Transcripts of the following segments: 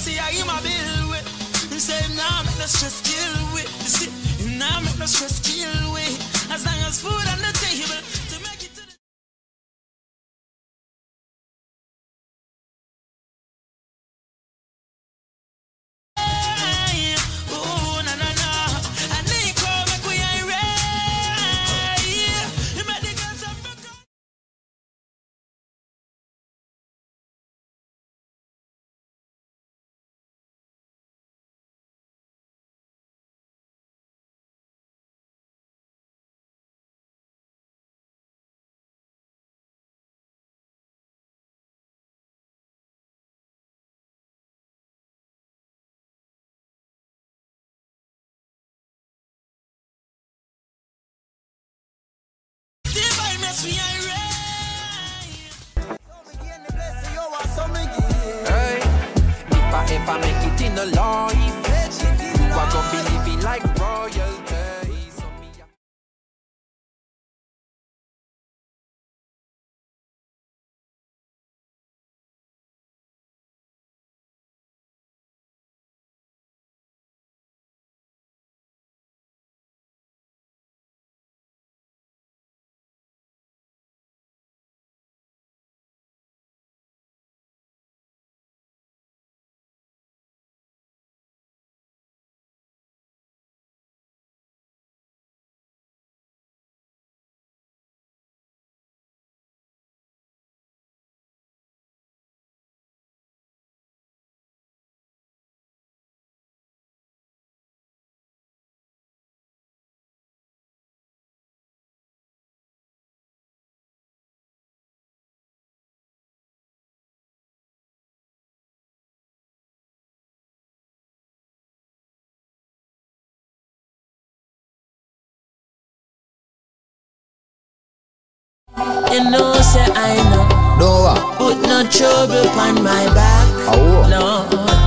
see I in my bill with. Say him now make no stress kill with. See, him now make no stress kill with. As long as food on the table. Mess we if I make it in the life, You know, say I know. No, Put no trouble upon my back. Oh. No.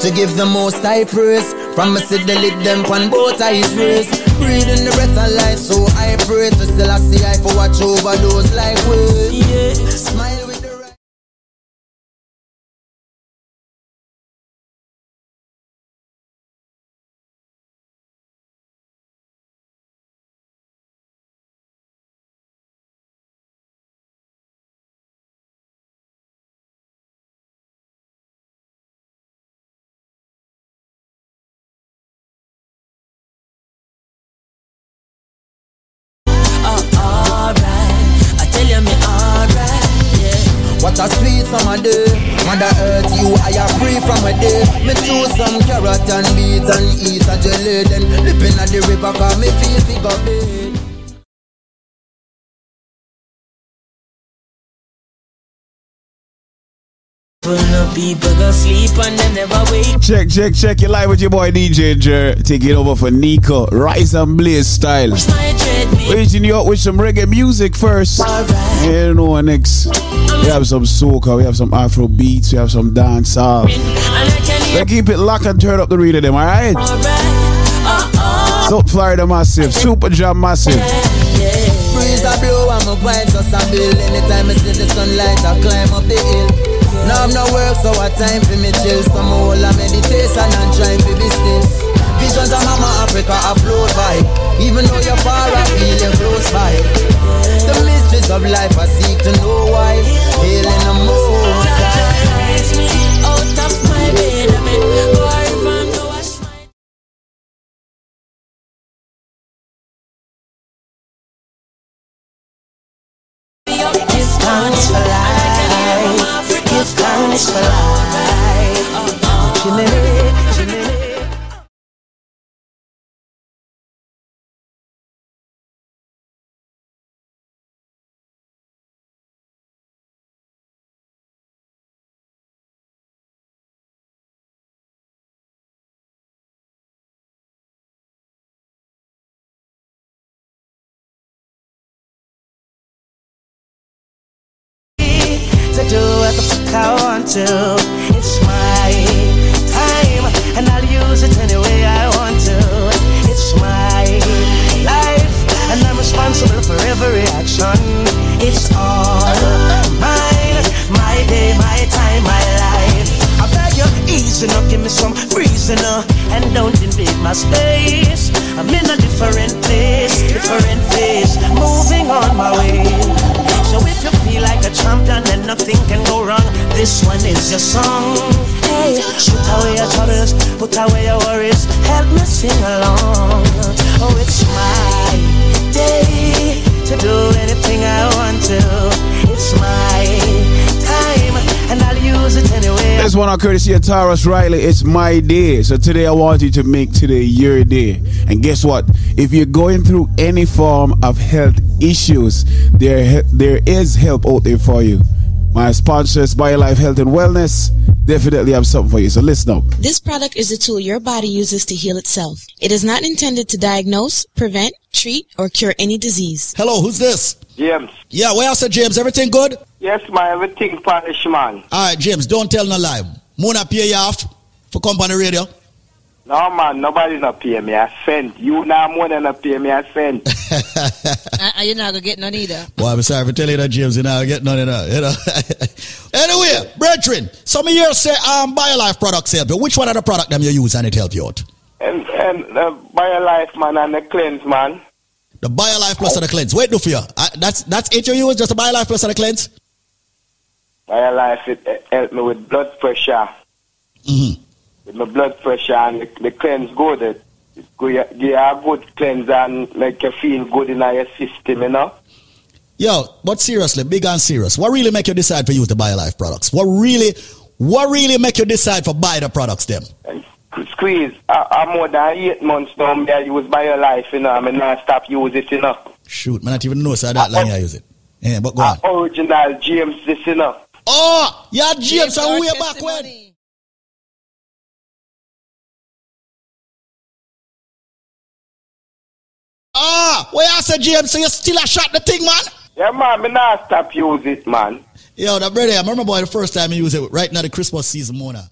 To give the most high praise. From me see the lid them on both eyes raised. Breathing the breath of life, so I pray to still I see I for watch over those like we. Yeah. Smile some carrot and beet and eat a jelly. Then lipping at the river, cause me feel figure bed. Check, check, check. You live with your boy DJ Jer. Take it over for Nico. Rise and Blaze style. My treadmill. Waiting you up with some reggae music first. Alright. You know, next. We have some soca, we have some Afro beats, we have some dancehall. And I can hear So keep it locked and turn up the read of them, alright? alright. Oh, oh, South Florida massive, Super Jam massive. yeah. Breeze a blow and my vibes just a build Anytime I see the sunlight I climb up the hill Now I'm no work so I time for me chill? Some whole a meditation and trying to be still. Visions of Mama Africa I float by. Even though you're far I feel you close by. The mysteries of life I seek to know why. Hailing the most. Out of my bed. To. It's my time, and I'll use it any way I want to. It's my life, and I'm responsible for every action. It's all mine, my day, my time, my life. I beg you, easy now, give me some reason now, and don't invade my space. I'm in a different put away your worries, help me sing along. Oh, it's my day to do anything I want to. It's my time, and I'll use it anyway. This one on courtesy of Tarrus Riley. It's my day. So today I want you to make today your day. And guess what? If you're going through any form of health issues, there there is help out there for you. My sponsors, BioLife Health and Wellness, definitely have something for you. So listen up. This product is a tool your body uses to heal itself. It is not intended to diagnose, prevent, treat, or cure any disease. Hello, who's this? James. Yeah, where else, James? Everything good? Yes, my everything parish man. All right, James, don't tell no lie. Mona pay you off for company radio. No man, nobody not pay me a cent. You now more than not pay me a cent. Uh, you're not gonna get none either. Well, I'm sorry for telling you that, James. You know, I get none of that. You know. anyway, brethren, some of you say um, BioLife products help you. Which one of the product them you use and it help you out? and and the BioLife man and the cleanse man. The BioLife plus and the cleanse. Wait, do for you. Uh, that's that's it you use, just the BioLife plus and the cleanse? BioLife it, it help me with blood pressure. Mm-hmm. With my blood pressure and the, the cleanse good. It, it give you give good cleanse and make you feel good in your system, you know. Yo, but seriously, big and serious. What really make you decide for you to BioLife products? What really, what really make you decide for buy the products them? Squeeze. I, I'm more than eight months now. Me I use BioLife, you know. I mean, not stop use it, you know. Shoot, man, I not even know so that long I use it. Yeah, but go on. Original James, this, you know. Oh, yeah, James, James, and our way back when. Ah, where I said James, so you still a shot the thing, man? Yeah, man, me not stop use it, man. Yo, that brother, I remember boy the first time he used it right now the Christmas season, Mona.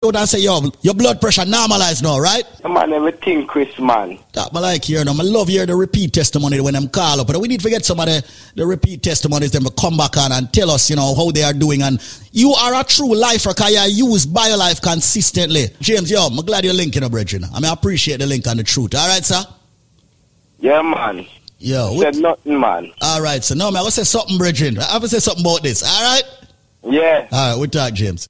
You don't say, yo, your blood pressure normalized now, right? Yeah, man, everything, Chris, man. That I like here now. I love hear the repeat testimony when I'm call up. But we need to get some of the, the repeat testimonies them come back on and tell us, you know, how they are doing. And you are a true lifer because you use BioLife consistently. James, yo, I'm glad you're linking up, brethren. I mean, I appreciate the link and the truth. All right, sir? Yeah, man. Yo, what- Said nothing, man. all right, so now, man, I will say something, brethren. I have to say something about this. All right? Yeah. All right, we talk, James.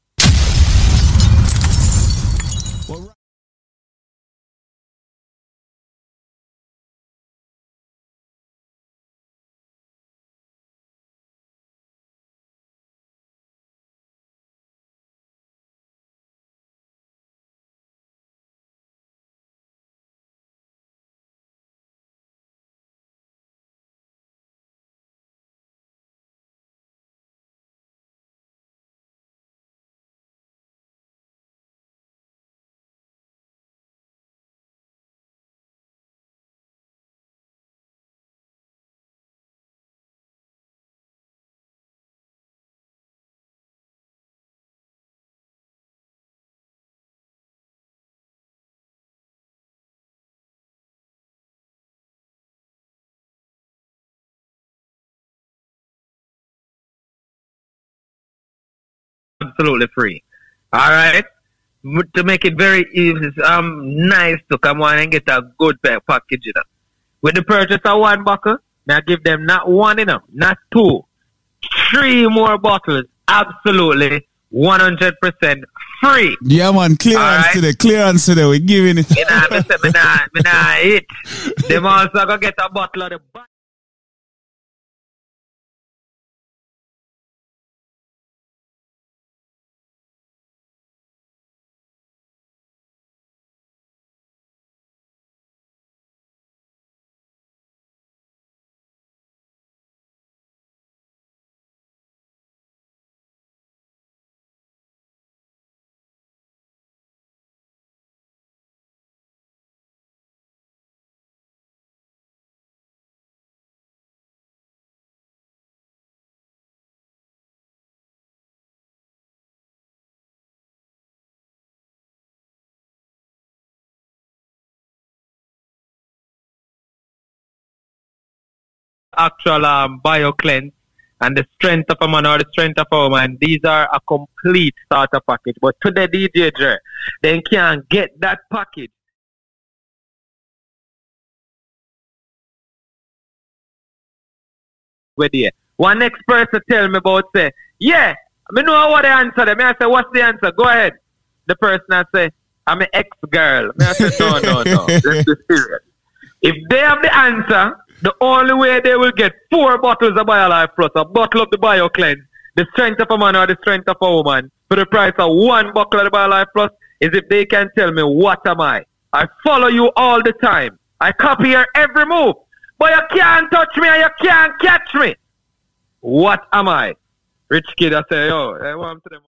Absolutely free. All right. To make it very easy, um, nice to come on and get a good package. You know. With the purchase of one buckle, now give them not one, you know, not two, three more bottles, absolutely 100% free. Yeah, man. Clearance Alright. today. Clearance today. We're giving it. You know, me say, me nah, me nah eat. Them also gonna get a bottle of the actual um, bio cleanse and the strength of a man or the strength of a woman, these are a complete starter package. But to the DJ Jer, they can't get that package. With you. One next person tell me about say, yeah, I know what the answer. Them. I say, what's the answer? Go ahead. The person I say, I'm an ex-girl. Me I say, no, no, no. Let's be serious. If they have the answer, the only way they will get four bottles of BioLife Plus, a bottle of the BioCleanse, the strength of a man or the strength of a woman, for the price of one bottle of the BioLife Plus, is if they can tell me what am I. I follow you all the time. I copy your every move. But you can't touch me and you can't catch me. What am I? Rich kid, I say, yo, I want to them.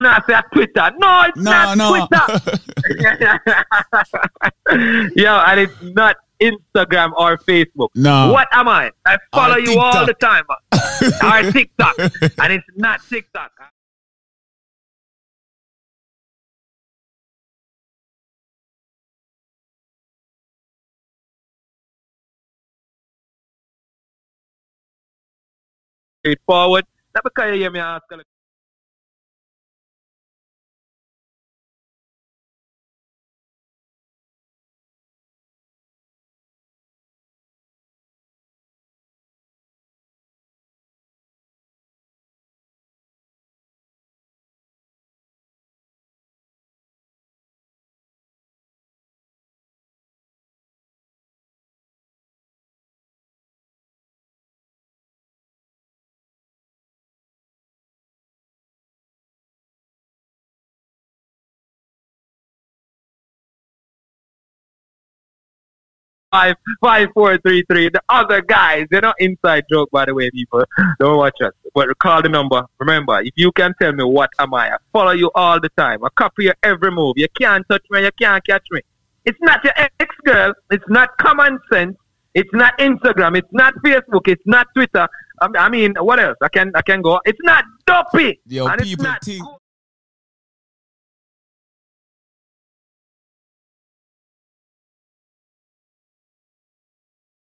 No, I say Twitter. No, it's No, not no. Twitter. Yo, and it's not Instagram or Facebook. No. What am I? I follow you all the time. or TikTok. and it's not TikTok. Straightforward. Not because you hear me ask. Five five four three three. The other guys, they're not inside joke by the way, people. Don't watch us. But call the number. Remember, if you can tell me what am I, I follow you all the time. I copy your every move. You can't touch me, you can't catch me. It's not your ex girl, it's not common sense, it's not Instagram, it's not Facebook, it's not Twitter. I mean, what else? I can I can go. It's not dopey. Yo, people think-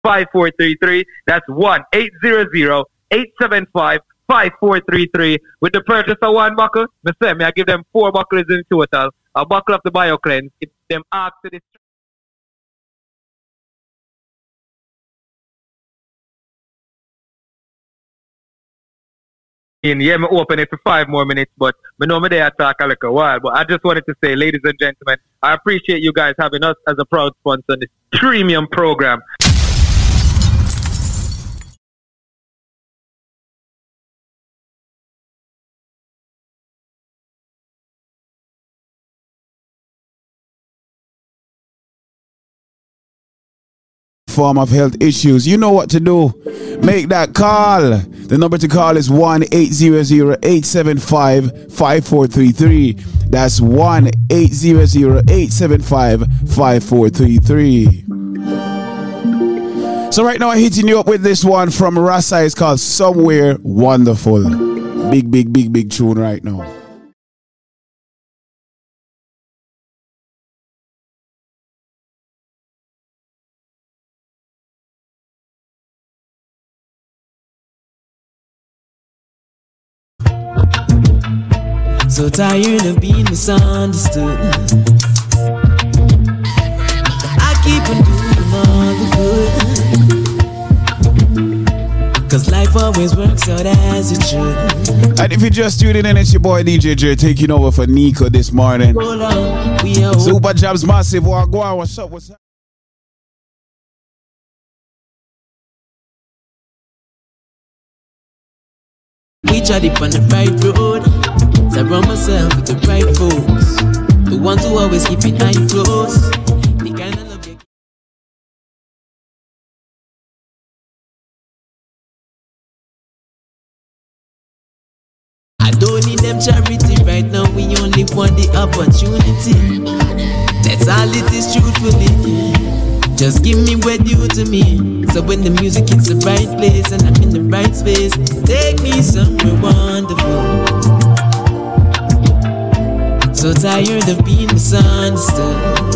five four three three. That's one eight zero zero eight seven five five four three three. With the purchase of one buckle, me say I give them four buckles in total. A buckle of the BioCleanse. If them ask to this. In yeah, me open it for five more minutes, but me know me there talk a little while. But I just wanted to say, ladies and gentlemen, I appreciate you guys having us as a proud sponsor on this premium program. Form of health issues, you know what to do. Make that call. The number to call is 1 800 875 5433. That's 1 800 875 5433. So right now I'm hitting you up with this one from Rasa. It's called Somewhere Wonderful. Big, big, big, big tune right now. So tired of being misunderstood. I keep on doing all the good. Cause life always works out as it should. And if you're just tuning in, it's your boy DJ J taking over for Nico this morning. On, we are Super Jobs Massive. Wagwan, what's up? What's up? We tried it on the right road. Surround myself with the right folks. The ones who always keep it nice close. You I don't need them charity right now. We only want the opportunity. That's all it is, truthfully. Just give me what due to me. So when the music hits the right place and I'm in the right space, take me somewhere wonderful. So tired of being misunderstood.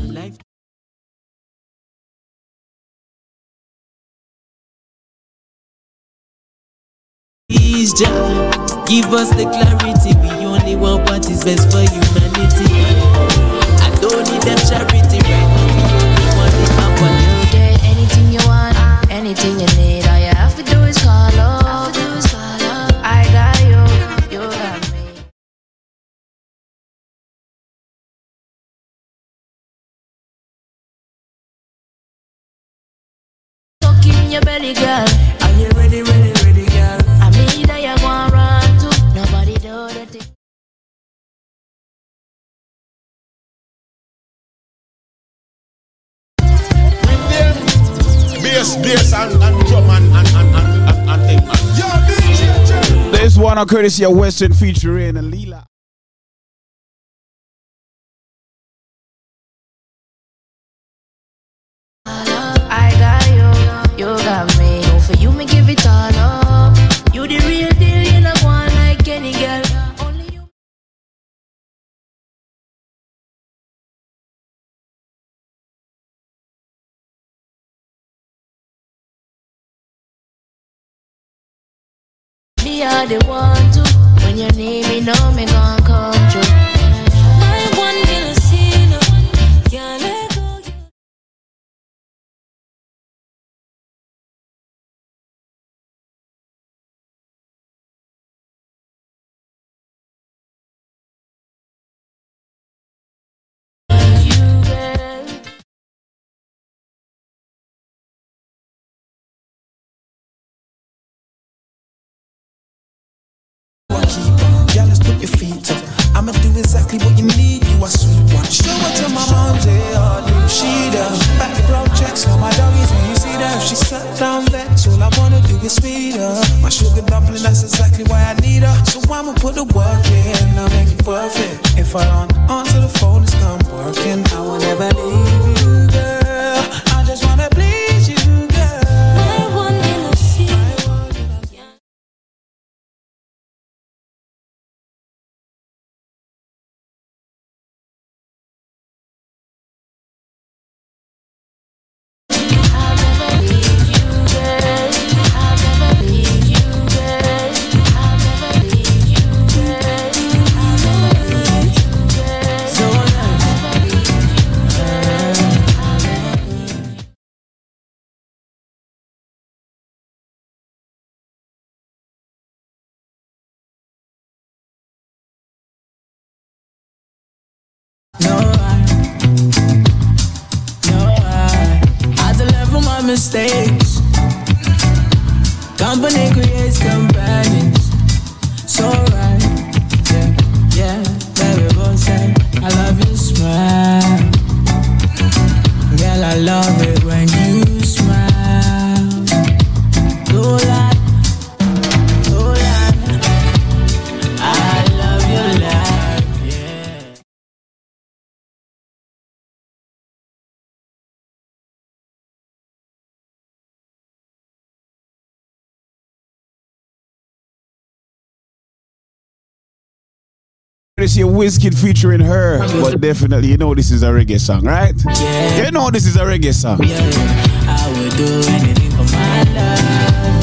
Jah, give us the clarity. We only want what is best for humanity. I don't need them charity right now. Anything you want, anything you need. All you have to do is call up. I got you, you got me. Your belly, girl. One are courtesy of Western featuring Leela. I got you, you got me. Oh, for you, me give it all up. You the real deal, are the one to when you need me, know me gon' exactly what you need. You are sweet one. Show it to my mom, say, oh, you she there. Background checks for my doggies when you see them. She sat down vex. All I wanna do is sweet her. My sugar dumpling, that's exactly why I need her. So I'ma put the work in. I'll make it perfect. If I don't answer the phone, it's not working. I will never leave you, mistakes. Company creates companions. This your Wizkid featuring her, but definitely you know this is a reggae song, right? Yeah. You know this is a reggae song. I would do anything for my love.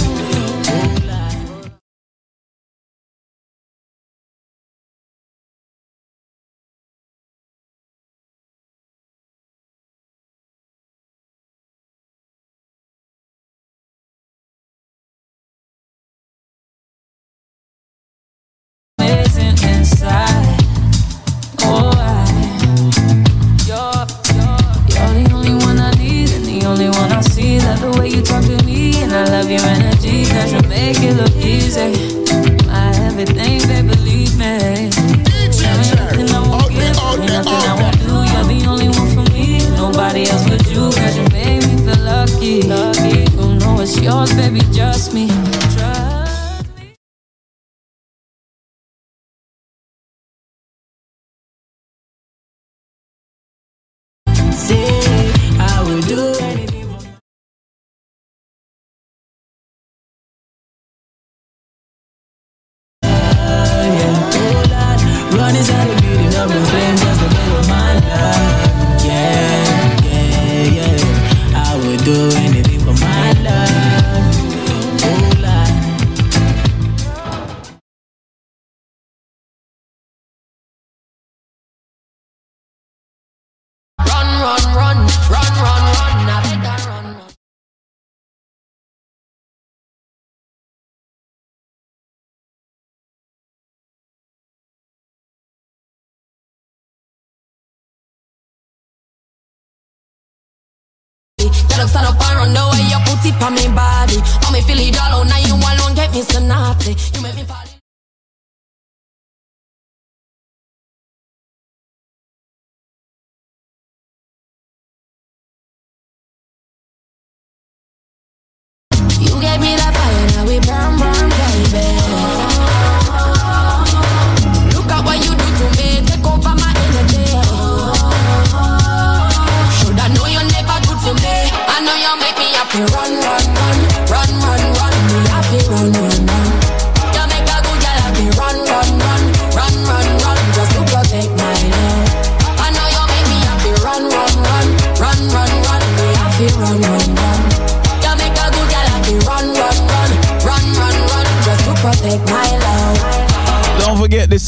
Get up, stand up and the way you put it on me body. Feel it all now you alone get me so naughty. You make me fall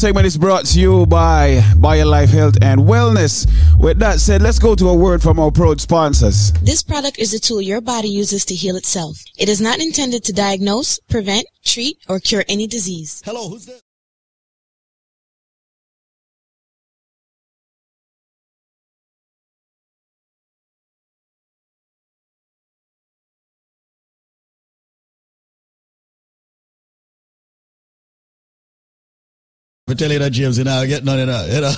segment is brought to you by BioLife Health and Wellness. With that said, let's go to a word from our proud sponsors. This product is a tool your body uses to heal itself. It is not intended to diagnose, prevent, treat, or cure any disease. Hello, who's there? We tell you that James, you know, get none of that, you know.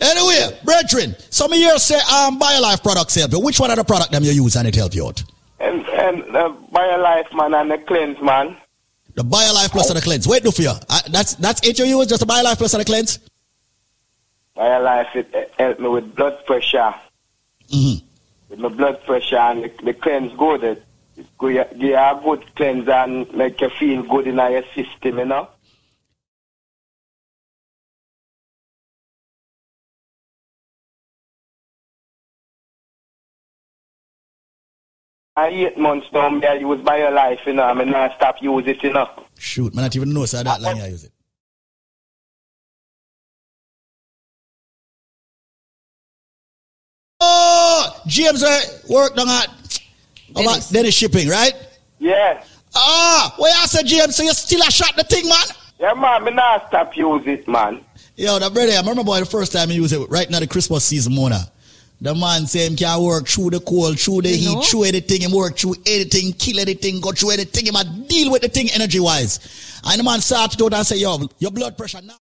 anyway, brethren, some of you say um BioLife products help you. Which one of the product them you use and it help you out? And, and the BioLife, man, and the cleanse, man. The BioLife plus and the cleanse. Wait, do for you. Uh, that's that's it you use, just the BioLife plus and the cleanse? BioLife, it, it helped me with blood pressure. Mm-hmm. With my blood pressure and the, the cleanse good. It, it give you give you a good cleanse and make you feel good in your I eight months now, me I use life, you know, I mean, I stop use it, you know. Shoot, man, I don't even know so that long I use it. Oh, James uh, work down at about Dennis Shipping, right? Yeah. Ah, where I said James, so you still a shot the thing, man? Yeah, man, me not stop use it, man. Yo, the brother, I remember boy the first time he used it right now the Christmas season, Mona. The man say him can work through the cold, through the You heat, know? through anything, him work through anything, kill anything, go through anything, him a deal with the thing energy wise. And the man started out and say, yo, your blood pressure now.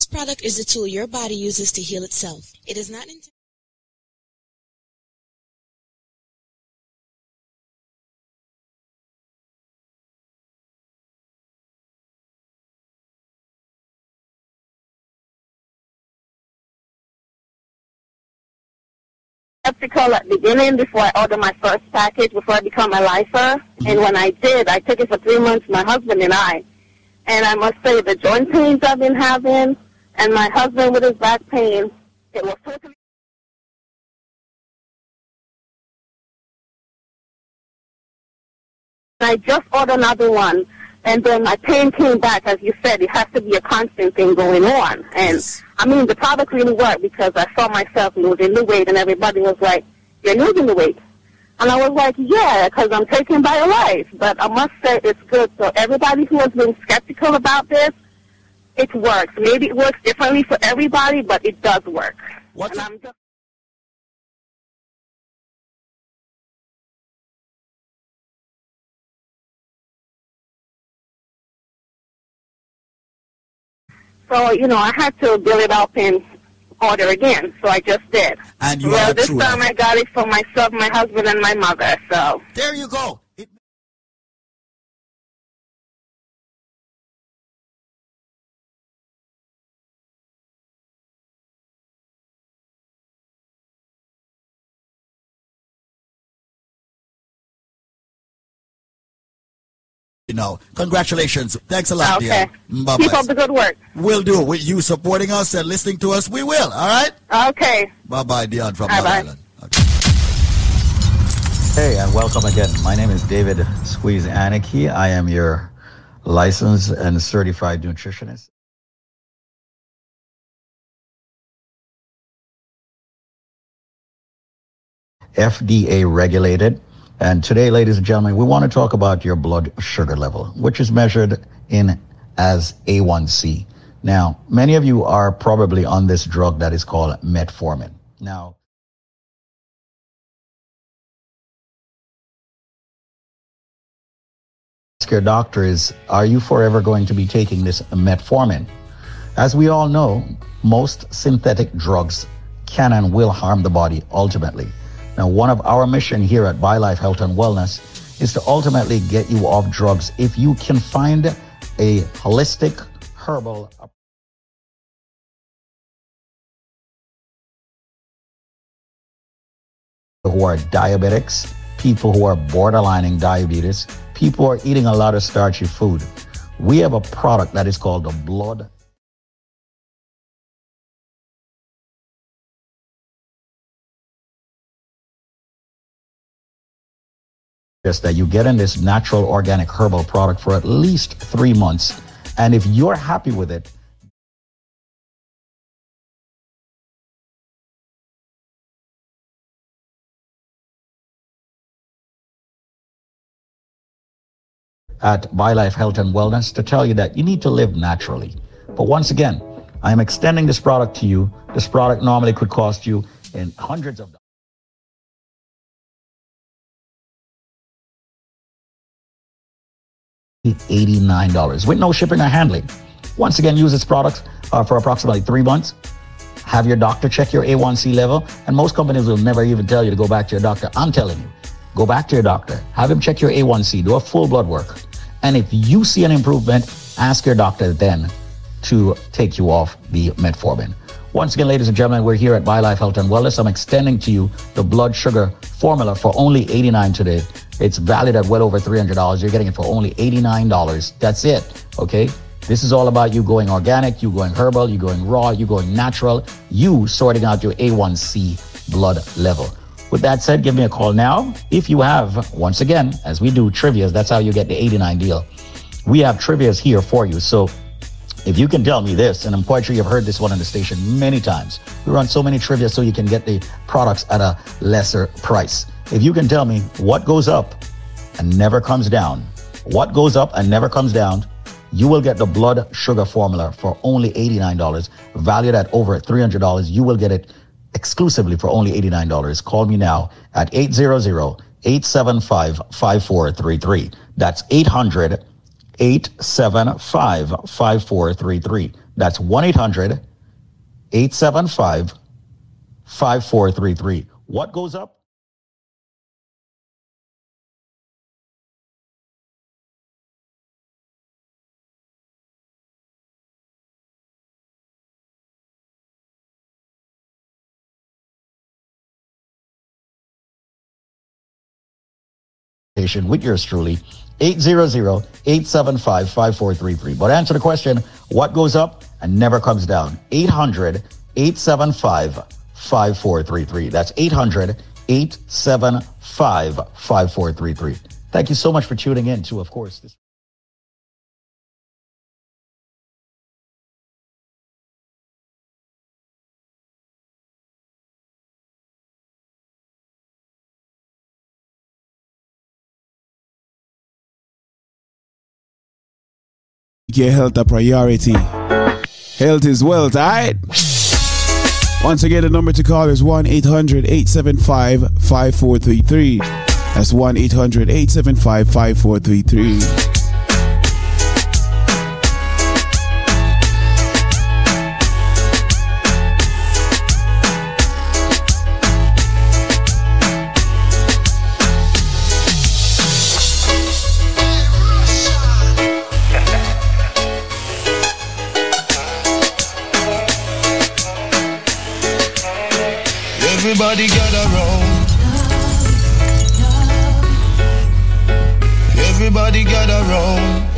This product is a tool your body uses to heal itself. It is not intended. Skeptical at the beginning before I ordered my first package, before I become a lifer. And when I did, I took it for three months, my husband and I. And I must say, the joint pains I've been having, and my husband with his back pain, it was totally. I just ordered another one, and then my pain came back. As you said, it has to be a constant thing going on. And I mean, the product really worked because I saw myself losing the weight, and everybody was like, "You're losing the weight," and I was like, "Yeah, because I'm taking BioLife." But I must say, it's good. So everybody who has been skeptical about this, it works. Maybe it works differently for everybody, but it does work. What's So, you know, I had to build it up and order again. So I just did. And you well, this time I got it for myself, my husband, and my mother. So There you go. You know, congratulations. Thanks a lot, okay. dear. Keep up the good work. We'll do. With you supporting us and listening to us, we will. All right? Okay. Bye bye, Dion from Bye-bye. Island. Hey, and welcome again. My name is David Squeeze Anarchy. I am your licensed and certified nutritionist. FDA regulated. And today, ladies and gentlemen, we want to talk about your blood sugar level, which is measured in as A1C. Now, many of you are probably on this drug that is called metformin. Now, ask your doctor is, are you forever going to be taking this metformin? As we all know, most synthetic drugs can and will harm the body ultimately. Now, one of our mission here at BioLife Health and Wellness is to ultimately get you off drugs if you can find a holistic herbal who are diabetics, people who are borderlining diabetes, people who are eating a lot of starchy food. We have a product that is called the blood Just that you get in this natural organic herbal product for at least three months. And if you're happy with it, at BioLife Health and Wellness to tell you that you need to live naturally. But once again, I am extending this product to you. This product normally could cost you in hundreds of $89 with no shipping or handling. Once again, use this product uh, for approximately three months. Have your doctor check your A1C level, and most companies will never even tell you to go back to your doctor. I'm telling you, go back to your doctor, have him check your A1C, do a full blood work. And if you see an improvement, ask your doctor then to take you off the metformin. Once again, ladies and gentlemen, we're here at BioLife Health and Wellness. I'm extending to you the blood sugar formula for only 89 today. It's valued at well over $300. You're getting it for only $89. That's it. Okay. This is all about you going organic, you going herbal, you going raw, you going natural, you sorting out your A1C blood level. With that said, give me a call now. If you have, once again, as we do trivias, that's how you get the 89 deal. We have trivias here for you. So if you can tell me this, and I'm quite sure you've heard this one on the station many times, we run so many trivia so you can get the products at a lesser price. If you can tell me what goes up and never comes down. What goes up and never comes down? You will get the blood sugar formula for only $89, valued at over $300. You will get it exclusively for only $89. Call me now at 800-875-5433. That's 800 875 5433. That's 1 800 875 5433. What goes up? With yours truly 800-875-5433 but answer the question what goes up and never comes down? 800-875-5433 that's 800-875-5433 thank you so much for tuning in to of course this your health a priority. Health is wealth, alright? Once again, the number to call is 1 800 875 5433. That's 1 800 875 5433. Everybody gather round. Everybody gather round.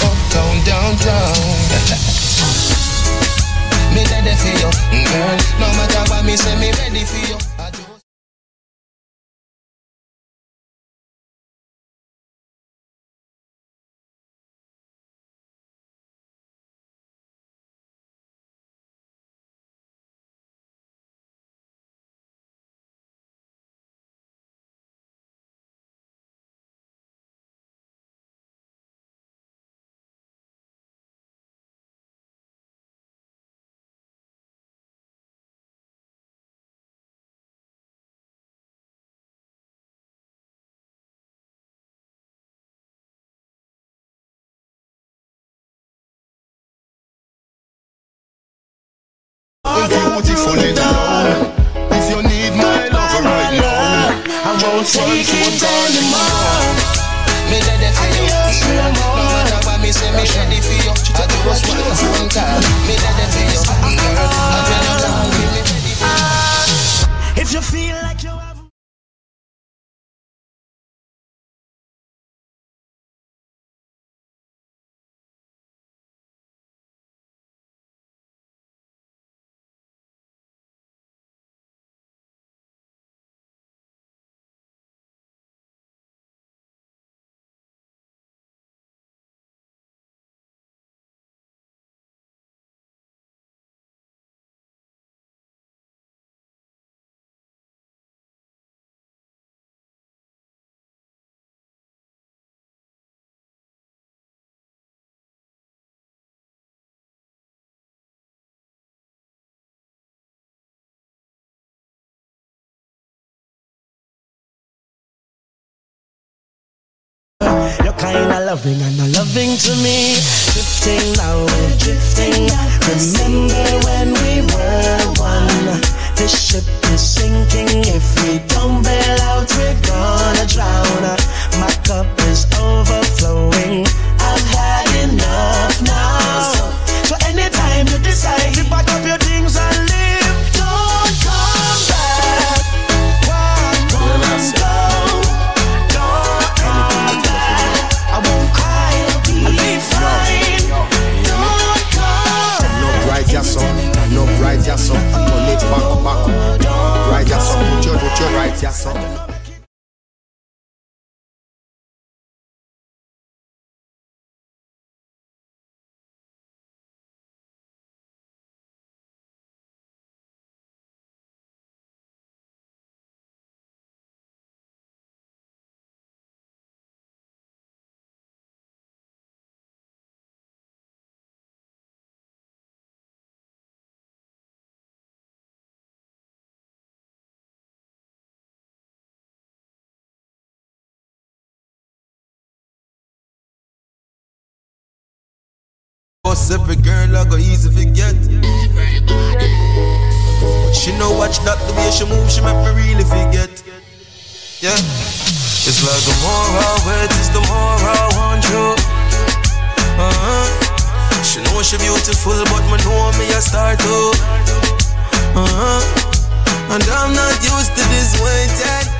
Uptown, downtown. me ready for you, girl. No matter what me say, me ready for you. Beautiful in alone. If you need my love right now, I won't take it anymore. Me ready for you, girl. No matter what me say, me ready for you. I just want a phone call. Me ready for you, girl. I feel like I'm really ready for you. If you feel like loving and not loving to me. Drifting now, we're drifting. Remember when we were one? This ship is sinking. If we don't bail out, we're gonna drown. My cup is overflowing. Every girl I go easy forget. She know watch that the way she move, she make me really forget. Yeah. It's like the more I wait, it's the more I want you. Uh-huh. She know she beautiful, but me know me a star too. Uh-huh. And I'm not used to this waiting.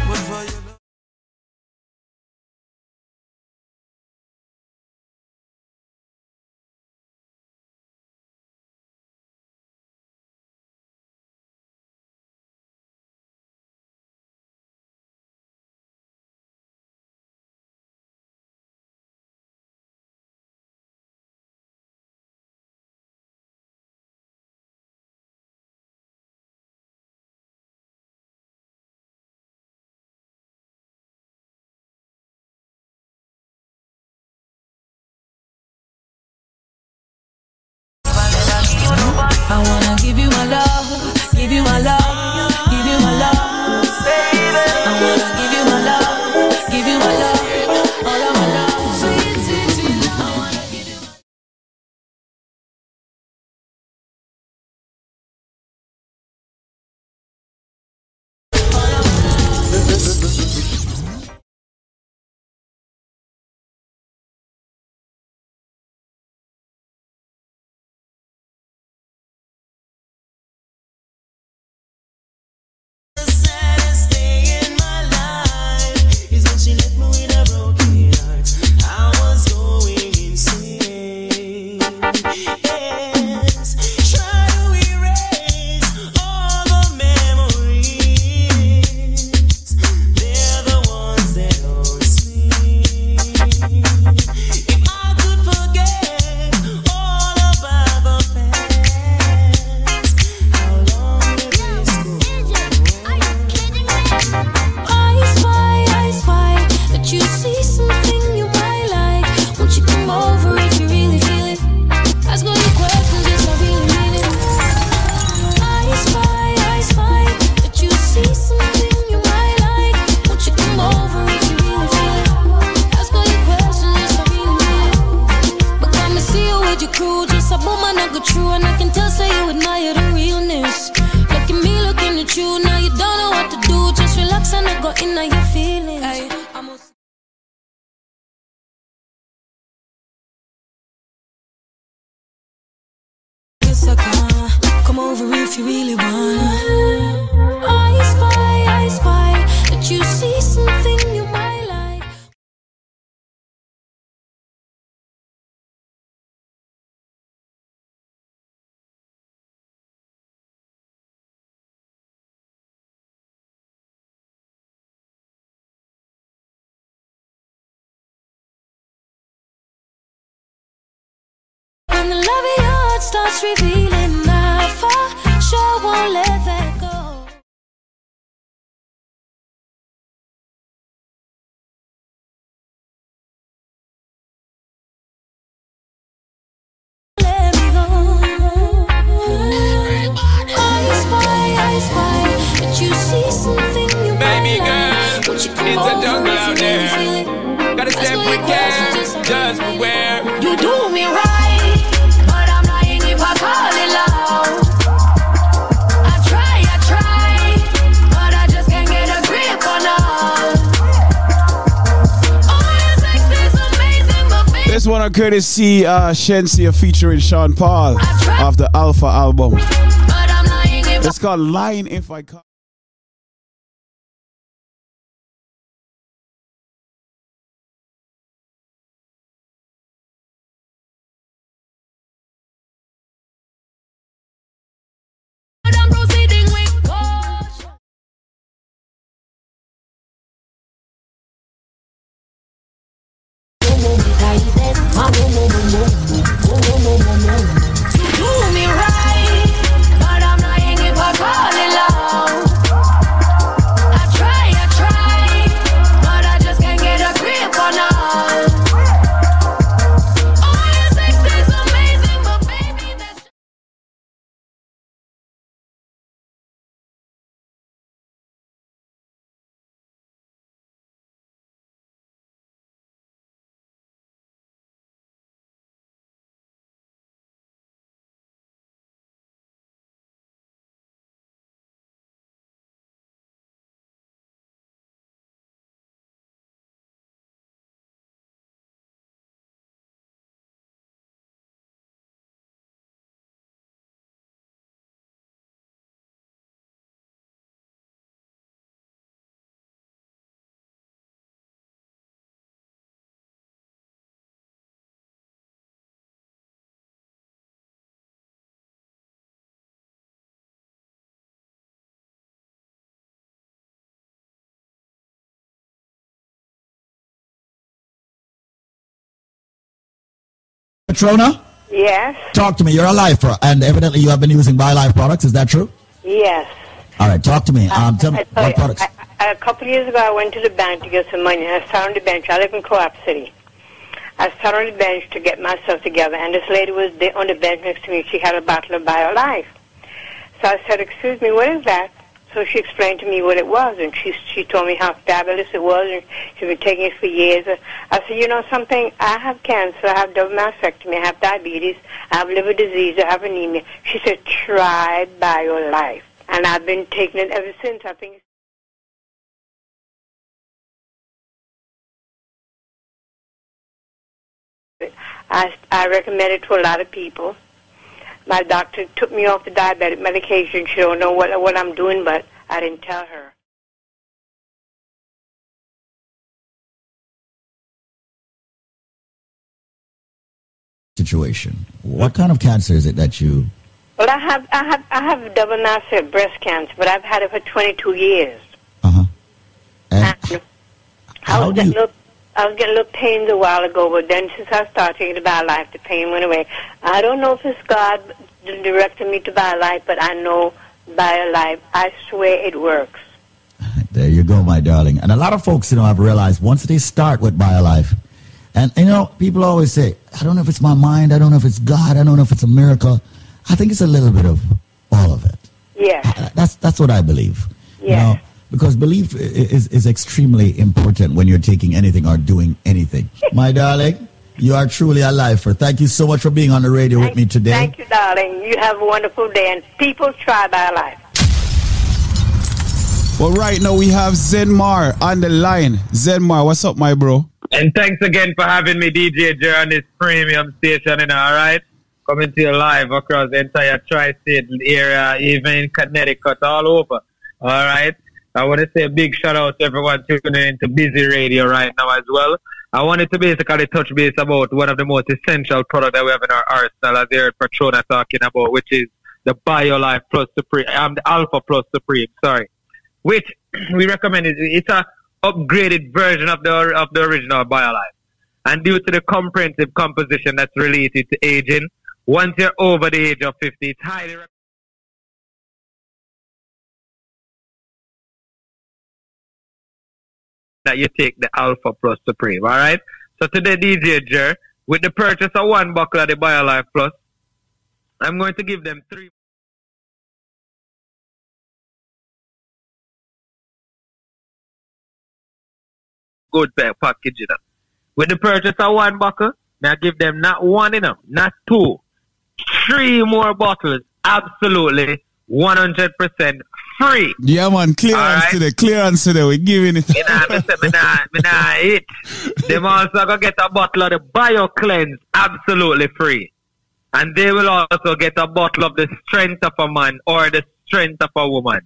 starts revealing, I for sure won't let them. courtesy uh, Shenseea featuring Sean Paul of the Alpha album. It's called Lying If I Come. Petrona, Yes, talk to me. You're a lifer, and evidently you have been using BioLife products. Is that true? yes. All right, talk to me. Um, tell me tell what products. I, I, a couple of years ago, I went to the bank to get some money. I sat on the bench. I live in Co-op City. I sat on the bench to get myself together, and this lady was on the bench next to me. She had a bottle of BioLife. So I said, "Excuse me, what is that?" So she explained to me what it was, and she she told me how fabulous it was, and she's been taking it for years. I said, "You know something? I have cancer. I have double mastectomy. I have diabetes. I have liver disease. I have anemia." She said, "Try BioLife," and I've been taking it ever since. I think. I, I recommend it to a lot of people. My doctor took me off the diabetic medication. She don't know what what I'm doing, but I didn't tell her. Situation. What kind of cancer is it that you? Well, I have I have I have double mass breast cancer, but I've had it for 22 years. Uh-huh. And I was getting little, I was getting a little pains a while ago, but then since I started taking the BioLife, the pain went away. I don't know if it's God directed me to BioLife, but I know BioLife. I swear it works. There you go, my darling. And a lot of folks, you know, I've realized once they start with BioLife, and you know, people always say, I don't know if it's my mind, I don't know if it's God, I don't know if it's a miracle. I think it's a little bit of all of it. Yeah. That's that's what I believe. You know, because belief is is extremely important when you're taking anything or doing anything. my darling, you are truly a lifer. Thank you so much for being on the radio with me today. Thank you, darling. You have a wonderful day, and people try life. Well, right now we have Zenmar on the line. Zenmar, what's up, my bro? And thanks again for having me, DJ Jer, on this premium station, you know, all right? Coming to you live across the entire tri-state area, even in Connecticut, all over, all right? I want to say a big shout out to everyone tuning into Busy Radio right now as well. I wanted to basically touch base about one of the most essential products that we have in our arsenal, as heard Patrona talking about, which is the BioLife Plus Supreme, um, the Alpha Plus Supreme, sorry, which we recommend it. It's a upgraded version of the of the original BioLife. And due to the comprehensive composition that's related to aging, once you're over the age of 50, it's highly recommended that you take the Alpha Plus Supreme, all right? So today, DJ Jer, with the purchase of one buckle of the BioLife Plus, I'm going to give them three. Good package, you know. With the purchase of one buckle, now give them not one, you know, not two, three more bottles, absolutely 100% free. Yeah, man, clearance Alright. today, clearance today. We're giving it. Me nah, me say me nah, me nah hit. Them also gonna get a bottle of the Bio Cleanse absolutely free. And they will also get a bottle of the strength of a man or the strength of a woman.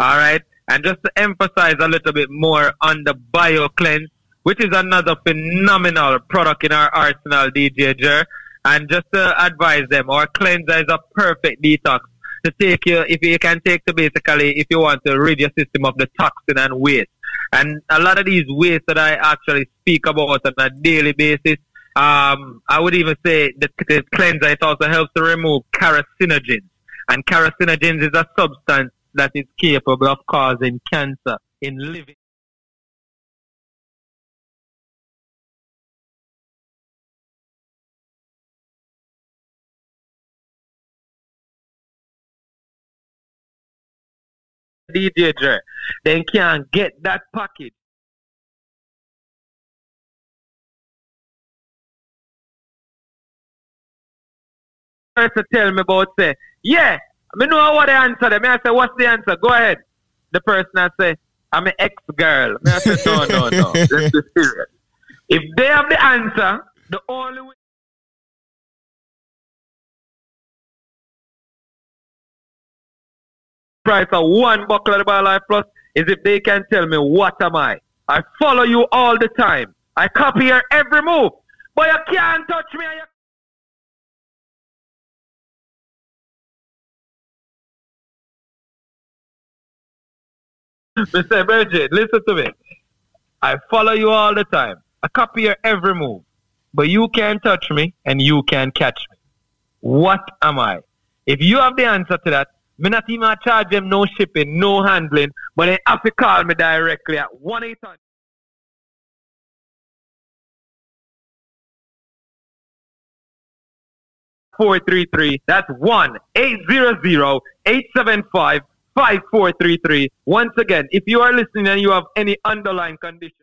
Alright? And just to emphasize a little bit more on the Bio Cleanse, which is another phenomenal product in our arsenal, DJ Jer. And just to advise them, our cleanser is a perfect detox to take you, if you can take to basically, if you want to rid your system of the toxin and waste. And a lot of these wastes that I actually speak about on a daily basis, um, I would even say that the cleanser, it also helps to remove carcinogens. And carcinogens is a substance that is capable of causing cancer in living. DJ Jer, then can't get that package. Person tell me about say, yeah, I know what the answer. Them. I say, what's the answer? Go ahead. The person I say, I'm an ex girl. I say, no, no, no. Let's be serious. If they have the answer, the only way. Price of one buckle of the BioLife Plus is if they can tell me what am I. I follow you all the time. I copy your every move. But you can't touch me. Mr. Bridget, listen to me. I follow you all the time. I copy your every move. but you can't touch me and you can't catch me. What am I? If you have the answer to that, me not even charge them no shipping, no handling, but they have to call me directly at 1 800 433. That's 1 800 875 5433. Once again, if you are listening and you have any underlying condition,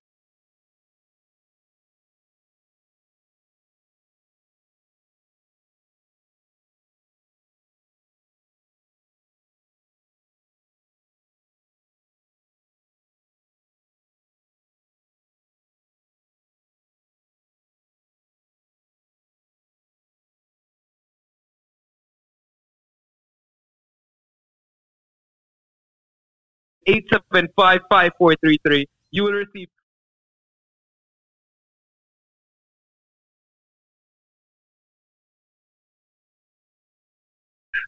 eight seven five five four three three. You will receive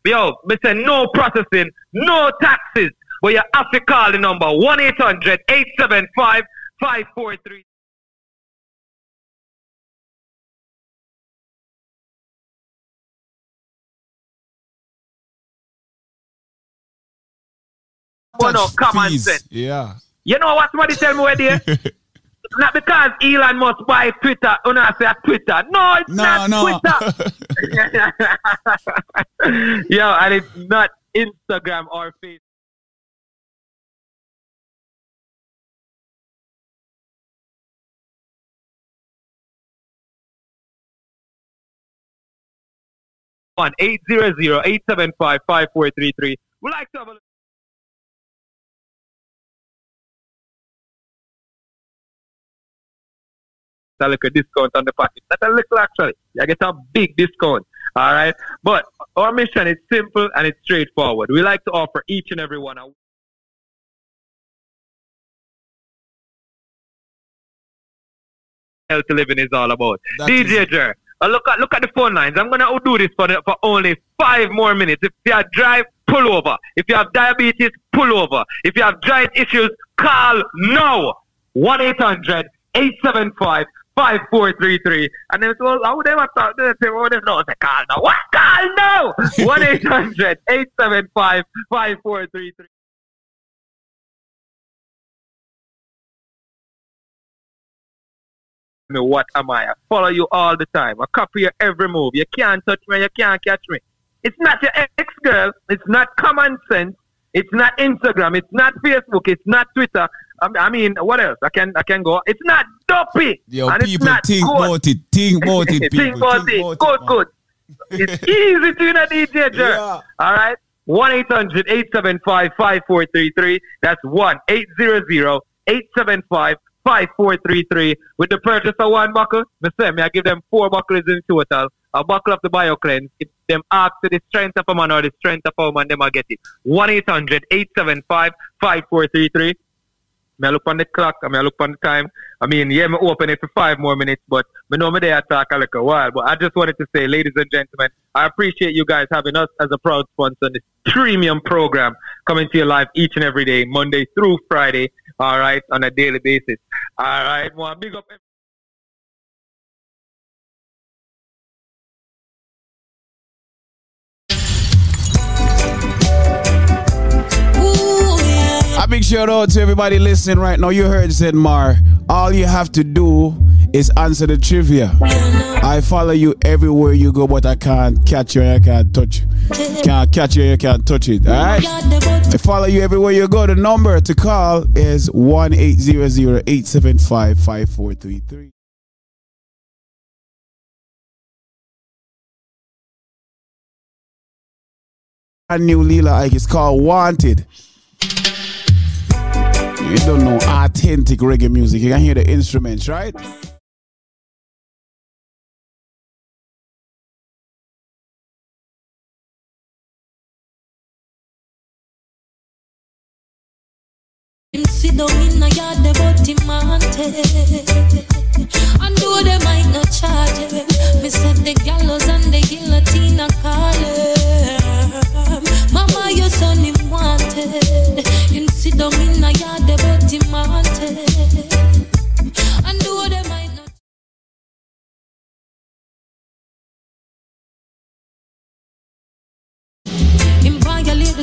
Yo, me say no processing, no taxes. But you have to call the number 1 800 875 543. Oh no, common Fees. sense. Yeah. You know what somebody tell me where there? not because Elon Musk buy Twitter, when I say Twitter. No, it's No, not no. Twitter. Yo, and it's not Instagram or Facebook. One eight zero zero eight seven five five four three three. We like to have a a little discount on the package. Not a little actually. You get a big discount. All right. But our mission is simple and it's straightforward. We like to offer each and every one a healthy living is all about. That DJ Jer, uh, look at look at the phone lines. I'm gonna do this for the, for only five more minutes. If you have drive, pull over. If you have diabetes, pull over. If you have giant issues, call now. One 875 5433 And then so how would they have thought they say, oh, they know they call now. What call now? 1 800 875 5433 me what am I? I follow you all the time. I copy your every move. You can't touch me, you can't catch me. It's not your ex girl, it's not common sense, it's not Instagram, it's not Facebook, it's not Twitter. I I mean, what else? I can I can go. It's not dopey. Yo, and it's people think good. about it. Think about it, people. think about it. Good, good. It's easy to a DJ, Jer. All right. 1 800 875 5433. That's 1 800 875 5433. With the purchase of one buckle, me say, me I give them four buckles in total. A buckle of the BioCleanse. If them ask to the strength of a man or the strength of a woman, them I get it. 1 800 875 5433. I look on the clock, I I look on the time. I mean, yeah, me open it for five more minutes, but me know me there talk a little while. But I just wanted to say, ladies and gentlemen, I appreciate you guys having us as a proud sponsor on this premium program coming to your live each and every day, Monday through Friday, all right, on a daily basis. All right, well, big up. Big shout out to everybody listening right now. You heard said Mar. All you have to do is answer the trivia. I follow you everywhere you go, but I can't catch you I can't touch you. Can't catch you you can't touch it. Alright? I follow you everywhere you go. The number to call is 1 800 875 5433. A new Lila Ike is called Wanted. You don't know authentic reggae music. You can hear the instruments, right? Sit down in a yard, the but him. And though they might not charge him, me said the gallows and the guillotine are calling. Mama, your son him wanted. Him Sit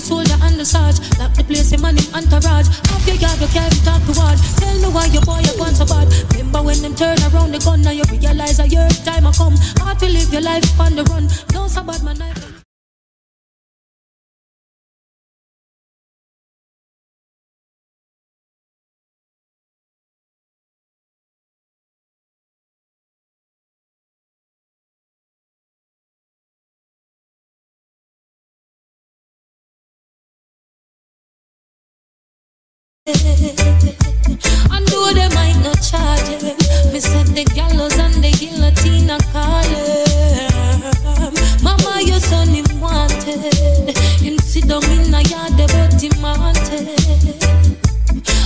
soldier and the sarge. Lock the place, him and him entourage. Half your yard, you can't talk to hard. Tell me why your boy you gone so bad. Remember when them turn around the gun, now you realize that your time will come. Hard to live your life on the run. Don't sabot my knife. The gallows and the guillotine are calling. Mama, your son him wanted. Him sit in a yard, but him wanted.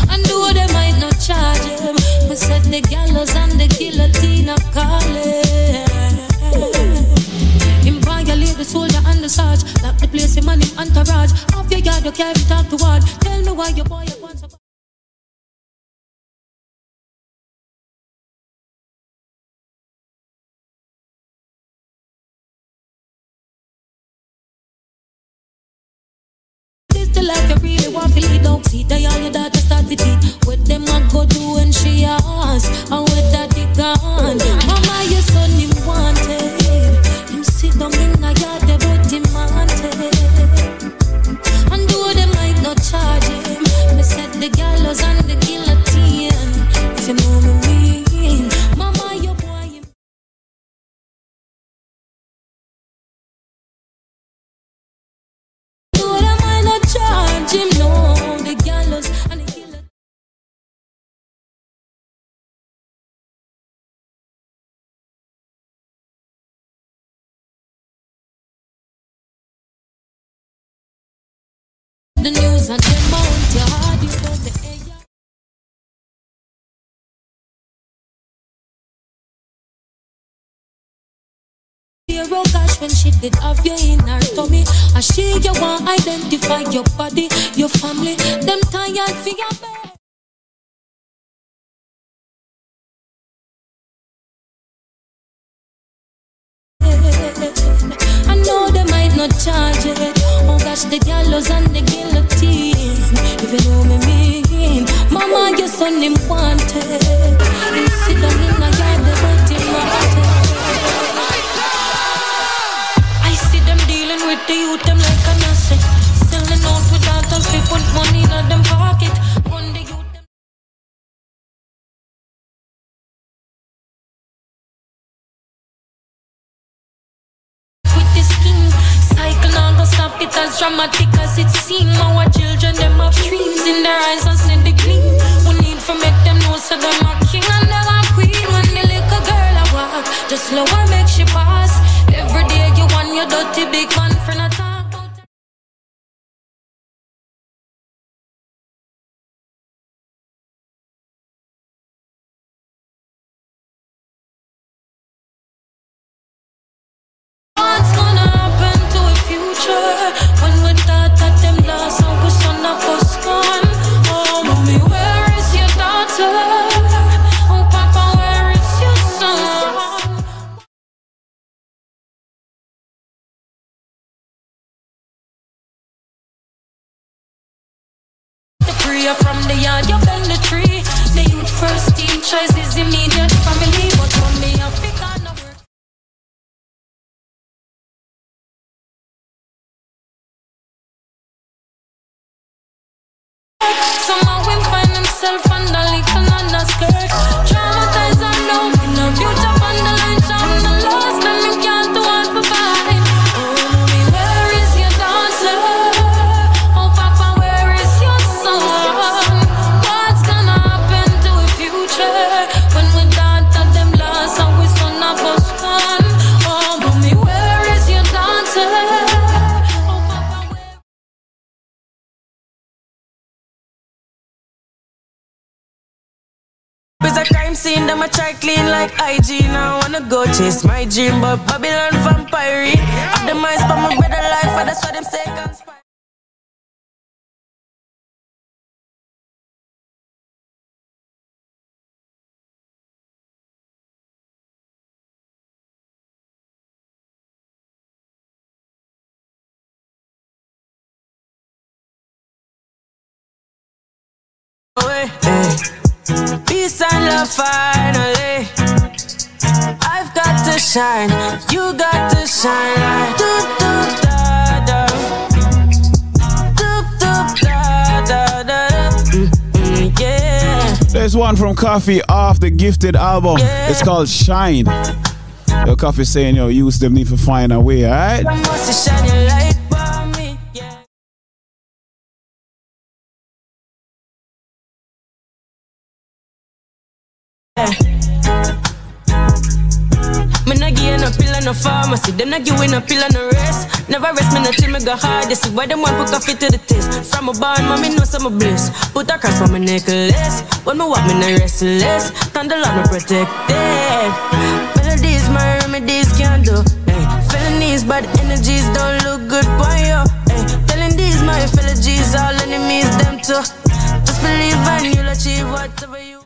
And though they might not charge him, me said the gallows and the guillotine are calling. Him violate the soldier and the sarge. Lock the place, him him entourage. Off your yard, you can't talk to word. Tell me why your boy want to lead Don't see the all your daughter start to teach What them a go do when she ask And that they gone? Mama your son him wanted. Him sit down in a yard but him wanted And though they might not charge him Me said the gallows and the guillotine. If you know when she did have you in her tummy. And she you want identify your body, your family. Them tired for your bed. I know they might not charge it. Oh gosh, the gallows and the guillotine. If you know me mean, Mama, your son him wanted. He sit down in a yard, they want him with the youth, them like an asset. Selling out without us, we put money in them pocket. Run the youth, with stop it as dramatic as it seem. Our children them have dreams in their eyes and see the gleam. We need to make them know so them are from the yard, you bend scene, them a try clean like IG. Now I wanna go chase my dream, but Babylon vampire. Have the minds for my better life, and that's why them say conspire. Peace love finally. I've got to shine, you got to shine like do do da da. Do do da da da. Mm, mm, yeah. There's one from Koffee off the Gifted album. It's called Shine. Yo, Koffee saying, yo, use them need to find a way, alright? No pharmacy. Them not give you no pill and no rest. Never rest me no until me go hard. You see why them want put coffee to the taste. From a barn, mommy know some bliss. Put a cross on my necklace. When me walk, me no restless. Thunder love me protected. Melodies, my remedies can do. Hey, felonies, bad energies don't look good for you. Telling these my fellow G's, all enemies, them too. Just believe and you'll achieve whatever you.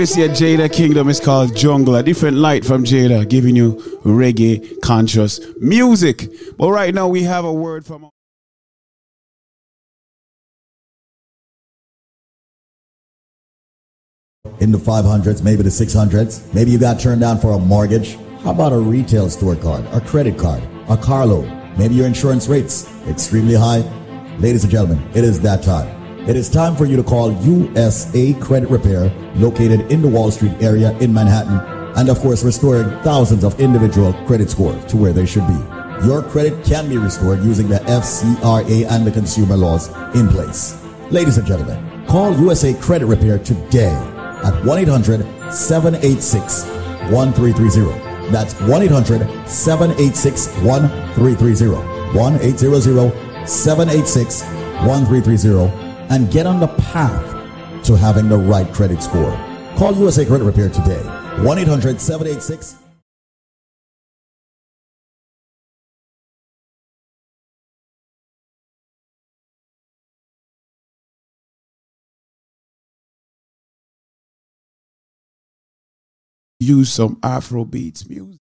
Courtesy of Jada Kingdom is called Jungle. A different light from Jada, giving you reggae conscious music. But right now we have a word from in the 500s, maybe the 600s. Maybe you got turned down for a mortgage. How about a retail store card, a credit card, a car loan? Maybe your insurance rates extremely high. Ladies and gentlemen, it is that time. It is time for you to call USA Credit Repair, located in the Wall Street area in Manhattan, and of course, restoring thousands of individual credit scores to where they should be. Your credit can be restored using the FCRA and the consumer laws in place. Ladies and gentlemen, call USA Credit Repair today at 1 800 786 1330. That's 1 800 786 1330. 1 800 786 1330 and get on the path to having the right credit score. Call USA Credit Repair today. 1 800 786 use some Afro beats music.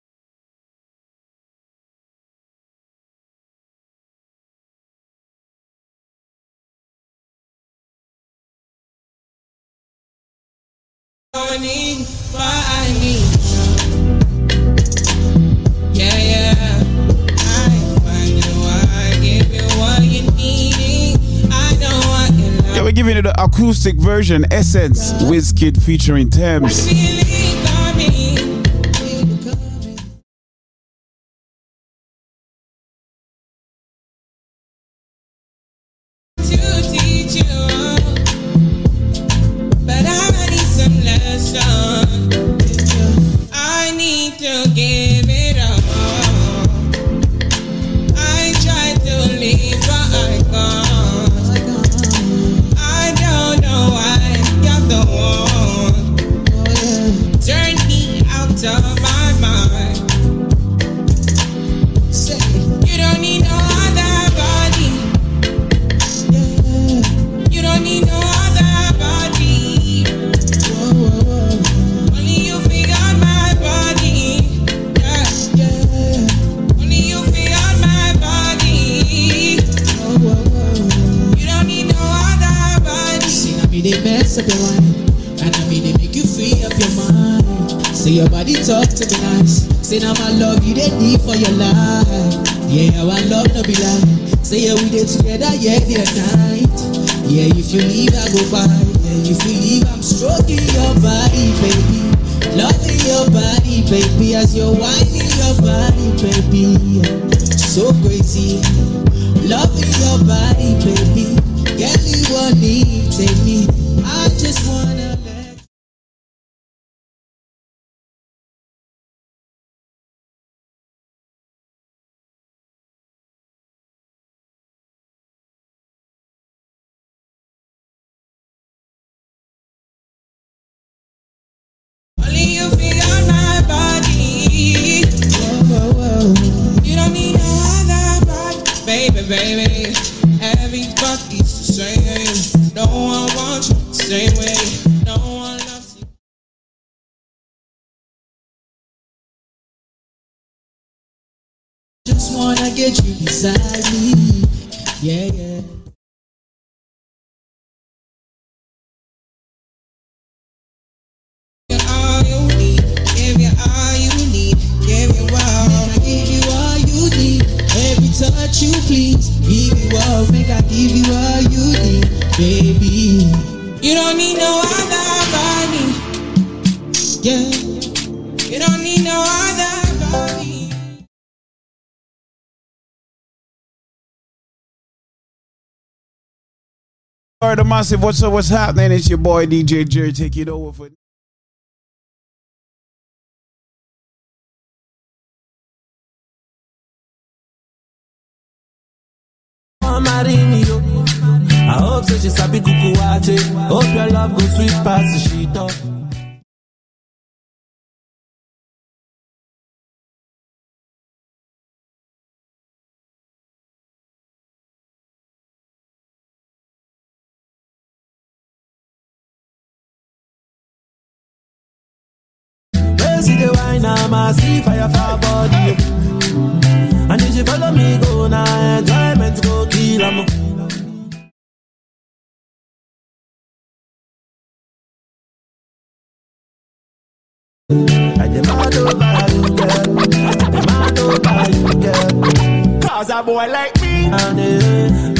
Yeah, yeah. I find I give you what you need. I don't want. Yeah, we're giving you the acoustic version, Essence, Wizkid featuring Tems. Yeah, and night. Yeah, if you leave I go by. Yeah, if you leave I'm stroking your body, baby. Loving your body, baby, as you're whining your body, baby. So crazy. Get you beside me. Yeah, yeah. touch you please. Give you all. Make I give you all you need, baby. You don't need no other body. Yeah. All right, the massive. What's up? What's happening? It's your boy DJ Jerry. Take it over for. Marini, yo. I hope wache. Hope your love go sweet past the sheet the wine, I'm a see fire for body. And if she follow me, go now, enjoyment go kill 'em. I demand over you, girl. I demand over you, girl. Cause a boy like me, and eh,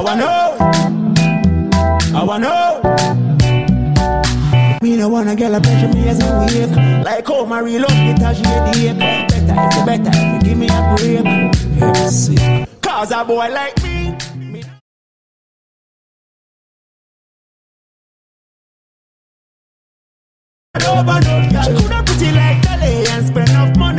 I wanna know. I wanna know. Me no wanna get a pressure me as a wake. Like how my real love get a shade Better if you better if you give me a break. Sick. Cause a boy like me. Over no she coulda pretty like Dolly and spend enough money.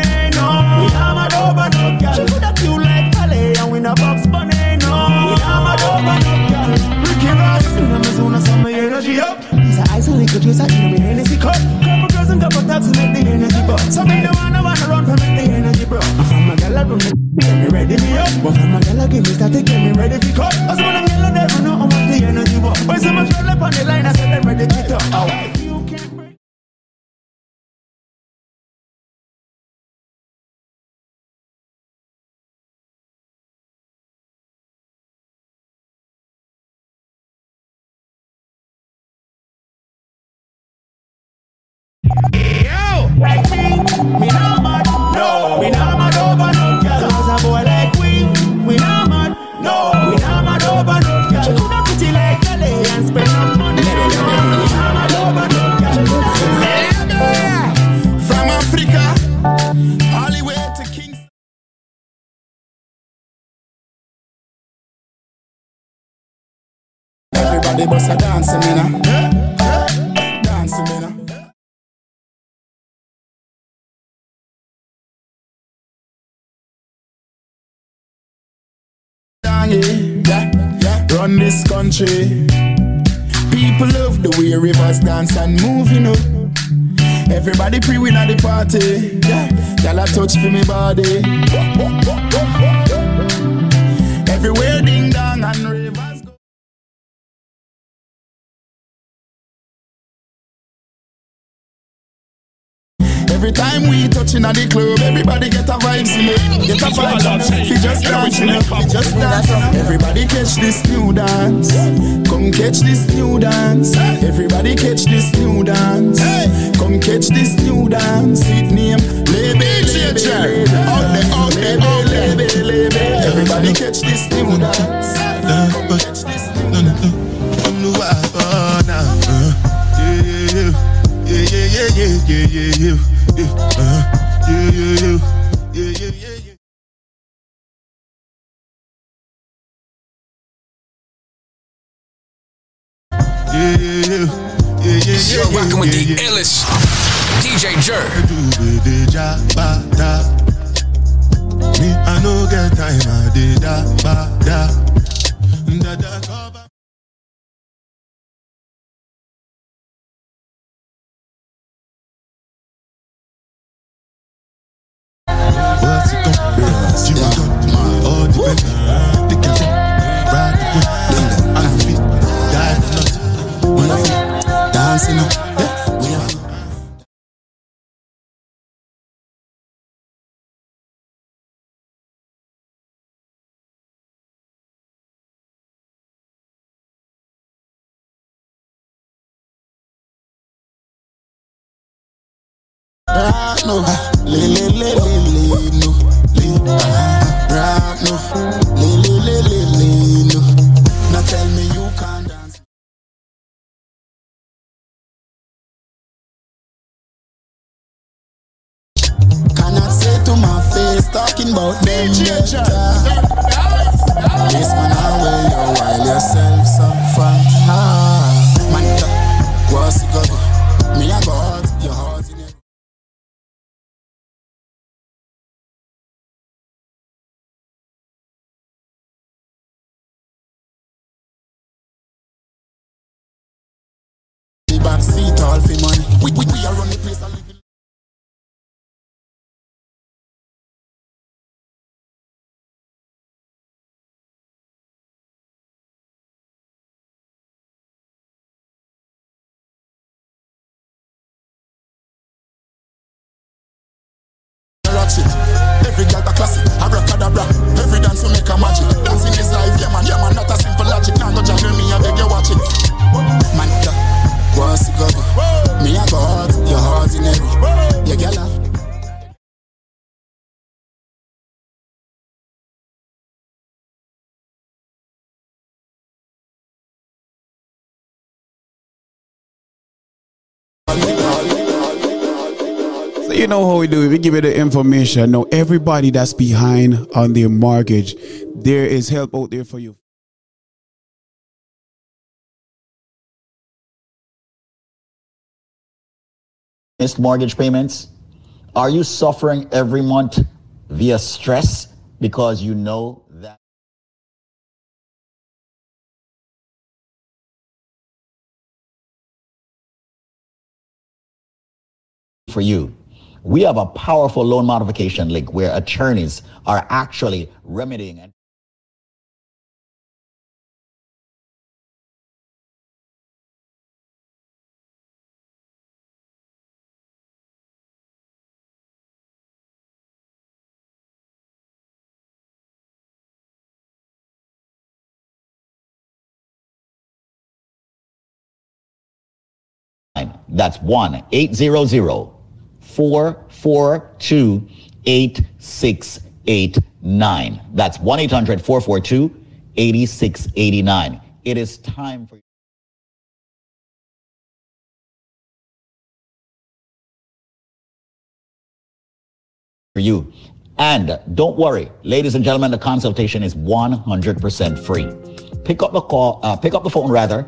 Juice, I in my Hennessy cup. Couple girls and couple taps to make the energy bust. So me no wanna wanna run for make the energy bro. I'm from a gal, I run the get me ready me up. But from a gal, I give me static, get me ready for cut. I when I'm yellow, never know how much the energy was. When so much roll up on the line, I said them ready to. Alright. Oh. Yo, bust a dance, me now. Dance. Run this country. People love the way rivers dance and move, you know. Everybody pre-win at the party. Yeah, y'all a touch for me body. Everywhere ding dong and Every time we touching at the club, everybody get a vibe, see me. Get a vibe, fi just dancing up, fi just dancing up. Everybody catch this new dance, come catch this new dance. Everybody catch this new dance, come catch this new dance. It name Lebe, Lebe, out there, out there, out there. Lebe, Lebe. Everybody catch this new dance. Catch this new dance yeah, yeah, yeah, yeah, yeah, yeah, uh-huh. yeah, yeah, yeah, yeah, yeah, yeah. yeah. Yeah, yeah, yeah, yeah, You're rocking yeah, with yeah, the yeah. illest DJ Jer. Me, I no get time, I did that, da, da, da, da. What's it gon' be? She was gon' all ride the whip, I fit die for nothing. Dancing ratchet. Every girl a classic, abracadabra. Every dance will make a magic. Dancing is life, yeah man, yeah man, not a simple logic. Now go join me, I beg you watch it. Man, yeah, what's it got? Me I got your heart in it. Yeah, girl. ah. So you know how we do it. We give you the information. Now everybody that's behind on their mortgage, there is help out there for you. missed mortgage payments? Are you suffering every month via stress because you know that? For you, we have a powerful loan modification link where attorneys are actually remedying and That's 1 800 442 8689. That's 1 800 442 8689. It is time for you. And don't worry, ladies and gentlemen, the consultation is 100% free. Pick up the call, uh, pick up the phone rather,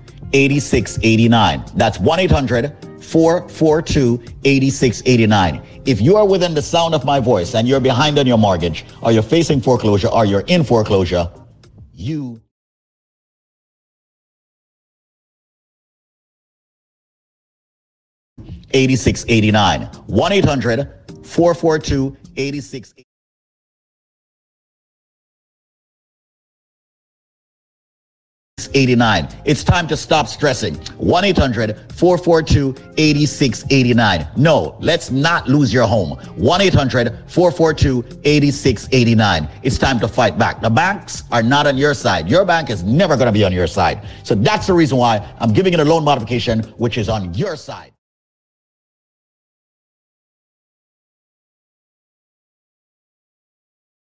8689. That's 1 800 442 8689. If you are within the sound of my voice and you're behind on your mortgage, or you're facing foreclosure, or you're in foreclosure, you. Eighty-six eighty-nine. One eight hundred four four two eighty-six. 89. It's time to stop stressing. 1 800 442 8689. No, let's not lose your home. 1 800 442 8689. It's time to fight back. The banks are not on your side. Your bank is never going to be on your side. So that's the reason why I'm giving it a loan modification, which is on your side.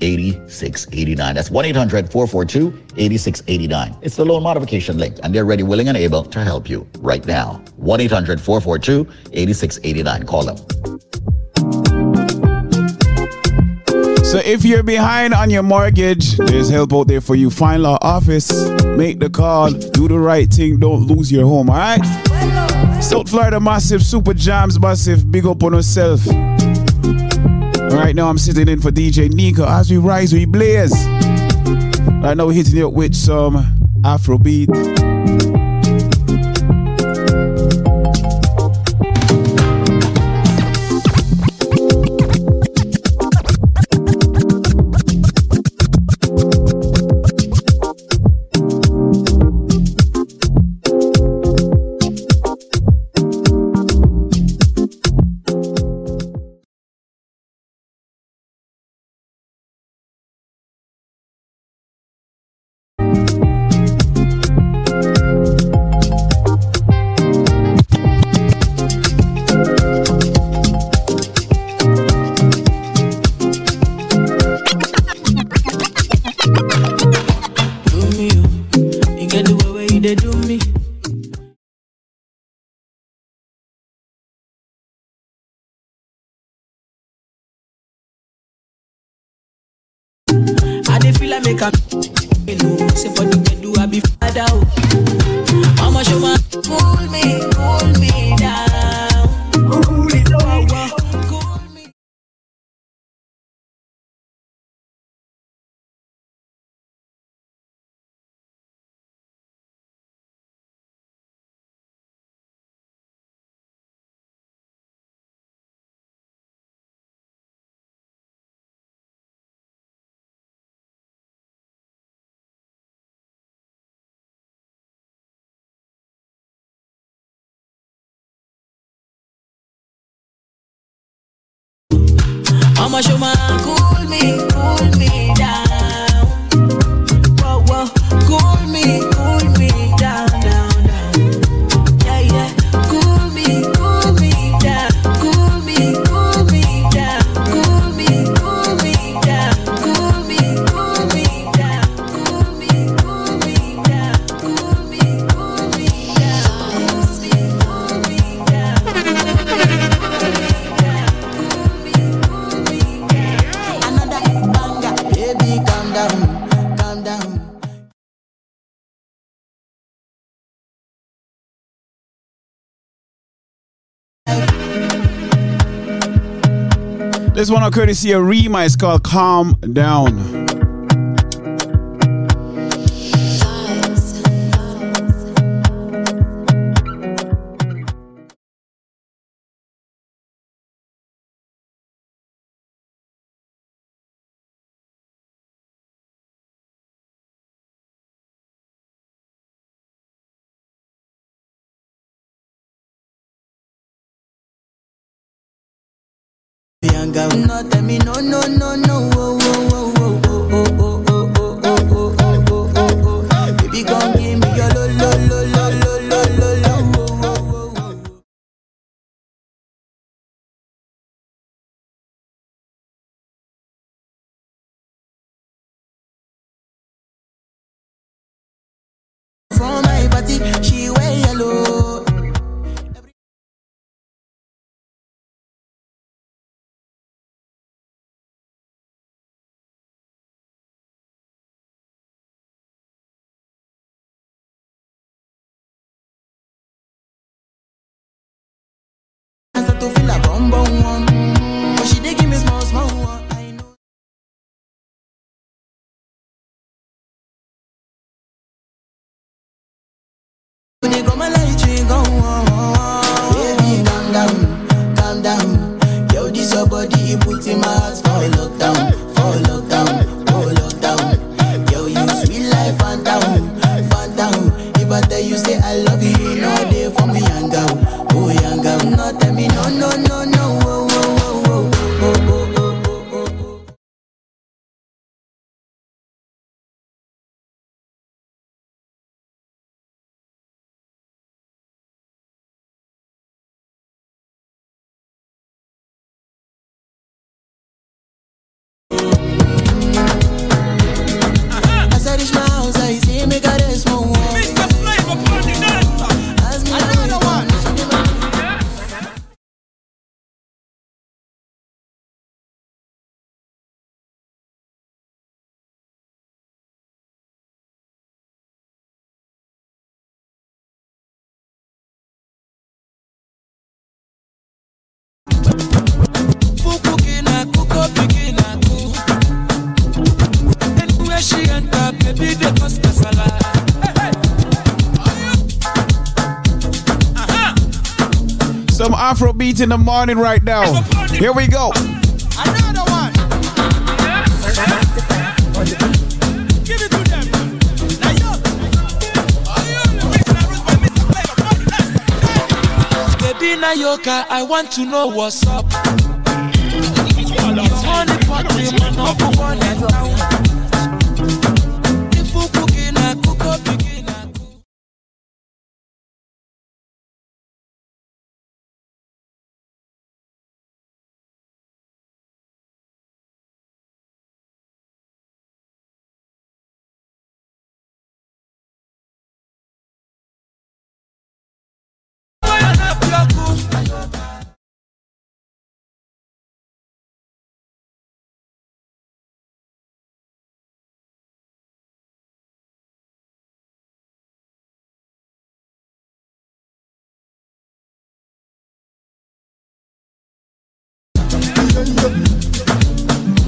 8689. That's 1 800 442 8689. It's the loan modification link, and they're ready, willing, and able to help you right now. 1 800 442 8689. Call them. So if you're behind on your mortgage, there's help out there for you. Find law office, make the call, do the right thing, don't lose your home, all right? Uh, South Florida Massive, Super Jams Massive, big up on yourself. Right now I'm sitting in for DJ Nico as we rise, we blaze. Right now we're hitting it up with some Afrobeat. Mama show my cool me, cool me This one, courtesy of Rema, is called Calm Down. Bianca, no tell me no, no, no, no, Afro beat in the morning right now. Here we go. Another one. Give it to them. Baby Nayoka, I want to know what's up. It's honey party, man, number one in town.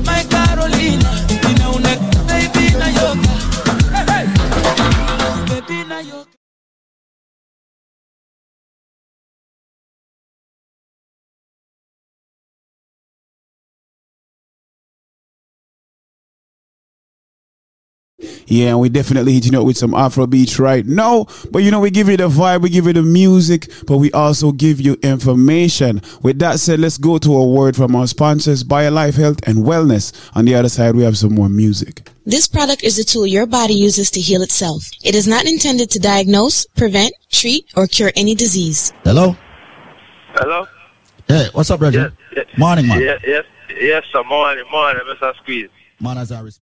My Carolina, ninaona baby Nayoka. Baby Nayoka. Yeah, and we definitely hitting up with some Afro beats right now. But you know, we give you the vibe, we give you the music, but we also give you information. With that said, let's go to a word from our sponsors, BioLife Health and Wellness. On the other side, we have some more music. This product is a tool your body uses to heal itself. It is not intended to diagnose, prevent, treat, or cure any disease. Hello? Hello? Hey, what's up, Brethren? Yes, Morning, man. Yes, yes, yes, sir. Morning, morning, Mr. Squeeze. Man, as I respect.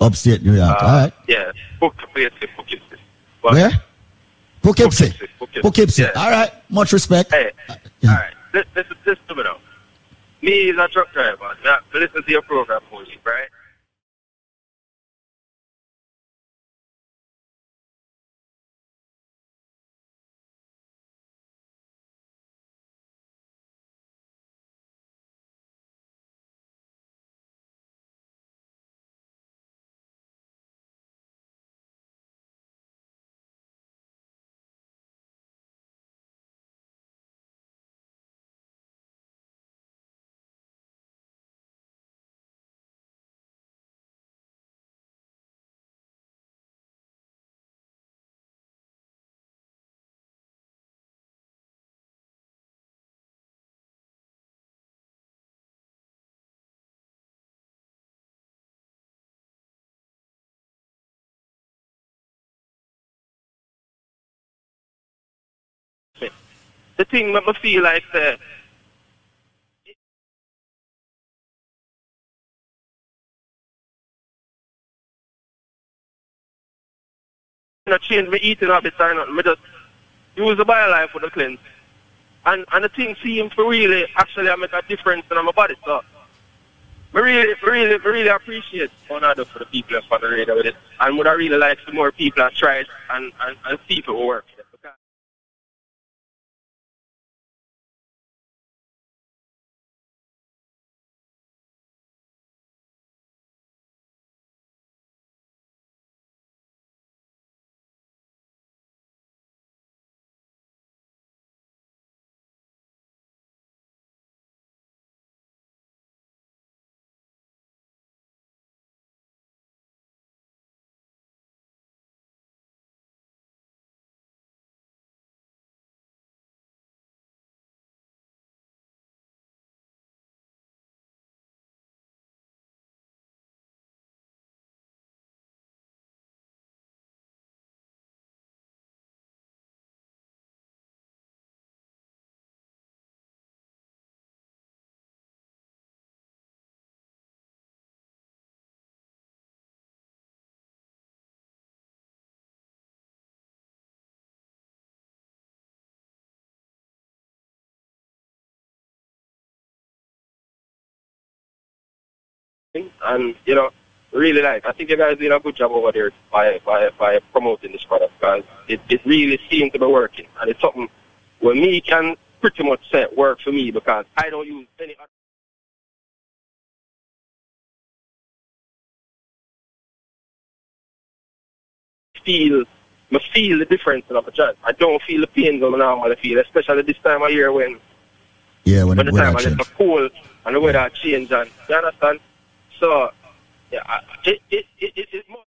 Upstate New York. Uh, All right. Yeah, Poughkeepsie, Poughkeepsie. Where? Poughkeepsie. Poughkeepsie. Poughkeepsie. Yeah. All right. Much respect. Hey, all right. Listen, listen, listen to me now. Me is a truck driver. I listen to your program, Moji, right? the thing make I feel like that. You know, change my eating habits or. I just use the life for the cleanse. And and the thing seems to really actually I make a difference in my body. So I really, really, really appreciate Tornado for the people for the radio with it. And would I really like some more people to try it and, and, and see if it works. And you know, really like. I think you guys did a good job over there by by, by promoting this product because it, it really seems to be working, and it's something where me can pretty much say work for me because I don't use any. other Feel, I feel the difference in my joint. I don't feel the pain that I normally feel, especially this time of year when Yeah, when, when the time I cold and the weather change and you understand? So yeah, it it it, it, it more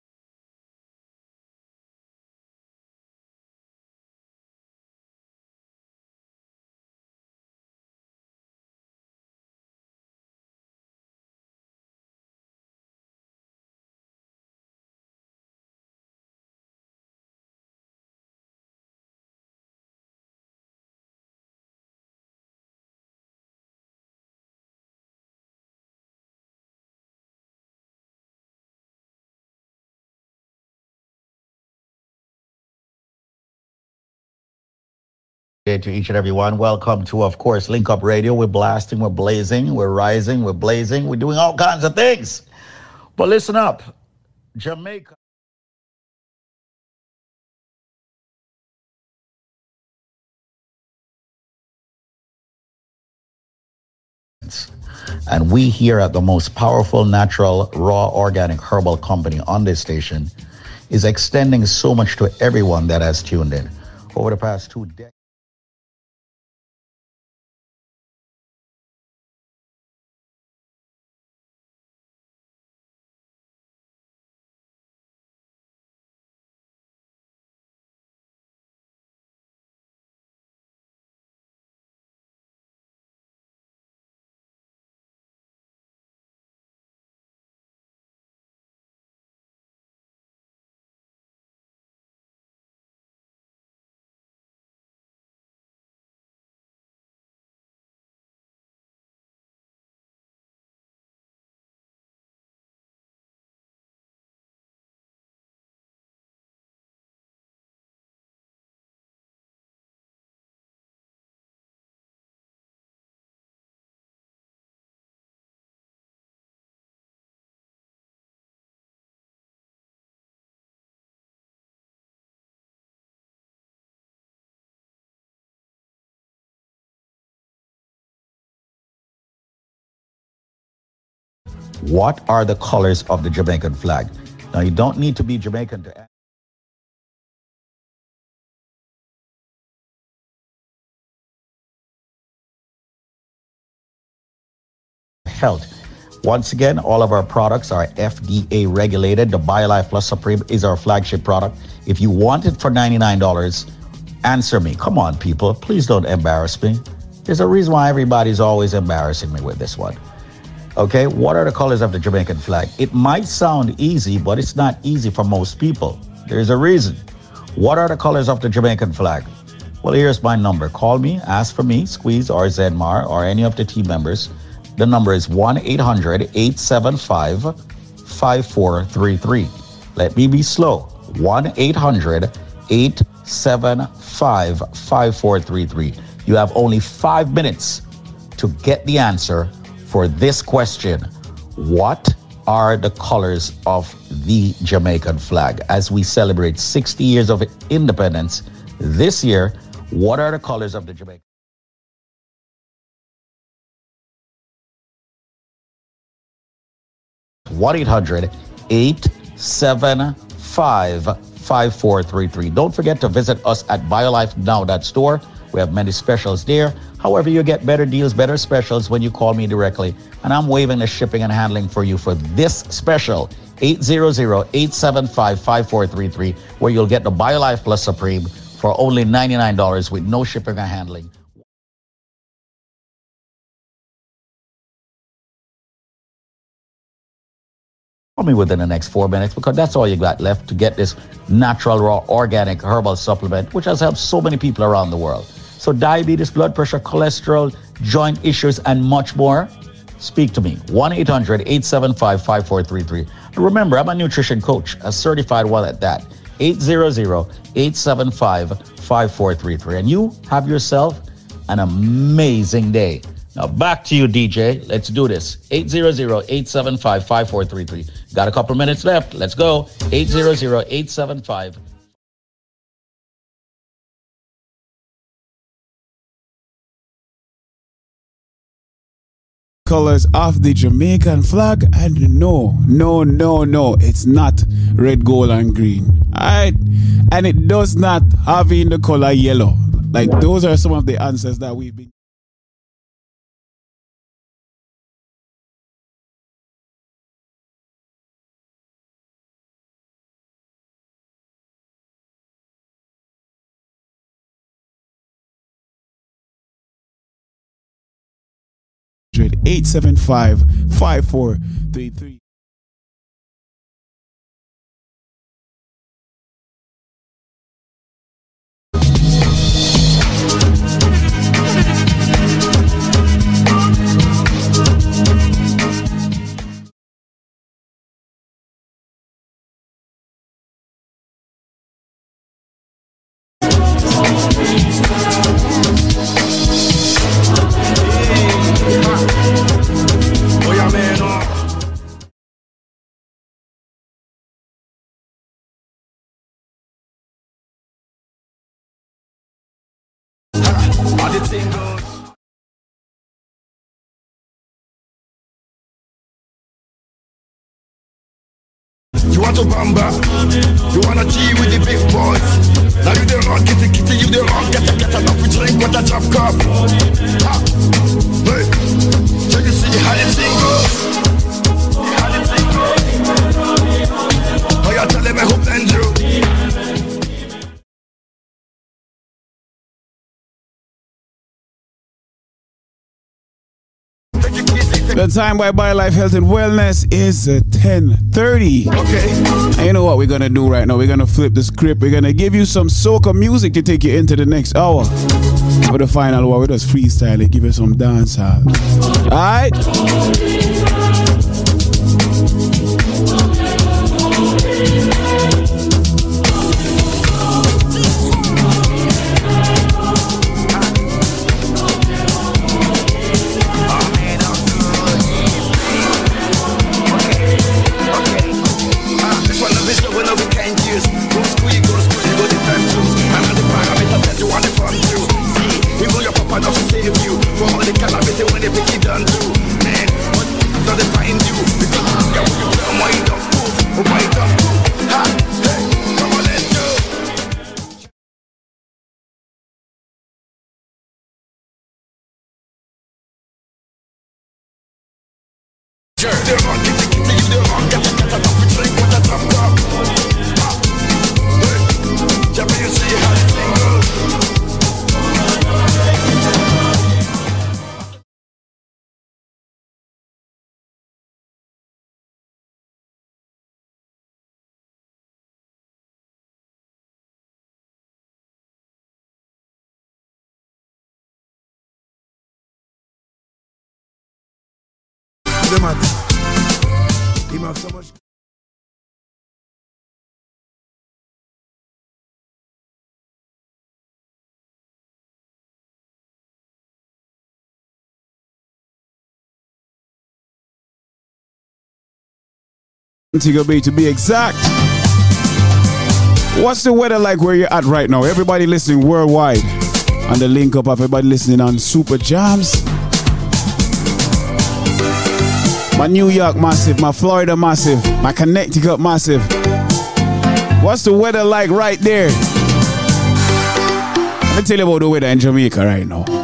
Day to each and every one. Welcome to, of course, Link Up Radio. We're blasting, we're blazing, we're rising, we're blazing, we're doing all kinds of things. But listen up, Jamaica. And we here at the most powerful natural, raw, organic herbal company on this station is extending so much to everyone that has tuned in. Over the past two decades, what are the colors of the Jamaican flag? Now, you don't need to be Jamaican to health. Once again, all of our products are FDA regulated. The BioLife Plus Supreme is our flagship product. If you want it for $99, answer me. Come on, people. Please don't embarrass me. There's a reason why everybody's always embarrassing me with this one. Okay, what are the colors of the Jamaican flag? It might sound easy, but it's not easy for most people. There's a reason. What are the colors of the Jamaican flag? Well, here's my number. Call me, ask for me, Squeeze or Zenmar or any of the team members. The number is 1 800 875 5433. Let me be slow 1 800 875 5433. You have only five minutes to get the answer for this question What are the colors of the Jamaican flag? As we celebrate 60 years of independence this year, what are the colors of the Jamaican? 1 800 875 5433. Don't forget to visit us at BioLife Now. That BioLifeNow.store. We have many specials there. However, you get better deals, better specials when you call me directly. And I'm waiving the shipping and handling for you for this special 800-875-5433, where you'll get the BioLife Plus Supreme for only $99 with no shipping and handling. Call me within the next four minutes because that's all you got left to get this natural, raw, organic herbal supplement, which has helped so many people around the world. So, diabetes, blood pressure, cholesterol, joint issues, and much more. Speak to me. 1 800 875 5433. Remember, I'm a nutrition coach, a certified one at that. 800 875 5433. And you have yourself an amazing day. Now back to you, DJ. Let's do this. 800-875-5433. Got a couple minutes left. Let's go. 800-875. Colors of the Jamaican flag and no no no no it's not red gold and green. Alright and it does not have in the color yellow. Like those are some of the answers that we've been 875 5433. Want to bamba? You wanna G with the big boys? Now you the wrong, kitty kitty, you the wrong, get a get enough we drink with a drop cup. Ha! Hey, check you see how the thing goes. The time by BioLife Health and Wellness is uh, 10.30. Okay. And you know what we're to do right now? We're to flip the script. We're to give you some soca music to take you into the next hour. For the final one, we just freestyle it, give you some dance hall. Alright? the so much. Antigua Bay to be exact. What's the weather like where you're at right now? Everybody listening worldwide on the link up of everybody listening on Super Jams. My New York massive, my Florida massive, my Connecticut massive. What's the weather like right there? Let me tell you about the weather in Jamaica right now.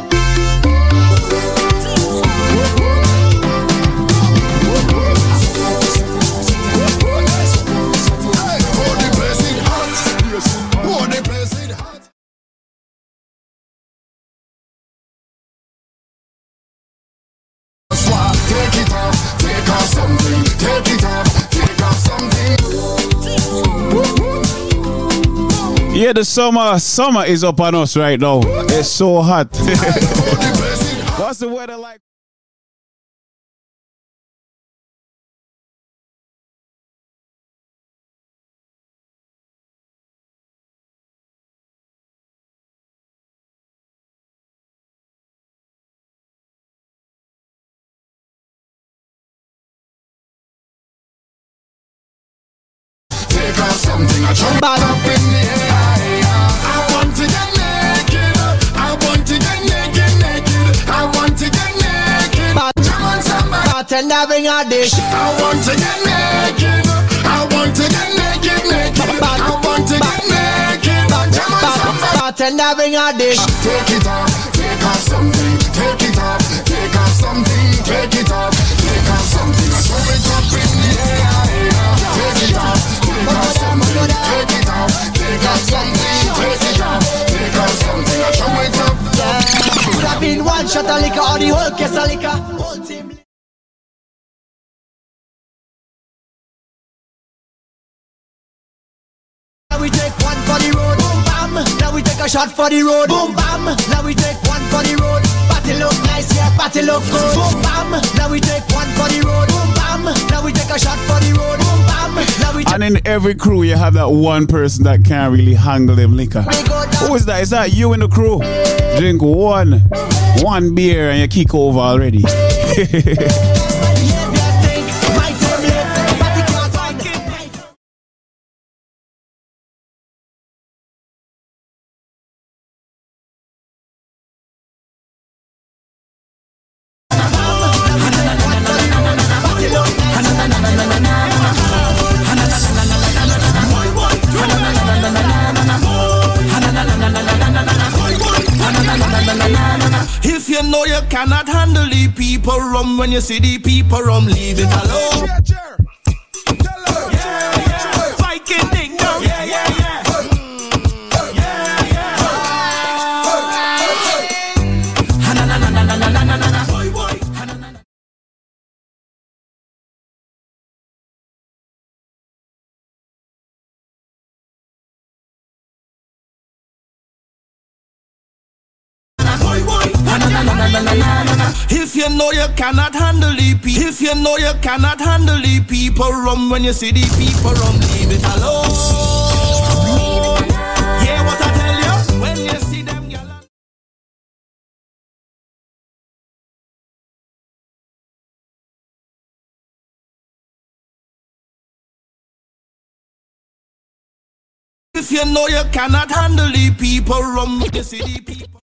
Yeah, the summer summer is up on us right now. It's so hot. What's the weather like? Take off something, I jump back up in the air. Bartender bring a dish. I want to get naked. I want to get naked, naked. I want to get naked. Somebody. Bartender bring a dish. Take it off, take off something, take it off, take off something, take it off, take off something. Throw it up in the air. Take it off, take off something, take it off, take off something, take it off, take off something. Throw it up. Could have been one shot of liquor or the whole case of liquor. We take one for the road, boom bam. Now we take a shot for the road, boom bam. Now we take one for the road. Party look nice, yeah, party look good, boom bam. Now we take one for the road, boom bam. Now we take a shot for the road, boom bam. Now we And in every crew, you have that one person that can't really handle them liquor. Who is that? Is that you in the crew? Drink one, one beer and you kick over already. cannot handle the people rum when you see the people rum, leave it alone. You know you cannot handle the people, if you know you cannot handle the people rum when you see the people rum, leave it alone. Yeah, what I tell you when you see them. If you know you cannot handle the people you see the people.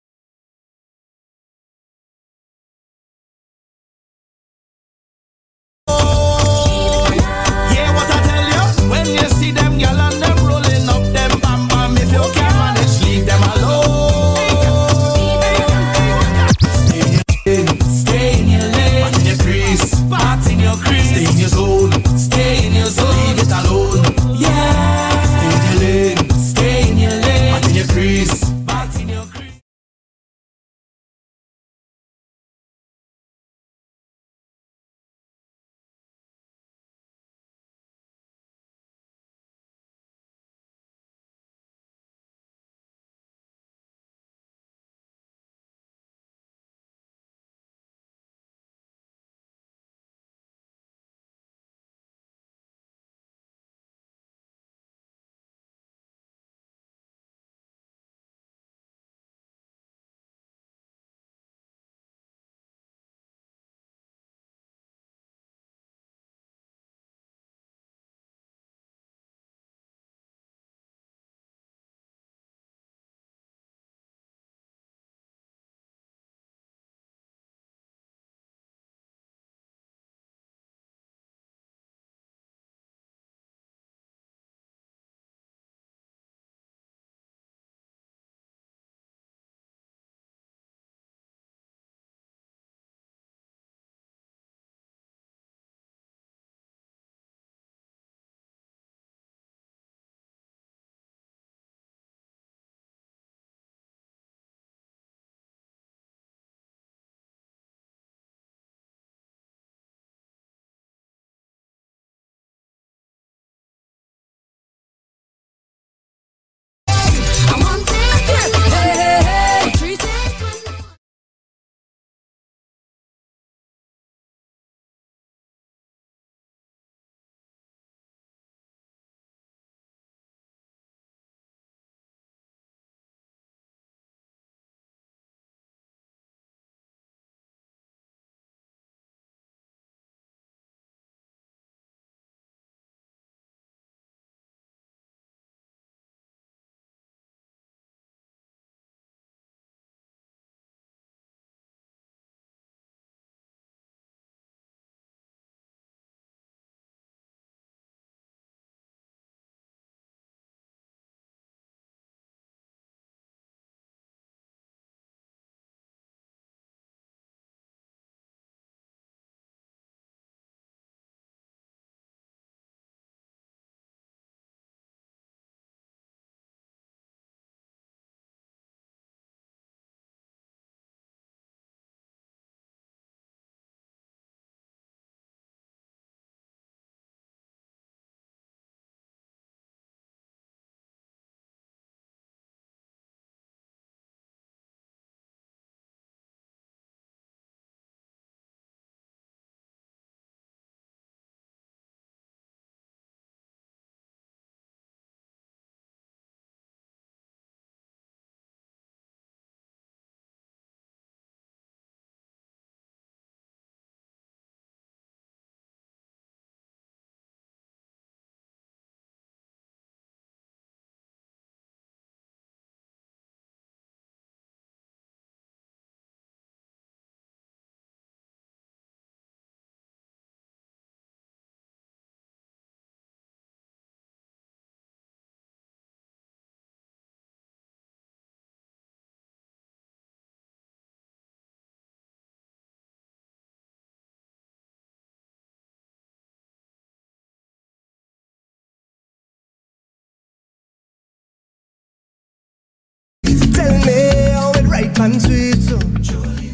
Ripe and sweet.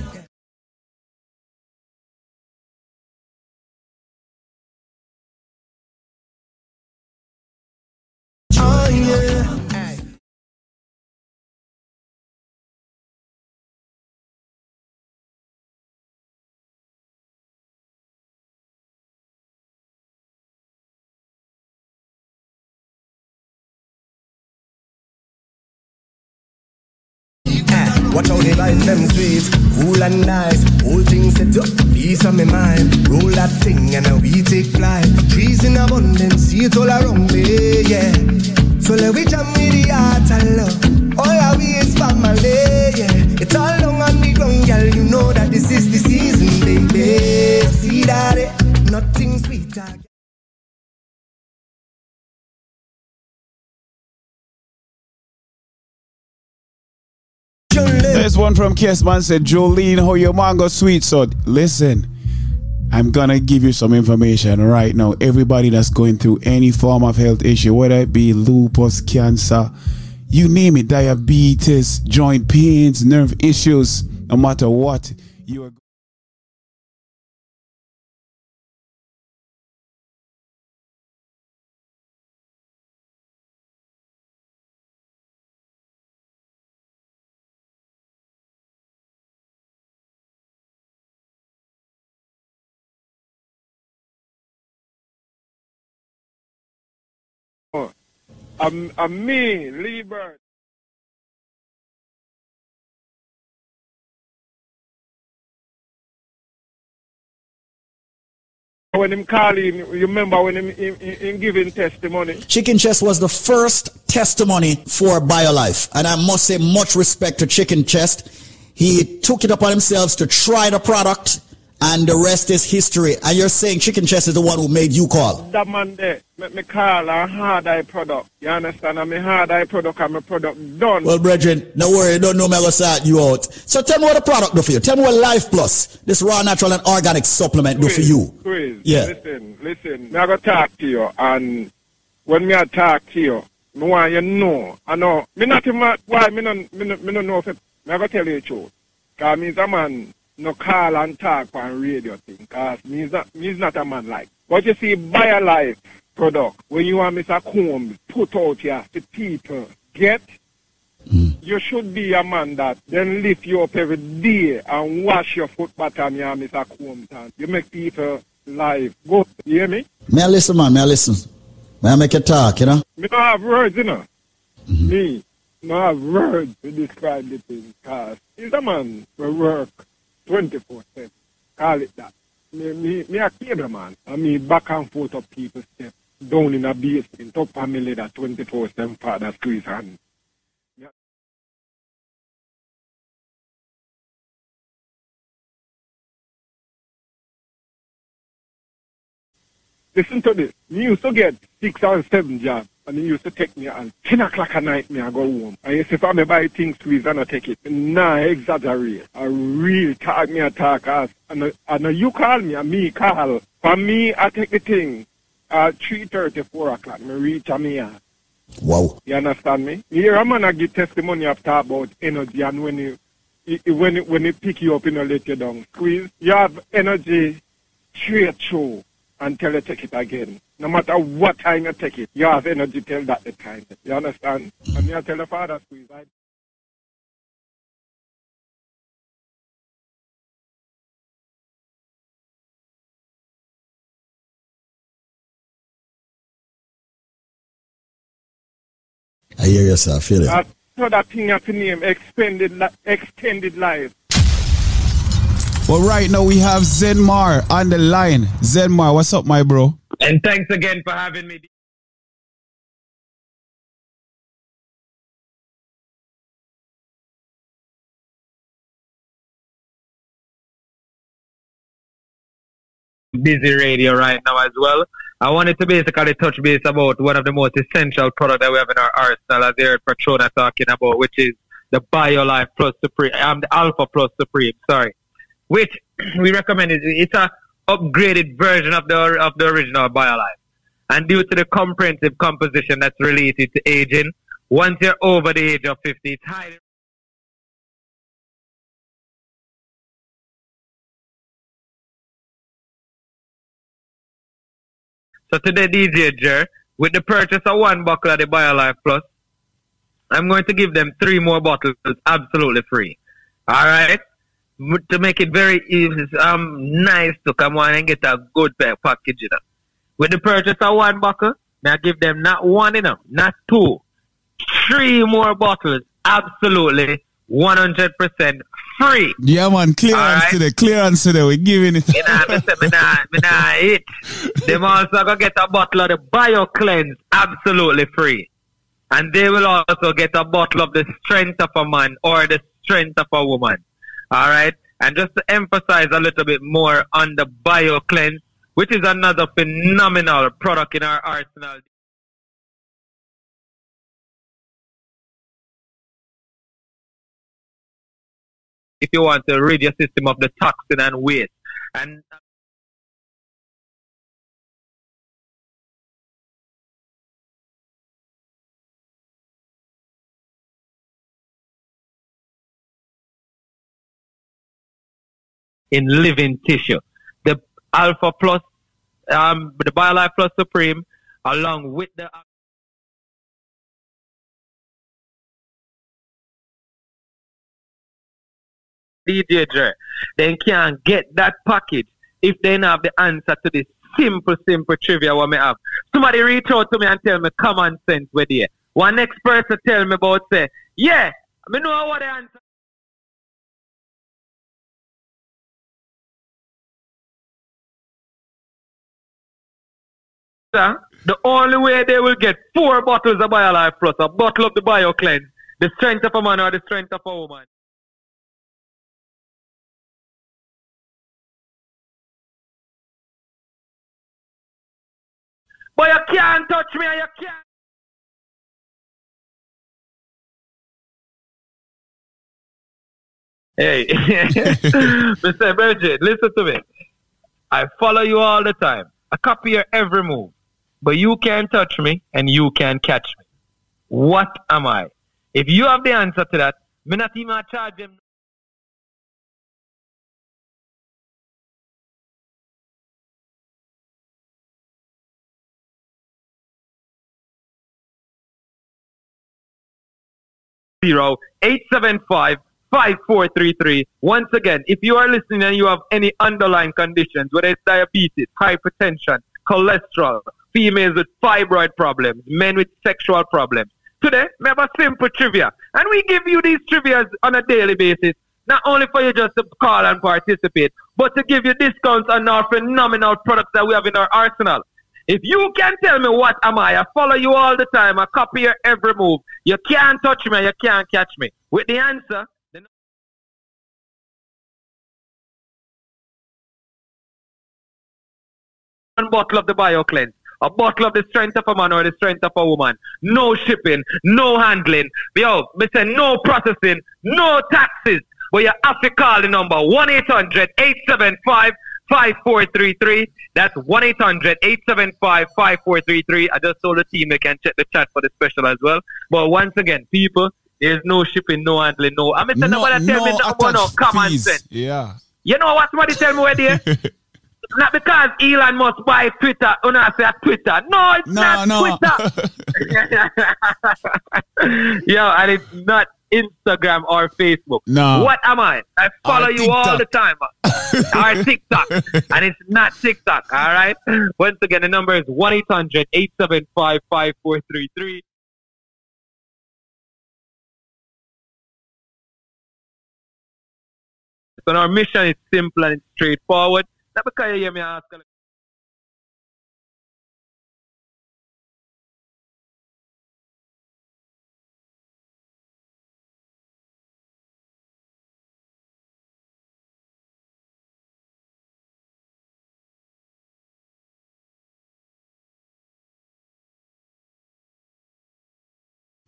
Watch how they light them sweet, cool and nice. Whole thing set up, peace on my mind. Roll that thing and now we take flight. Trees in abundance, see it all around me, yeah. So let we jam with the heart and love. All our we is family, yeah. It's all long on the ground, girl. You know that this is the season, baby. See that it, nothing sweeter. This one from Kessman said, Jolene, how your mango sweet? So listen, I'm gonna give you some information right now. Everybody that's going through any form of health issue, whether it be lupus, cancer, you name it, diabetes, joint pains, nerve issues, no matter what, you are I'm, I'm me, Lee Bird. When him calling, you remember when him, him, him, giving testimony? Chicken Chest was the first testimony for BioLife. And I must say much respect to Chicken Chest. He took it upon himself to try the product and the rest is history. And you're saying Chicken Chest is the one who made you call. That man there, make me call a hard eye product. You understand? I'm a hard eye product and my product done. Well, brethren, no worry, don't know me, I'm gonna start you out. So tell me what the product do for you. Tell me what Life Plus, this raw, natural, and organic supplement do for you. Chris, Yeah. listen, listen. Me I go talk to you and when me I talk to you, me want you know. I know. Me not even, why me no, me no, me no know if me I go tell you the truth. Cause me is a man no call and talk on radio thing. Cause me is not, not a man like. But you see, BioLife product, when you are Mr. Combs put out here to people, get mm. you should be a man that then lift you up every day and wash your foot bottom here, Mr. Combs. And you make people live go. You hear me? May I listen, man? May I listen? May I make a talk, you know? Me don't have words, you know. Mm-hmm. Me no have words to describe the thing. Cause he's a man for work 24 7. Call it that. Me, me, me a cable man. I mean back and forth of people step. Down in a basement, top family that 24 7 father squeeze hand. Listen to this. Me used to get six or seven jobs. And he used to take me at 10 o'clock at night, me I go home. And he say, if I buy things, please, and I take it. Nah, I exaggerate. I really talk me a talk as. And, and you call me, and me call. For me, I take the thing at 3.30, 4 o'clock. Me reach a me yard. Wow. You understand me? Me hear a man I give testimony after about energy and when you, when it, when it pick you up, you know, let you down. Squeeze. You have energy straight through until you take it again. No matter what time you take it, you have energy till that the time. You understand? And me I tell the father, squeeze, I I hear yourself, feel it. I saw that thing you have to name extended, li- extended life. Well, right now we have Zenmar on the line. Zenmar, what's up, my bro? And thanks again for having me. Busy radio right now as well. I wanted to basically touch base about one of the most essential products that we have in our arsenal, as Eric Patrona talking about, which is the BioLife Plus Supreme, um, the Alpha Plus Supreme, sorry, which we recommend. It. It's a upgraded version of the of the original BioLife. And due to the comprehensive composition that's related to aging, once you're over the age of 50, it's highly So today, DJ Jer, with the purchase of one bottle of the BioLife Plus, I'm going to give them three more bottles absolutely free. All right? To make it very easy, um, nice to come on and get a good package, you know. With the purchase of one bottle, may I give them not one, you know, not two, three more bottles absolutely 100% free. Yeah, man, clearance Alright. today, clearance today. We're giving it. Me nah, me say me nah, me nah hit. Them also gonna get a bottle of the Bio Cleanse absolutely free. And they will also get a bottle of the strength of a man or the strength of a woman. Alright? And just to emphasize a little bit more on the Bio Cleanse, which is another phenomenal product in our arsenal. If you want to rid your system of the toxin and waste. And in living tissue. The Alpha Plus, um, the BioLife Plus Supreme, along with the DJ Dre, then can get that package if they don't have the answer to this simple, simple trivia what me have. Somebody reach out to me and tell me common sense with you. One next person tell me about say, yeah, I know what the answer. The only way they will get four bottles of BioLife Plus, a bottle of the BioCleanse, the strength of a man or the strength of a woman. But you can't touch me and you can't. Hey, Mr. Virgin, listen to me. I follow you all the time. I copy your every move. But you can't touch me and you can't catch me. What am I? If you have the answer to that, me not even charge them. zero eight seven five five four three three. Once again, if you are listening and you have any underlying conditions, whether it's diabetes, hypertension, cholesterol, females with fibroid problems, men with sexual problems, today we have a simple trivia, and we give you these trivias on a daily basis. Not only for you just to call and participate, but to give you discounts on our phenomenal products that we have in our arsenal. If you can tell me what am I, I follow you all the time. I copy your every move. You can't touch me. You can't catch me. With the answer, one bottle of the BioCleanse, a bottle of the strength of a man or the strength of a woman. No shipping, no handling. Yo, me say no processing, no taxes. But you have to call the number 1-800-875 5433. That's 1 800 875 5433. I just told the team they can check the chat for the special as well. But once again, people, there's no shipping, no handling, no. I'm saying nobody tell me no, no, no common fees. sense. Yeah. You know what somebody tell me where there? not because Elon Musk buy Twitter. Oh, no, I say Twitter. No, it's No, not no. Twitter. yeah, and it's not Instagram or Facebook. No. What am I? I follow Or you all the time. or TikTok. and it's not TikTok, all right? Once again, the number is 1 800 875 5433. So our mission is simple and straightforward.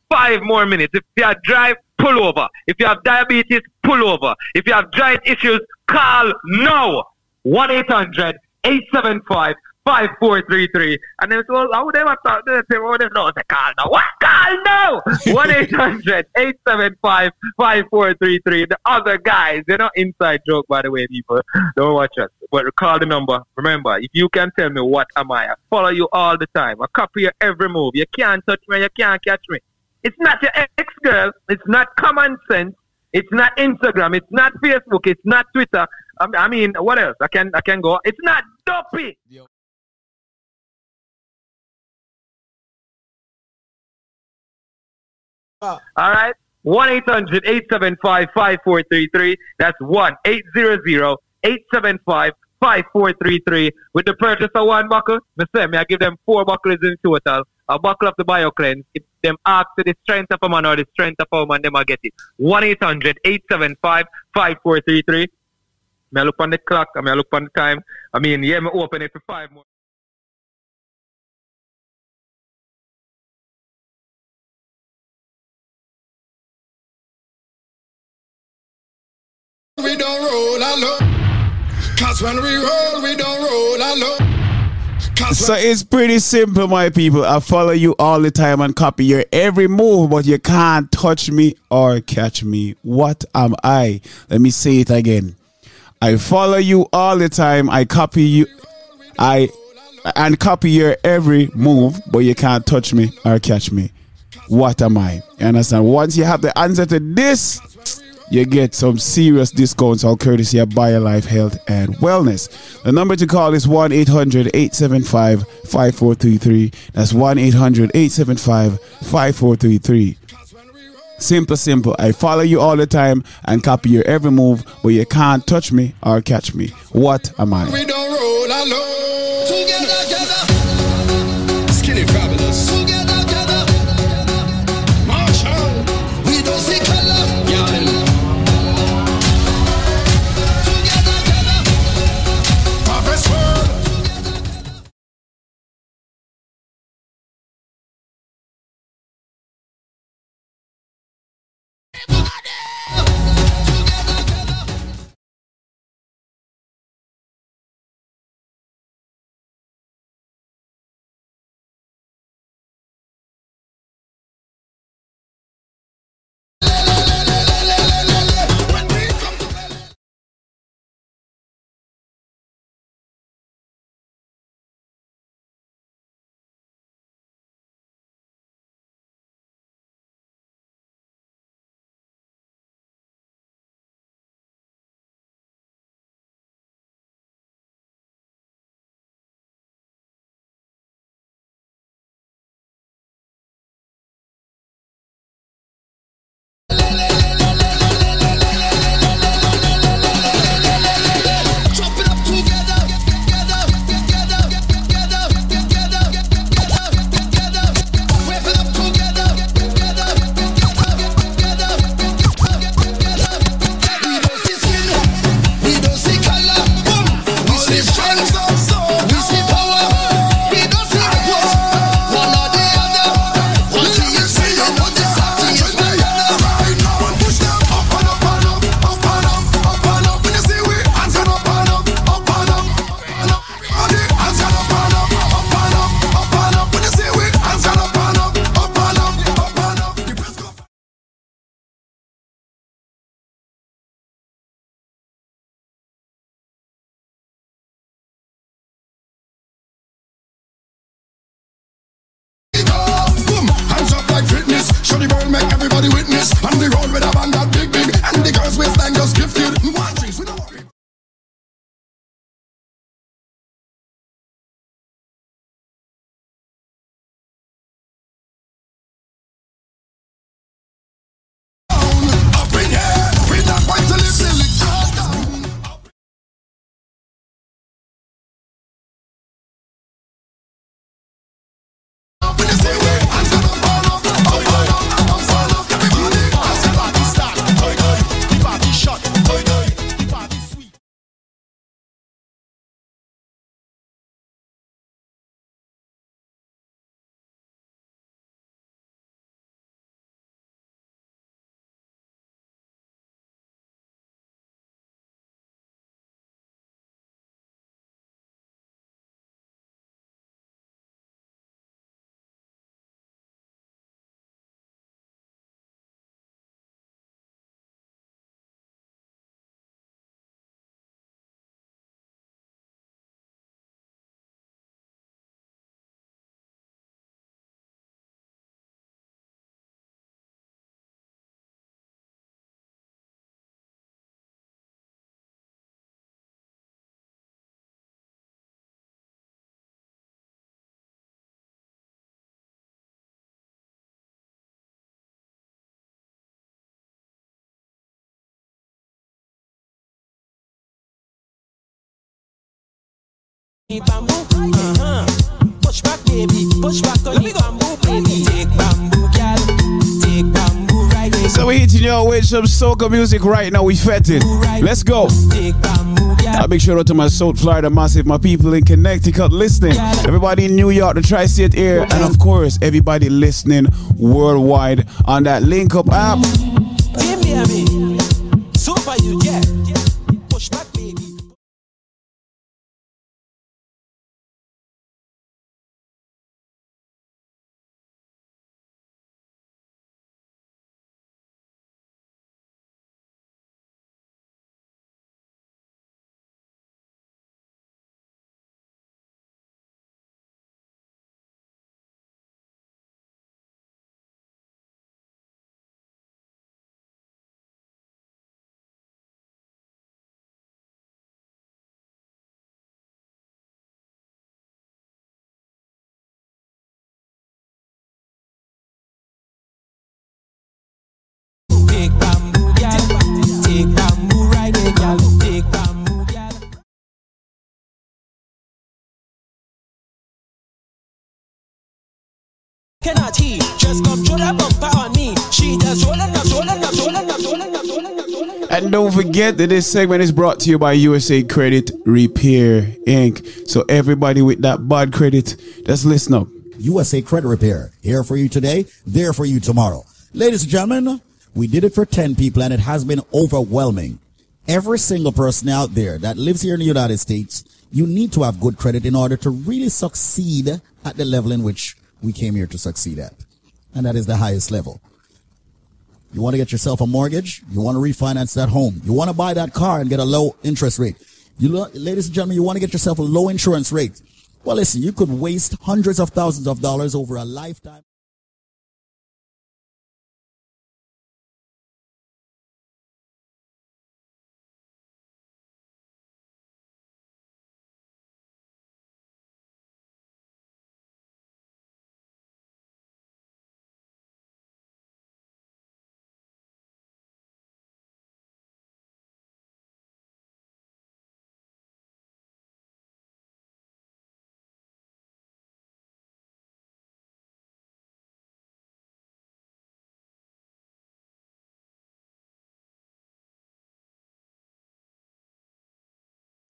Five more minutes. If you have drive, pull over. If you have diabetes, pull over. If you have joint issues, call now. 1 800 875 5433. And then so how would they have thought they say, oh, they know the call now. What call now? 1 800 875 5433. The other guys, they're not inside joke, by the way, people. Don't watch us. But call the number. Remember, if you can tell me what am I, I follow you all the time. I copy your every move. You can't touch me, you can't catch me. It's not your ex girl. It's not common sense. It's not Instagram. It's not Facebook. It's not Twitter. I I mean, what else? I can I can go. It's not dopey. Ah. All right. 1 800 875 5433. That's 1 800 875 5433. With the purchase of one buckle, me say, me I give them four buckles in total. A buckle of the bio cleanse. If them ask to the strength of a man or the strength of a woman, them I get it. 1 800 875 5433. Me I look on the clock, I mean, I look on the time. I mean, yeah, me open it for five more. We don't roll alone. Cause when we roll, we don't roll alone. So it's pretty simple, my people. I follow you all the time and copy your every move, but you can't touch me or catch me. What am I? Let me say it again. I follow you all the time. I copy you. I and copy your every move, but you can't touch me or catch me. What am I? You understand? Once you have the answer to this, you get some serious discounts all courtesy of BioLife Health and Wellness. The number to call is 1 800 875 5433. That's 1 800 875 5433. Simple, simple. I follow you all the time and copy your every move, but you can't touch me or catch me. What am I? Bamboo, uh-huh. Push back, baby. Push back on the bamboo, baby. Take bamboo, girl. Take bamboo, right there. So we hitting you with some soca music right now. We fetting. Let's go. Take bamboo, girl. A big shout out to my South Florida massive, my people in Connecticut listening, everybody in New York, the tri-state area, and of course everybody listening worldwide on that Link Up app. Super you, yeah. Cannot he just come throw that bumper on me? She just rolling up, rolling up, rolling up, rolling up, rolling up, rolling up. And don't forget that this segment is brought to you by USA Credit Repair Inc. So everybody with that bad credit, just listen up. USA Credit Repair. Here for you today, there for you tomorrow. Ladies and gentlemen, we did it for 10 people and it has been overwhelming. Every single person out there that lives here in the United States, you need to have good credit in order to really succeed at the level in which we came here to succeed at. And that is the highest level. You want to get yourself a mortgage? You want to refinance that home? You want to buy that car and get a low interest rate? You, ladies and gentlemen, you want to get yourself a low insurance rate? Well, listen, you could waste hundreds of thousands of dollars over a lifetime.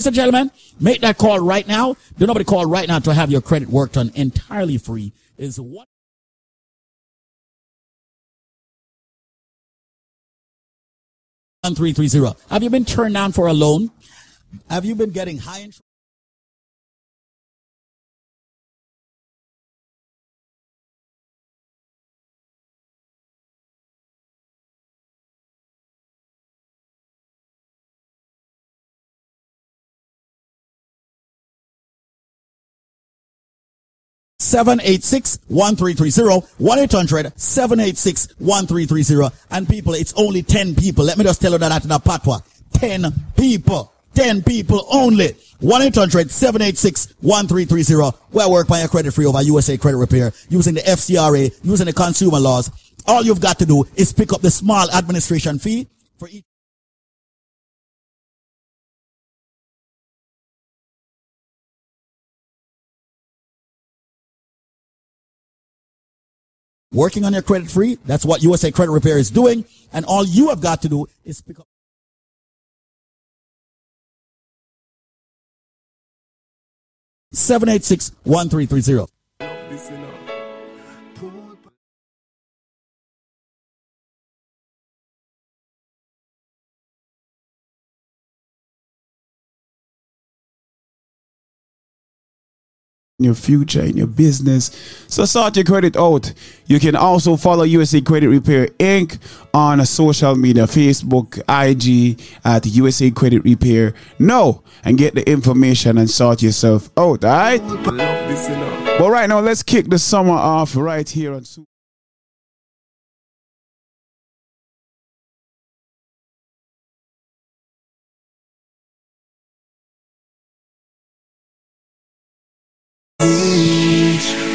Ladies and gentlemen, make that call right now. Do nobody call right now to have your credit worked on entirely free. Is one. One three three zero. Have you been turned down for a loan? Have you been getting high interest? 786 1330. 1 800 786 1330. And people, it's only 10 people. Let me just tell you that in a patwa. 10 people. 10 people only. 1-800-786-1330. Where work by your credit free over USA Credit Repair using the FCRA, using the consumer laws. All you've got to do is pick up the small administration fee for each. Working on your credit free. That's what USA Credit Repair is doing. And all you have got to do is pick up. Seven eight six one three three zero. In your future, in your business. So sort your credit out. You can also follow USA Credit Repair Inc. on social media, Facebook, IG at USA Credit Repair. No, and get the information and sort yourself out, alright? But right now, let's kick the summer off right here on Super.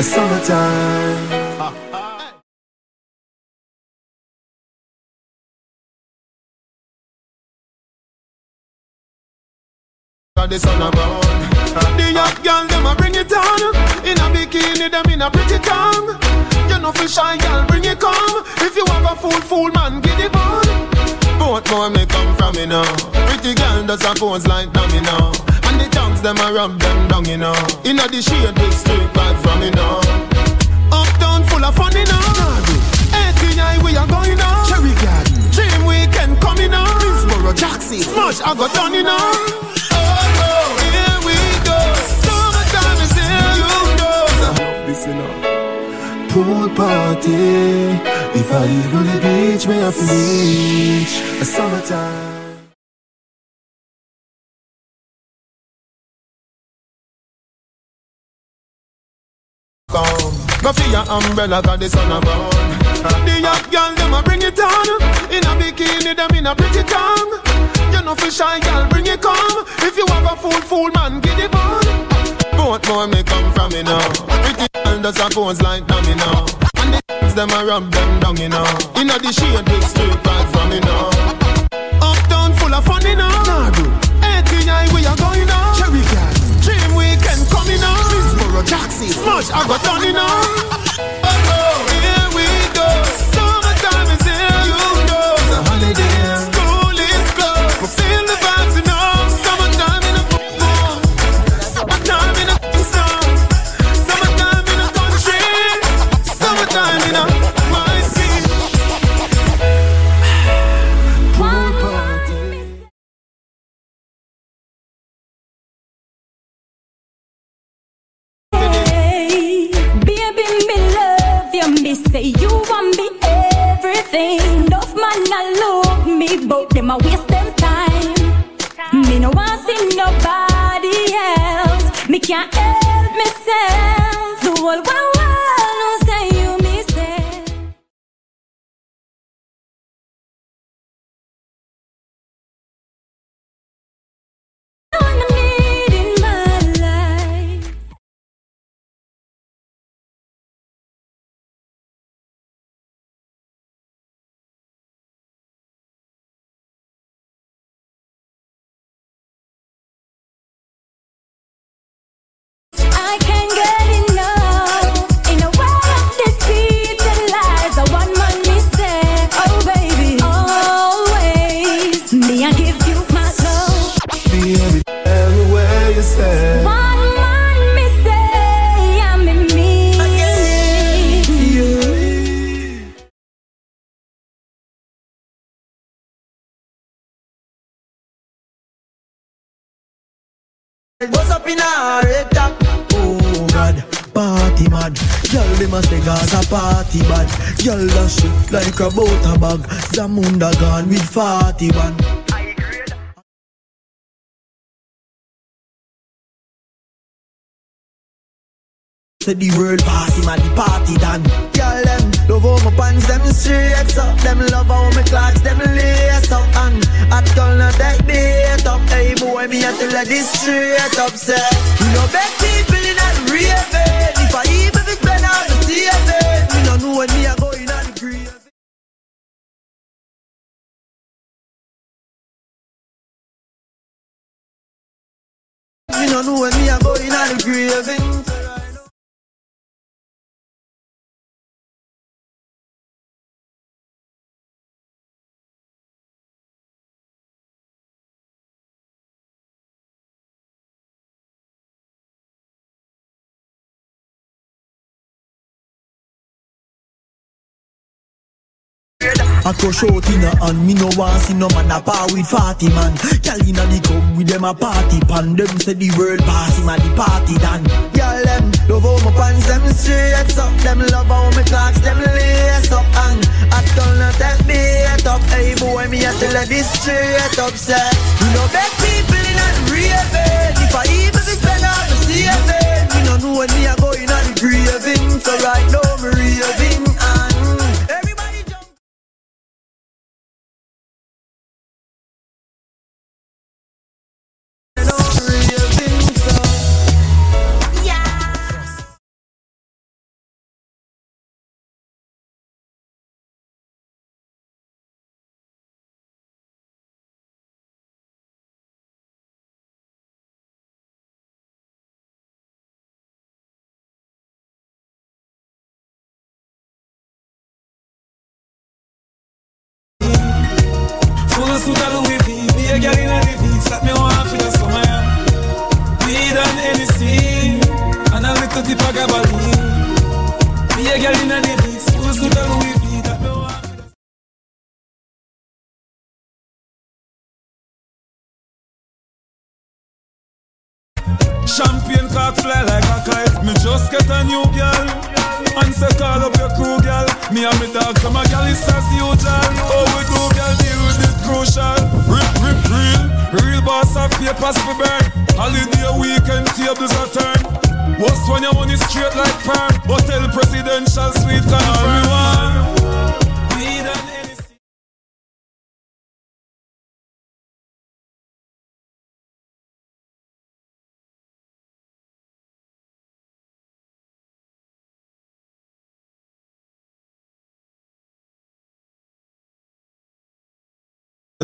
Summertime. the sun a The young girl, them a bring it on. In a bikini, them in a pretty tongue. You know, for shy girl, bring it come. If you have a fool, fool man, get it on. Both more may come from me now. Pretty girl does a pose like. And the tongues them a rub them down, you know. Inna the shade with straight vibes from me now. Uptown full of fun, you know. 89 we are going now. Cherry Garden. Dream weekend coming now. Middlesboro, Jackson. Smash, I got done, you know. Oh, oh, here we go. Summertime is here, you know. I this, you know. Pool party. If I even the beach, may I reach a summertime. Go for your umbrella, cause the sun a burn. The young girl, them a bring it on. In a bikini, them in a pretty tongue. You know, for shy girl, bring it come. If you have a fool, fool man, get it on. Both more may come from me now. Pretty girl does a pose like dummy now. And the them a rub them down, you know. In a the shade with straight vibes from me now. Uptown full of fun, you know. Nah, bro. 89 we are going now. Jackson. Smash, I got you know. Oh, oh, baby, me love you. Me say you want me everything. Enough man a love me, but them a waste them time. Me no want see nobody else. Me can't help myself. The whole world man me say, I'm in me. What's up in a red top? Oh God, party mad. Girl, them a say Gaza party bad. Girl, that shit like a butter bag. Zamunda gone with 41. Say the world party, man, the party done. Girl, them love how my pants them straight up. Them love how my clocks them lace up. And tell her take me up. Hey boy, me I tell her this straight up. Say, you know bad people in a raving. If I even be out the saving, me no know when me a go in the grave. Me no know when me a go in a the graving. I crush out in a hand, me no want see no man a par with 40 man. Girl inna the club with them a party pan. Them say the world pass him a the party done. Girl them love how my pants them straight up. Them love how my clocks them lace up. And I her take me it up. Hey boy, me a tell her this straight up. Say you know bad people in a raving. If I even be spend all the saving, me no know when me a go in a the graving. So right now me raving suit a Louis um V. A girl in a Slap me one for the summer. Weed and Hennessy. And a little tip of gabaline. Be a girl in a V. School suit a Louis V. Champion cock fly like a kite. Me just get a new girl. And say call up your crew girl. Me and me dog, so my girl is as usual. Oh, we do girl deal with it crucial. Rip, rip, real. Real boss of papers for burn. Holiday weekend tables are turn. What's when your money straight like perm? Hotel presidential suite confirm. Weed and Hennessy.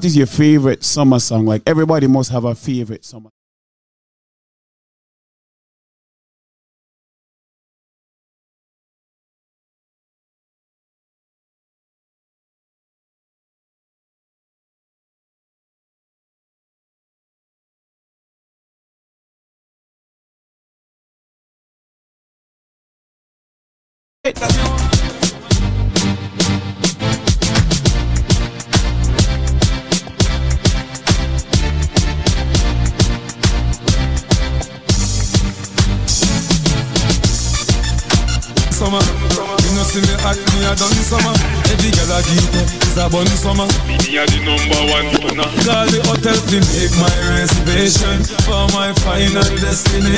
Is your favorite summer song? Like everybody must have a favorite summer.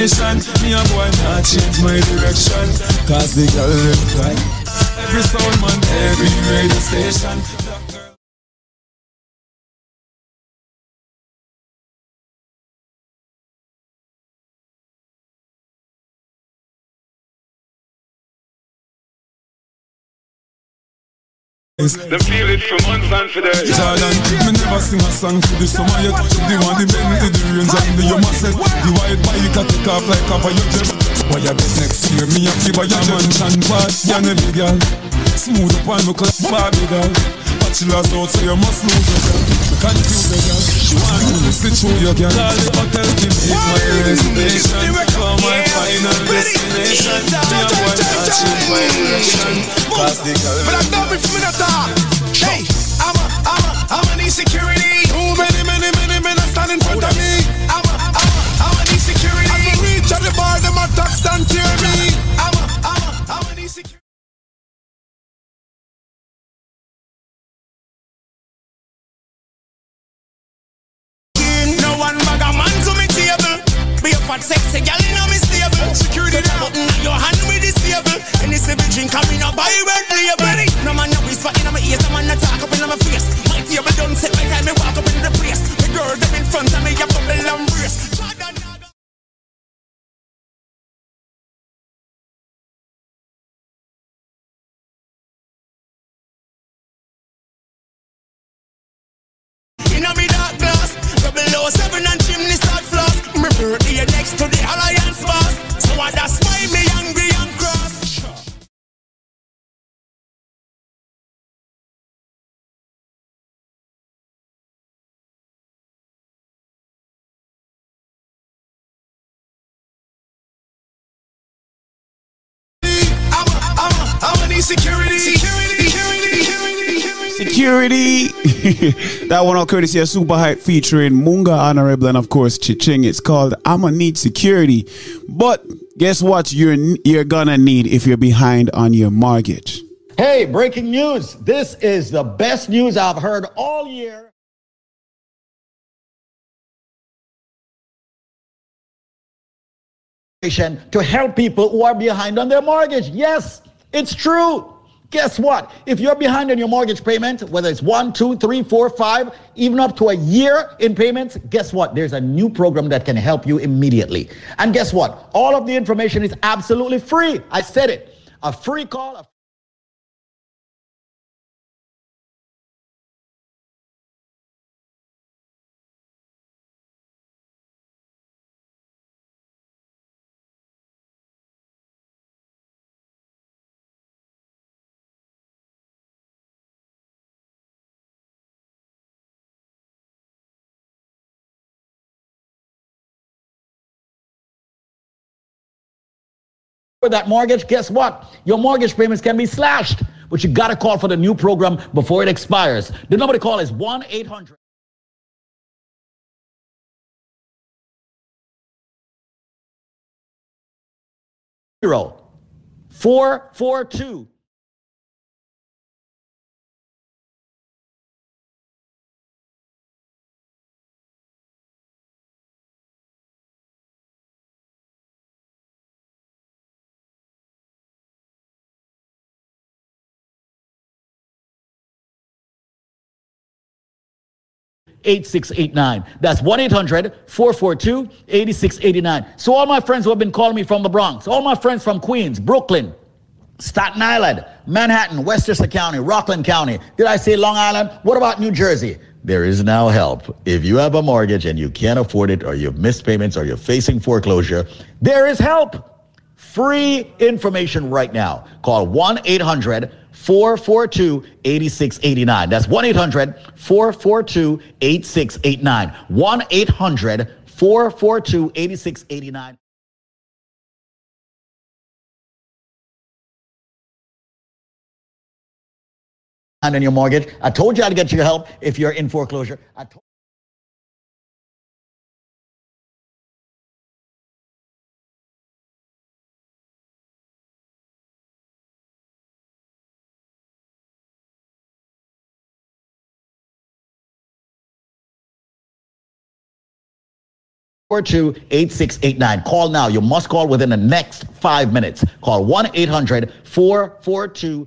Destination. Me a boy not change my direction. Cause the girl them right. Every sound man, every radio station. Them feel it for months and for days. Jordan, me never sing a song for the summer yet. The one the Bentley, the range and the Yuma set. The white bike a take off like a fire jet. Why you bet next year? Me a give a your mansion part. You never girl. Smooth up on me clap Barbie girl. Bachelor's out so you must lose your girl. Me confuse the girl. She want me to sit through your girl. Call the hotel to make my reservation for my final destination. Me a boy my I'm a, I'm a, I'm a need security. Too many, many, many men are standing in front of me. I'm a, I'm a, I'm a need security. I can reach at bar, them a tax and tear me. I'm a, I'm a, I'm a need security. No one bag a man fat sexy gal in me stable. Security the button in your hand with the stable. And this every drink coming up by red label. No man no whisper in my ears, no man no talk up in my face. My table done set by time me walk up in the place. The girls them in front of me a bubble and brace. Security. that one on courtesy of Super Hype featuring Munga Honorable and of course Chiching. It's called I'ma Need Security. But guess what you're you're gonna need if you're behind on your mortgage. Hey, breaking news. This is the best news I've heard all year. To help people who are behind on their mortgage. Yes, it's true. Guess what? If you're behind on your mortgage payment, whether it's one, two, three, four, five, even up to a year in payments, guess what? There's a new program that can help you immediately. And guess what? All of the information is absolutely free. I said it. A free call. a That mortgage, guess what? Your mortgage payments can be slashed, but you got to call for the new program before it expires. The number to call is 1 800. Zero four four two Eight six eight nine. That's 1 800 442 8689. So, all my friends who have been calling me from the Bronx, all my friends from Queens, Brooklyn, Staten Island, Manhattan, Westchester County, Rockland County. Did I say Long Island? What about New Jersey? There is now help. If you have a mortgage and you can't afford it, or you've missed payments, or you're facing foreclosure, there is help. Free information right now. Call 1 800 442 8689. That's 1 800 442 8689. 1 800 442 8689. And on your mortgage. I told you I'd get your help if you're in foreclosure. I told Four two eight six eight nine. Call now. You must call within the next five minutes. Call 1 800 442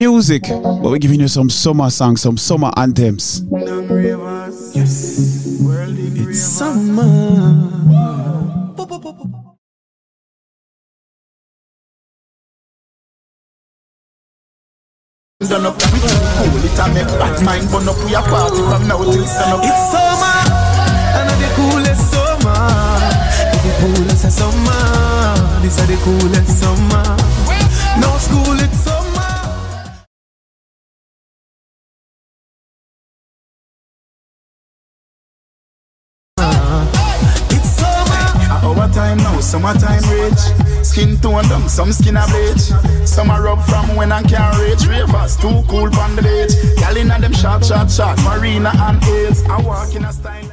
Music, but we're giving you some summer songs, some summer anthems. Yes. It's summer. It's summer, and summer. Summer. This is the coolest summer. No school, it's summer. Summer. A time now, summertime rage. Skin tone down, some skin a bleach. Summer rub from when I can't reach. Ravers too cool on the beach. Gal inna them short, short, short. Marina and Hills. I walk in a style.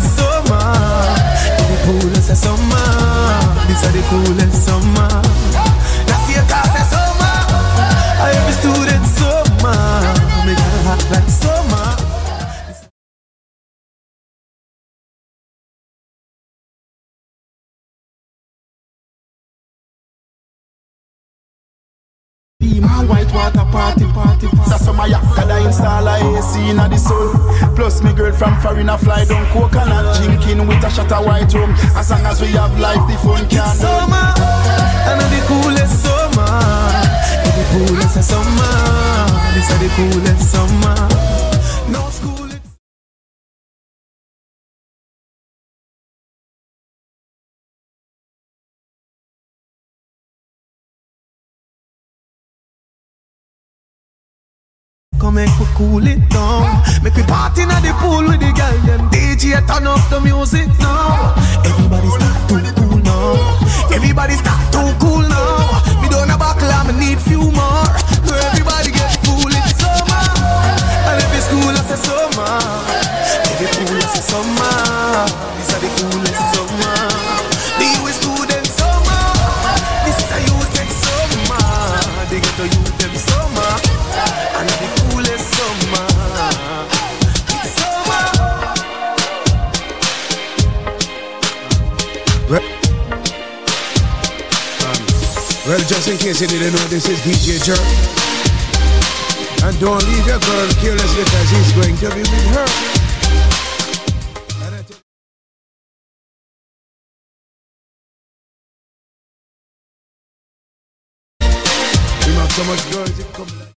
summer. The coolest summer. This is the coolest summer. All white water party party. So summer yakada install a AC inna the sun. Plus me girl from foreign a fly down coconut drinking with a shot of white rum. As long as we have life, the fun can It's summer. And the coolest summer. It's The coolest summer. This is the coolest summer. No school. Cool it down. Make we party in the pool with the girl. Them DJ turn up the music now. Everybody start to cool now. Everybody start to cool Well, just in case you didn't know, this is DJ Jerk. And don't leave your girl careless because he's going to be with her. So much girls, it come like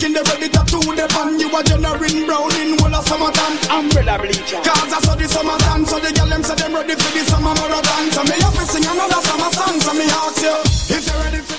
skin the ready tattoo the pan. You a generating brown in whole of summertime. Umbrella bleacher. Cause I saw the summertime, so the girl them say them ready for the summer marathon. So me have to sing another summer song. So me ask you if you ready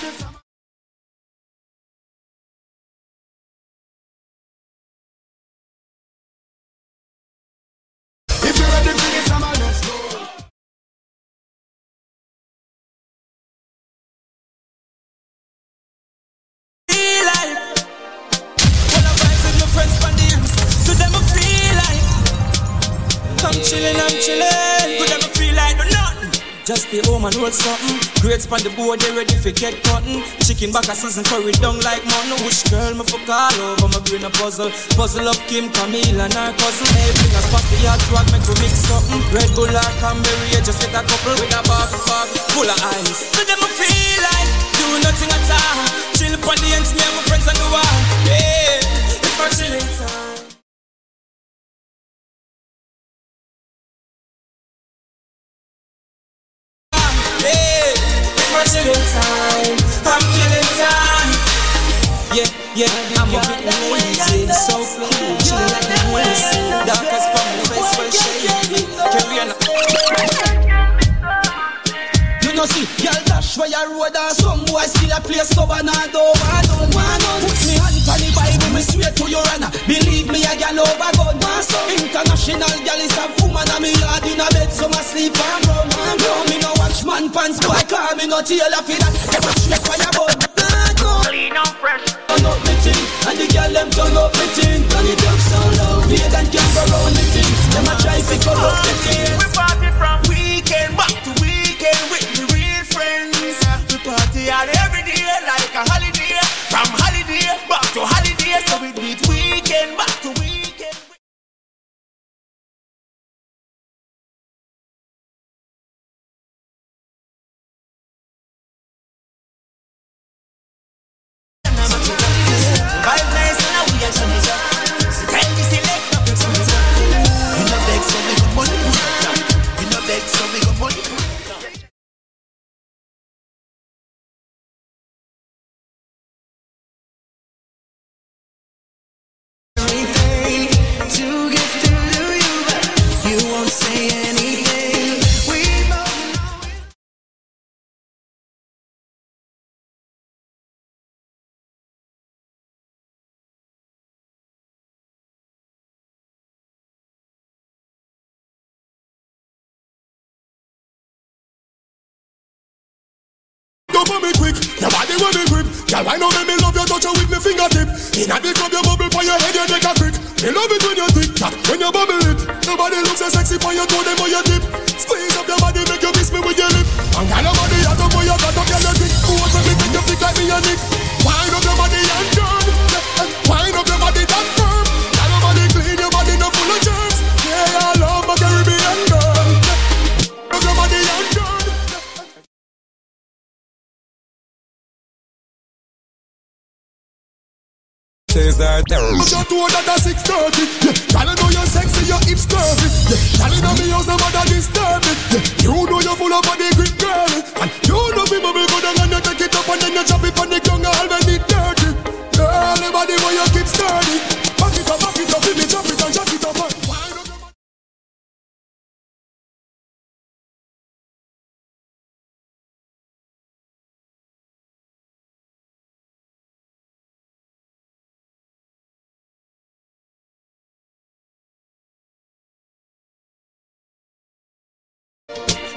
and hold something. Grades on the board, they ready for get cotton. Chicken back a season curry down like mountain. Which girl me fuck all over my brain a puzzle. Puzzle up Kim, Camille and her cousin. Hey, bring us past the yard swag, make we mix something. Red Bull or Cranberry, yeah, just get a couple with a bag, bag full of ice. To them feel like do nothing at all. Chill upon the ends, me and my friends on the wall. Yeah, it's for chilling time. It's for chilling time. I'm killing time. Yeah, yeah, I'm a bit lazy, so cool, chilling like a lazy. Darkest from my face, well shady. Carry on. You know see, where road and some boy still a place cover now don't want none, want none. Put me hand on the Bible, me swear to your honor. Believe me, a girl over God, man. So international girl is a woman and me yard in a bed, so my sleep and run, and run. Me no watch man pants, boy call me no tailor for that. Them a straight fire bud. Clean and fresh. Turn up me thing, and the girl them turn up me thing. Turn it up so low, me and can go round the thing. Them a try to cover up the thing. We party from weekend back to weekend with the real friends. Party out every day like a holiday. From holiday back to holiday, so we do it weekend back to weekend. Don't want me quick, your body want me grip. Girl, I know make me love you, touch you with me fingertip. Inna the club, you bubble for your head, you take a crick. Me love it when you tick tock, when you bubble it. Nobody looks so sexy for your toe, them on your tip. Squeeze up your body, make you kiss me with your lip. And girl, your body hot up, boy, you got up, girl, you thick. Who wants me make you flick like me and Nick? Wind up your body and turn. Wind up your Says that. Put your toe that a 630 Yeah, girl, you know you're sexy, your hips curvy. Yeah, girl, you know me house, no matter disturb it Yeah, you know you're full of body grip, girl. And you know me bubble go down and you take it up And then you drop it on the ground,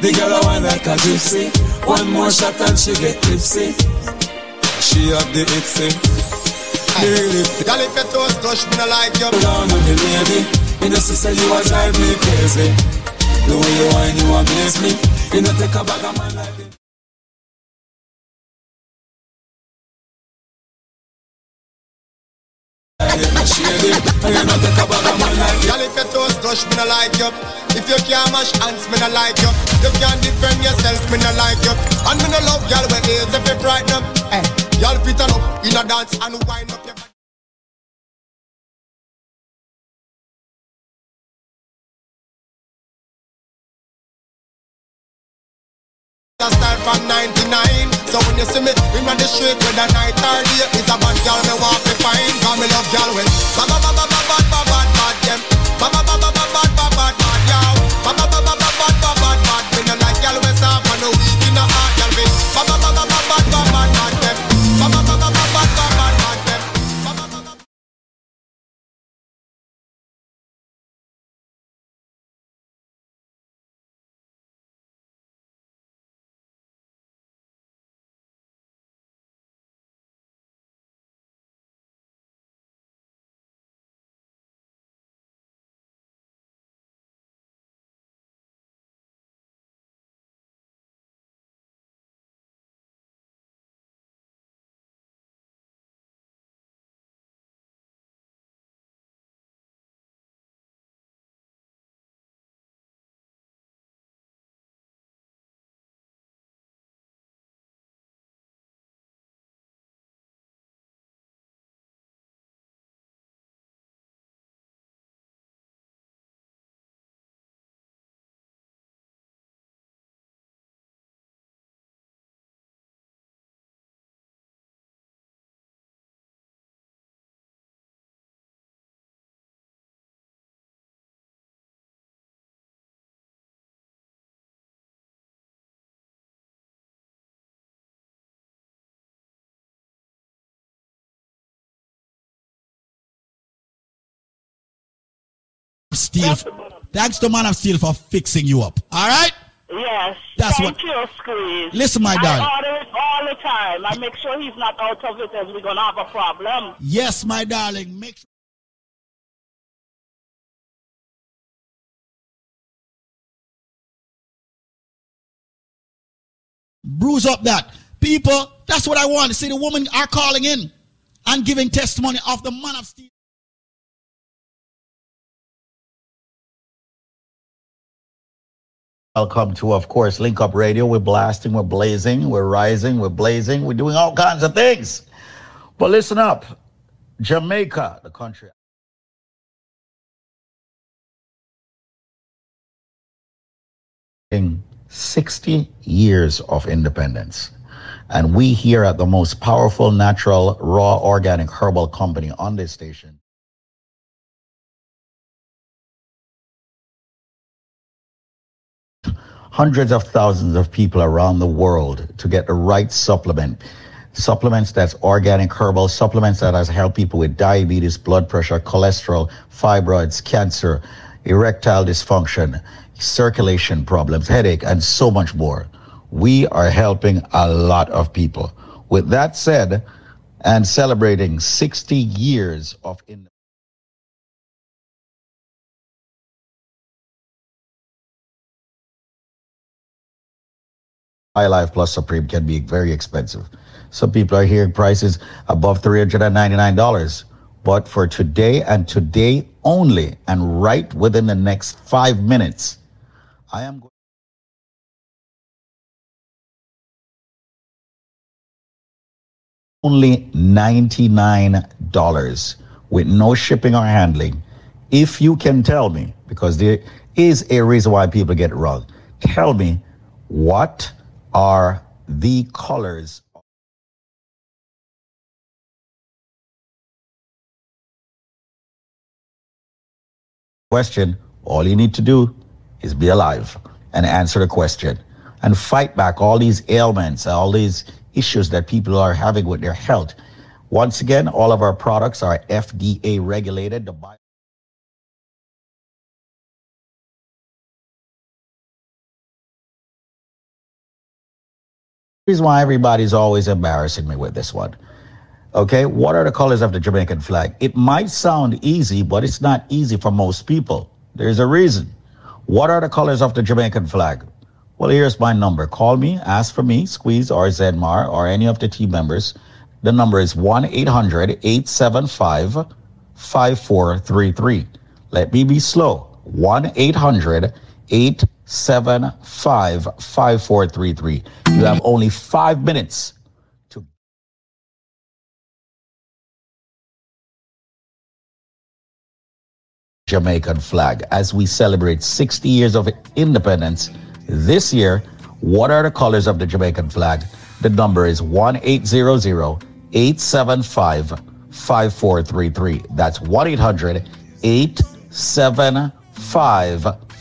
The girl I want like a gypsy. One more shot and she get tipsy. She have the itsy. The real itsy. Girl, if your toes touch, me no like you. Down on the lady Me she say you a drive me crazy. The way you whine you amaze me. You know take a bag of man like me Shady, and you know take a bag of man like Girl, if your toes touch, me no like you. If you can't mash hands, me no like you. You can't defend yourself, me no like you. And me no love girl when AIDS if you frighten up. Eh, y'all fit on up in a dance and wind up your body. Style from 99 So when you see me in the street a night or day, it's a bad girl me want to find. Cause me love girl with ba ba ba ba ba ba ba ba bad them. Ba ba ba ba ba ba ba ba. Ba ba Steel. Thanks to Man of Steel for fixing you up. All right? Yes. That's Thank what- you, Squeeze. Listen, my darling. I order it all the time. I make sure he's not out of it and we're going to have a problem. Yes, my darling. Make sure. Bruise up that. People, that's what I want to see. The women are calling in and giving testimony of the man of steel. Welcome to, of course, Link Up Radio. We're blasting, we're blazing, we're rising, we're blazing, we're doing all kinds of things. But listen up Jamaica, the country. In 60 years of independence. And we here at the most powerful natural, raw, organic herbal company on this station hundreds of thousands of people around the world to get the right supplement. Supplements that's organic herbal, supplements that has helped people with diabetes, blood pressure, cholesterol, fibroids, cancer, erectile dysfunction, circulation problems, headache, and so much more. We are helping a lot of people. With that said, and celebrating 60 years of. BioLife Plus Supreme can be very expensive. Some people are hearing prices above $399. But for today and today only, and right within the next five minutes, I am going. Only $99 with no shipping or handling. If you can tell me, because there is a reason why people get it wrong, tell me what are the colors question. All you need to do is be alive and answer the question and fight back all these ailments all these issues that people are having with their health. Once again all of our products are fda regulated reason why everybody's always embarrassing me with this one. Okay, what are the colors of the Jamaican flag? It might sound easy, but it's not easy for most people. There's a reason. What are the colors of the Jamaican flag? Well, here's my number. Call me, ask for me, Squeeze or Zedmar or any of the team members. The number is 1 800 875 5433. Let me be slow. 1 800 875 5433. You have only five minutes to. Jamaican flag as we celebrate 60 years of independence this year. What are the colors of the Jamaican flag? The number is 1 875 5433. That's 1 800 875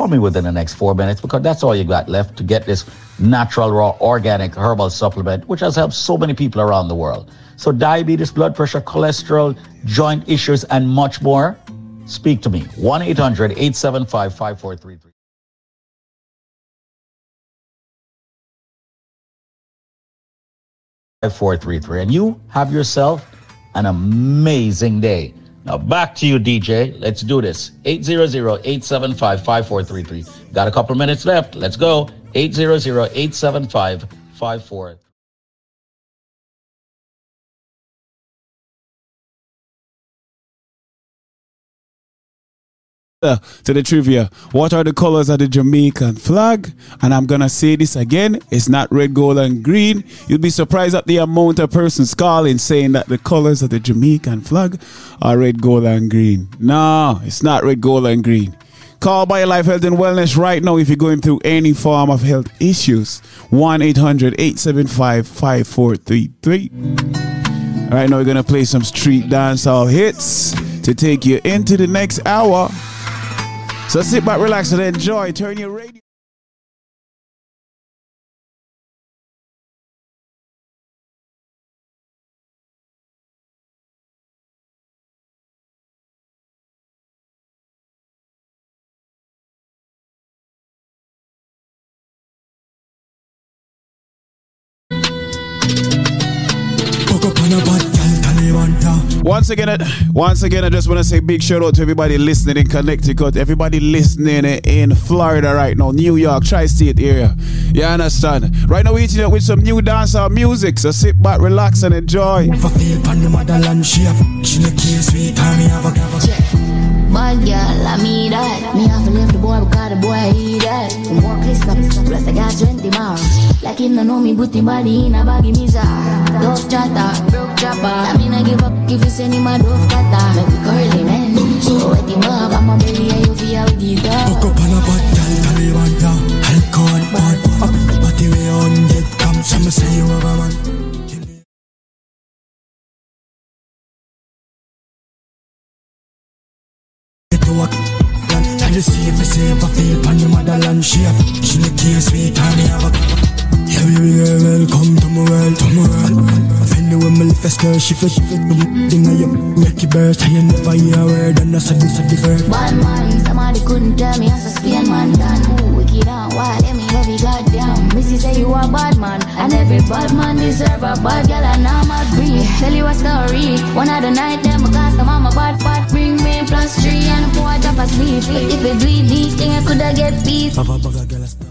Call me within the next four minutes because that's all you got left to get this natural, raw, organic herbal supplement, which has helped so many people around the world. So diabetes, blood pressure, cholesterol, joint issues, and much more. Speak to me. 1-800-875-5433. Four three three, and you have yourself an amazing day. Now back to you, DJ. Let's do this. 800-875-5433. Got a couple minutes left. Let's go. 800-875-5433. Uh, to the trivia. What are the colors of the Jamaican flag? And I'm gonna say this again. It's not red, gold, and green. You'll be surprised at the amount of persons calling saying that the colors of the Jamaican flag are red, gold, and green. No, it's not red, gold, and green. Call BioLife Health and Wellness right now if you're going through any form of health issues. 1 800 875 5433. Right now, we're gonna play some street dancehall hits to take you into the next hour. So sit back, relax, and enjoy. Turn your radio. Once again, once again, I just want to say big shout out to everybody listening in Connecticut, everybody listening in Florida right now, New York, tri-state area. You understand? Right now, we're eating up with some new dancehall music, so sit back, relax, and enjoy. on Bad girl, I mean that. Me have to leave the boy because the boy he that. More crystal, plus I got 20 more. Like him no know me, put him body in a baggy mizar. Dove chatter, broke chopper. I mean I give up, give you send him a dove cutter. Make me curly man. So wet him up, I'm a baby, and you feel with the dog. Hook up on a bad girl, Taliban down. Alcohol, bad, up, but the way on get come, some say you have a man. Work. Tell you see if you save a feel on the motherland, she have, she the case sweet, and me have a yeah, baby welcome to my world, to my world. Offend the women, if a girl, she fit, she fit, thing I you make you burst, you never hear a word, and that's a this, a different. Bad man, somebody couldn't tell me a Spain man done. Say you a bad man, and every bad man deserve a bad girl, and I'm a. Tell you a story, one of the night, them cause the mama bad bad, bring me plus three, and the boy drop asleep. If it it, these things, I coulda get peace.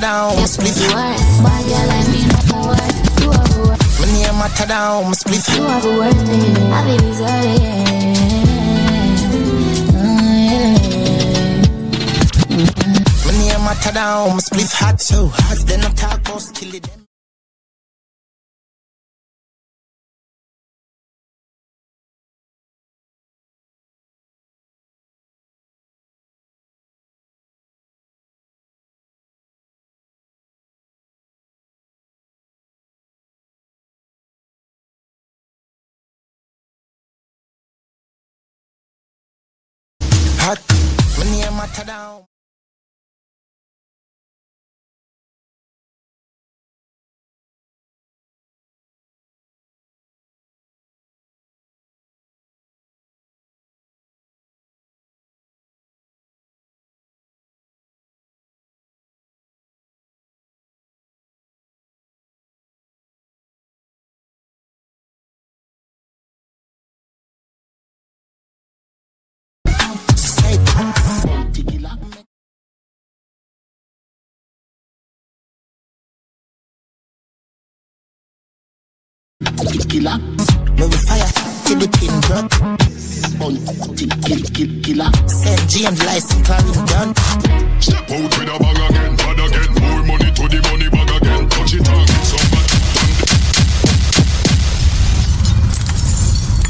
Down, my split. You are bad girl, I mean what my word. You have a word. My name matter down, split. You have a word, baby. I be deserted. My name matter down, split hot so hot. Then I talk about kill it. Hot. My name matter down. Bounty killer. Me we fire till the pin drop. Bounty kill, kill, killer. St. James license carrying gun. Step out with a bag again, bad again. More money to the money bag again. Touch it on, get some bad.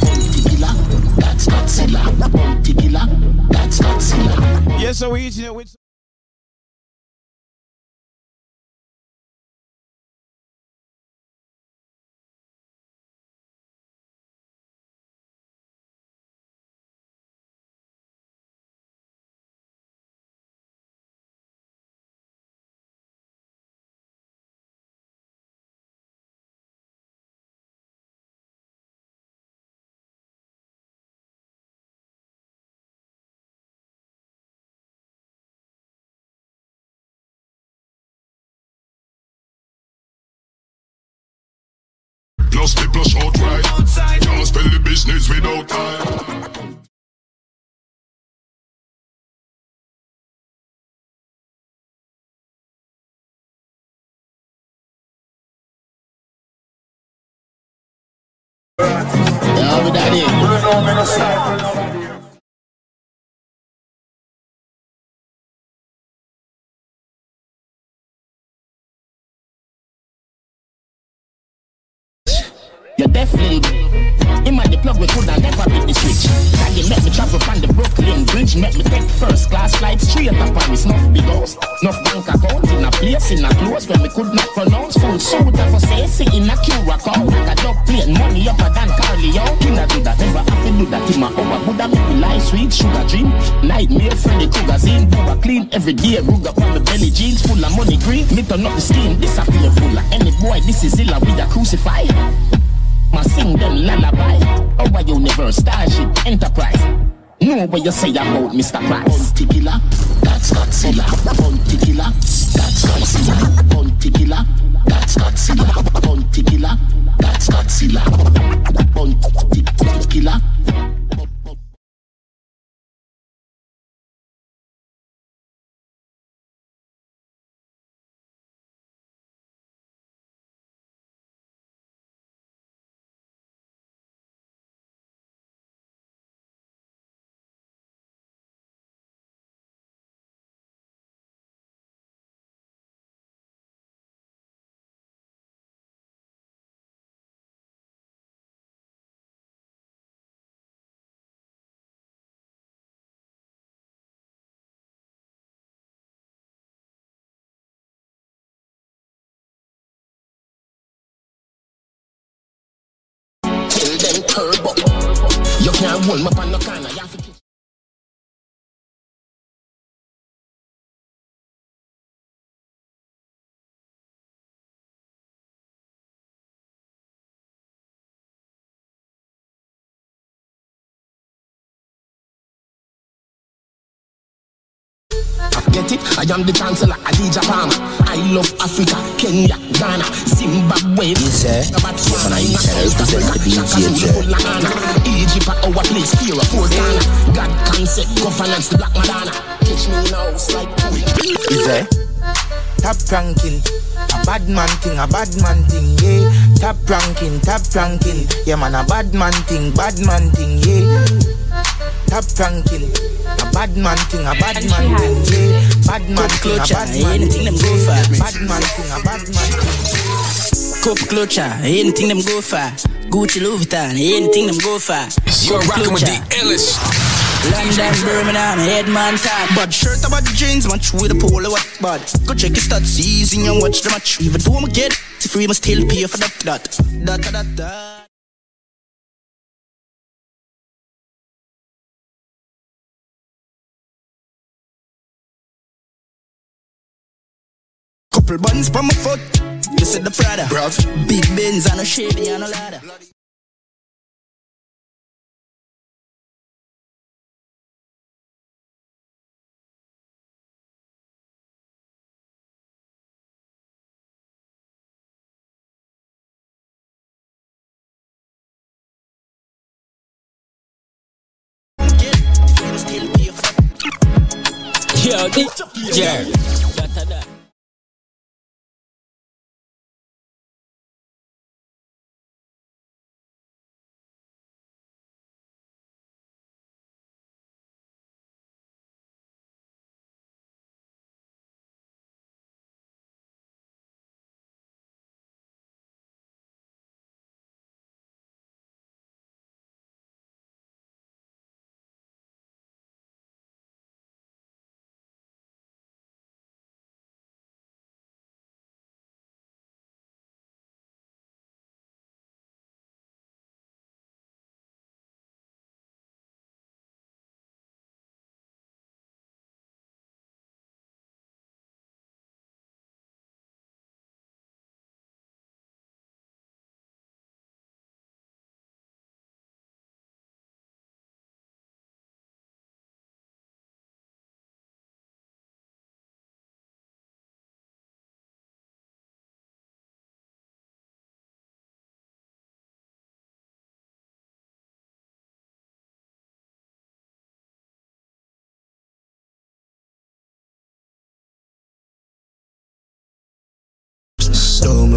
Bounty killer. That's Godzilla. Bounty killer. That's Godzilla. Yes, so we eating it with. Plus people short right. Can't spell the business without time. Yeah, we daddy. In a close when we could not pronounce full soda for say sit in a queue account. Like a dog plane, money up than Carly out. Kinda do that, never have to do that in my hour. Buddha make me life sweet, sugar dream. Nightmare Freddy Krueger zine, Booba clean every day. Ruga on the belly jeans full of money green. Me turn up the scheme, disappear full of any boy. This is Zilla with a crucify. My sing them lullaby. Our universe, starship, enterprise. Know what you say about Mr. Price. Bounty killer, that's Godzilla. Bounty killer, that's Godzilla. Bounty killer, that's Godzilla. Bounty killer, that's Godzilla. Bounty killer. You can't hold me on no corner. You have to kiss. Get it? I am the chancellor, Adidja Palmer. I love Africa, Kenya, Ghana, Zimbabwe. Yes, sir. Botswana, Yes, sir. I represent the BG, sir. Egypt, our place, fear of for Ghana. God concept, governance, the Black Madonna. Catch me now, it's like Is there? Top ranking, a bad man thing, a bad man thing, yeah. Top ranking, top ranking, yeah man, a bad man thing, bad man thing, yeah. Top ranking, a bad man thing, a bad man thing, yeah. Bad man thing, a bad man anything them go for. Bad man thing, a bad man thing. Cup clutcher, anything them go for. Gucci Louis Vuitton, anything them go for. You're rocking with the clutcher. illest. London, Birmingham, headman top. Bad shirt about the jeans, match with a polo what bad. Go check your stats, season and watch the match. Even though I'm a kid, if we must still pay for that, that, that, that, that. Couple buttons from my foot. You said the Prada. Bruv. Big Benz and a Chevy and a ladder. Yo, DJ.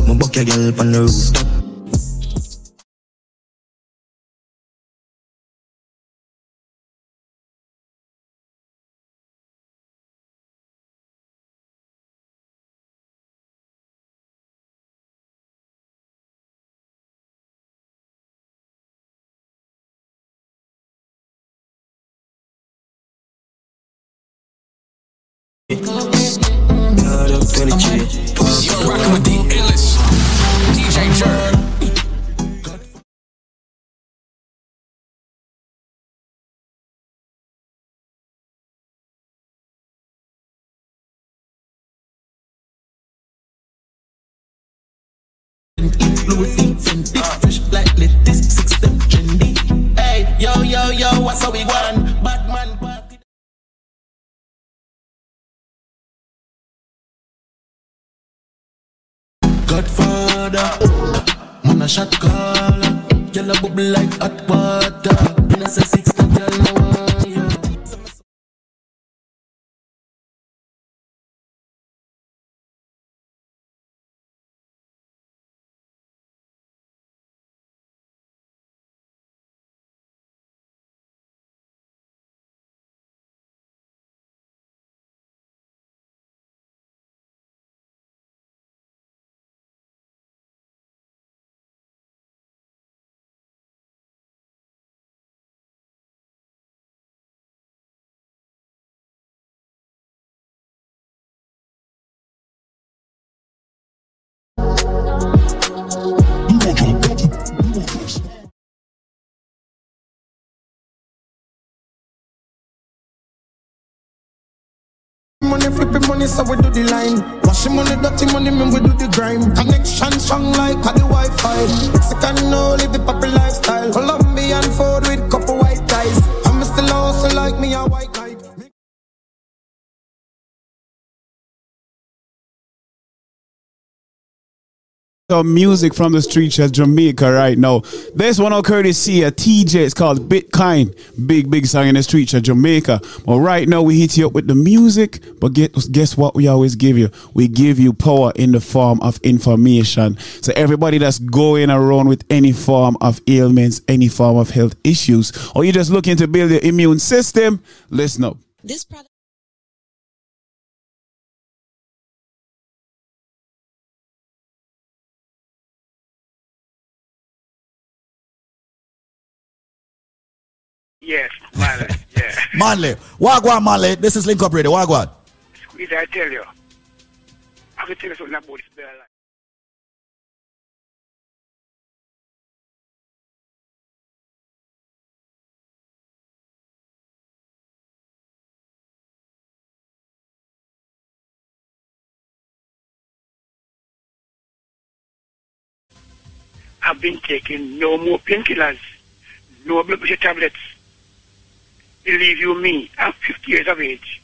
Mwen bok ya gel pan the rooftop. Godfather, man a shot caller, girl a bubble like hot water. In a say six girl no Money money, so we do the line. Washing money, dirty money, man, we do the grime. Connection strong like a the Wi-Fi. Mexican no live the proper lifestyle. Colombian food with couple white ties. I'm still also like me a white knight. Music from the streets of Jamaica right now. This one of courtesy of TJ. It's called Bitcoin. Big, big song in the streets of Jamaica. But right now we hit you up with the music. But guess what we always give you? We give you power in the form of information. So everybody that's going around with any form of ailments, any form of health issues, or you're just looking to build your immune system, listen up. This product. Yes, Marley. Yeah. Manley. Wagwan, Manley. This is Link Up Radio. Wagwan. Squeeze, I tell you. I can tell you something about this life. I've been taking no more painkillers, no blood pressure tablets. Believe you me, I'm 50 years of age.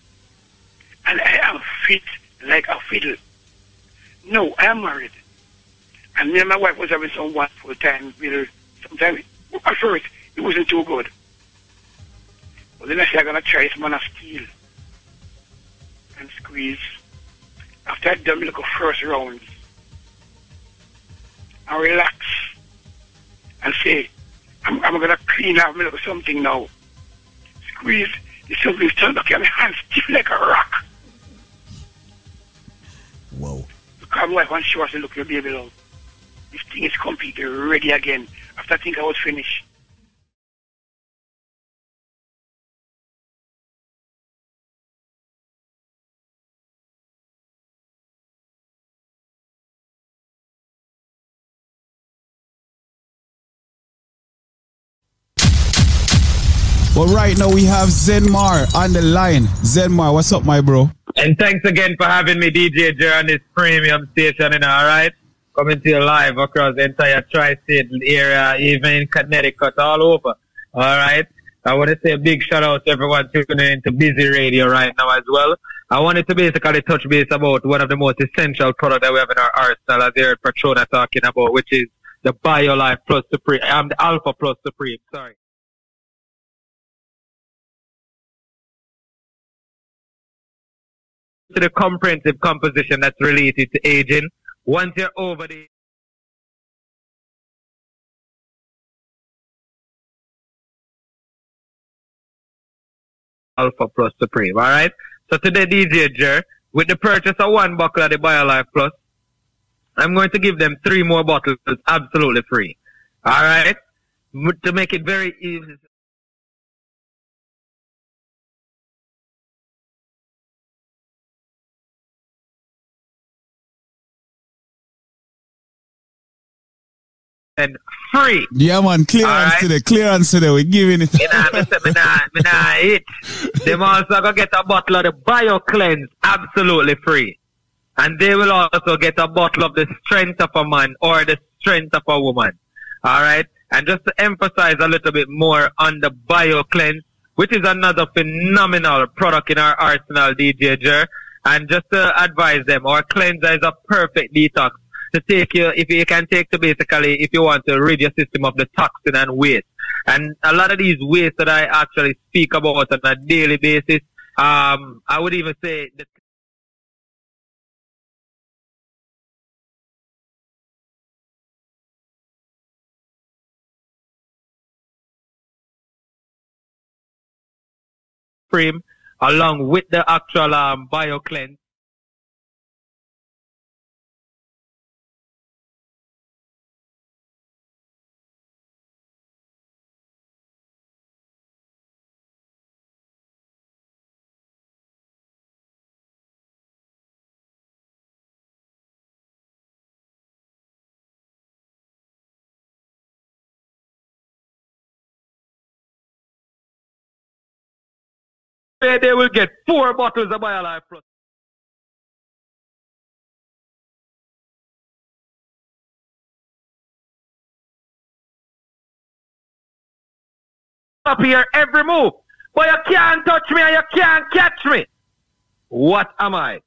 And I am fit like a fiddle. No, I am married. And me and my wife was having some wonderful time. We'll, sometimes, at first, it wasn't too good. But then I said, I'm going to try some man of steel and squeeze. After I'd done my little first rounds, I relax and say, I'm, I'm going to clean out my little something now. Squeeze. The something turned and my hands stiff like a rock. Whoa. Because my wife and she was look your baby love. This thing is completely ready again. After I think I was finished. But right now we have Zenmar on the line. Zenmar, what's up, my bro? And thanks again for having me, DJ Jer, on this premium station, you know, all right? Coming to you live across the entire tri-state area, even in Connecticut, all over, all right? I want to say a big shout out to everyone tuning in to Busy Radio right now as well. I wanted to basically touch base about one of the most essential products that we have in our arsenal, as heard Patrona talking about, which is the BioLife Plus Supreme, um, the Alpha Plus Supreme, sorry. To the comprehensive composition that's related to aging, Once you're over the Alpha Plus Supreme. All right. So today, DJ Jer, with the purchase of one bottle of the BioLife Plus, I'm going to give them three more bottles absolutely free. All right. To make it very easy. And free. Yeah, man, clearance Alright. today, clearance today. We're giving it. Me nah, me say me nah, me nah hit. Them also gonna get a bottle of the Bio Cleanse absolutely free. And they will also get a bottle of the strength of a man or the strength of a woman. Alright? And just to emphasize a little bit more on the Bio Cleanse, which is another phenomenal product in our arsenal, DJ Jer. And just to advise them, our cleanser is a perfect detox to take you, if you can take to basically, if you want to rid your system of the toxin and waste. And a lot of these waste that I actually speak about on a daily basis, um, I would even say the frame along with the actual um, bio cleanse. Where they will get four bottles of BioLife Plus. Up here every move. But you can't touch me and you can't catch me. What am I?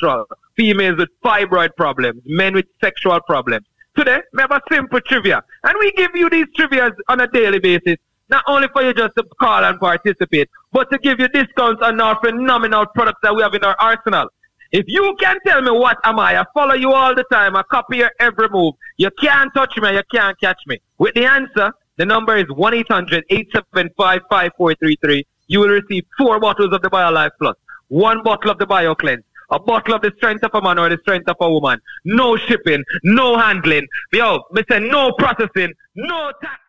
Cholesterol, females with fibroid problems, men with sexual problems. Today, we have a simple trivia. And we give you these trivias on a daily basis, not only for you just to call and participate, but to give you discounts on our phenomenal products that we have in our arsenal. If you can tell me what am I, I follow you all the time, I copy your every move. You can't touch me, you can't catch me. With the answer, the number is 1-800-875-5433. You will receive four bottles of the BioLife Plus, one bottle of the BioCleanse, a bottle of the strength of a man or the strength of a woman. No shipping, no handling. Yo, me say no processing, no tax.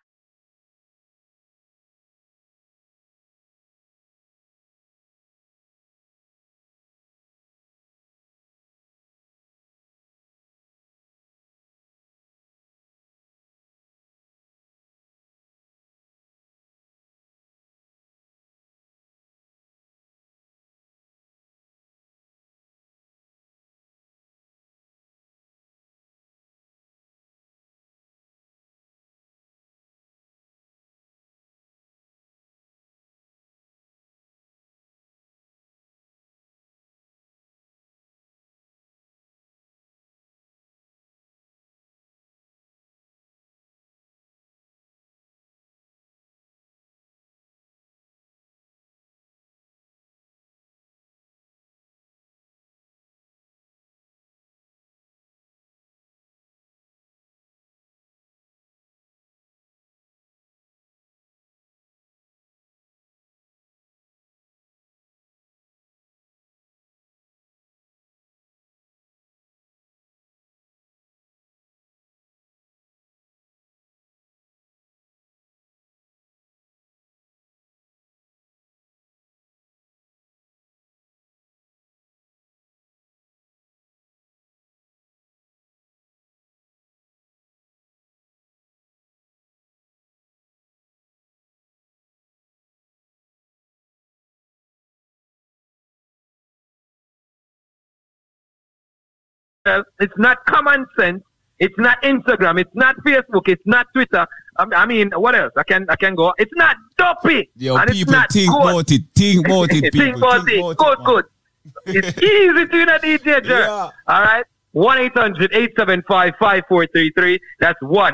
It's not common sense. It's not Instagram. It's not Facebook. It's not Twitter. I mean, what else? I can I can go. It's not dopey. Yo, and people think good. about it. Think about it, people. think about it. Good, good. It's easy to do DJ Jerk. All right. 1 800 875 5433. That's 1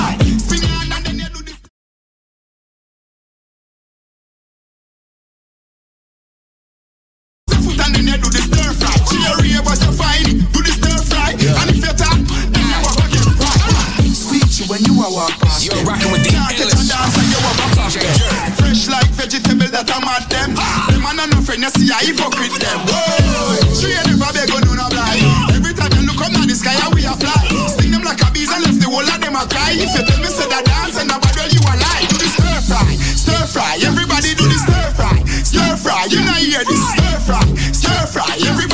you are walk past You're rocking with the Can't catch a you back off them. Fresh like vegetable that I'm at them. Them and no friend, you see a hypocrite them. Whoa. She ain't never beg on no blind. Every time you look up now the sky and we a fly. Sting them like a bees and left the whole of them a cry. If you tell me say that dance and nobody well you a lie. Do the stir fry, stir fry. Everybody do the stir fry, stir fry. You know hear this stir fry, stir fry. Everybody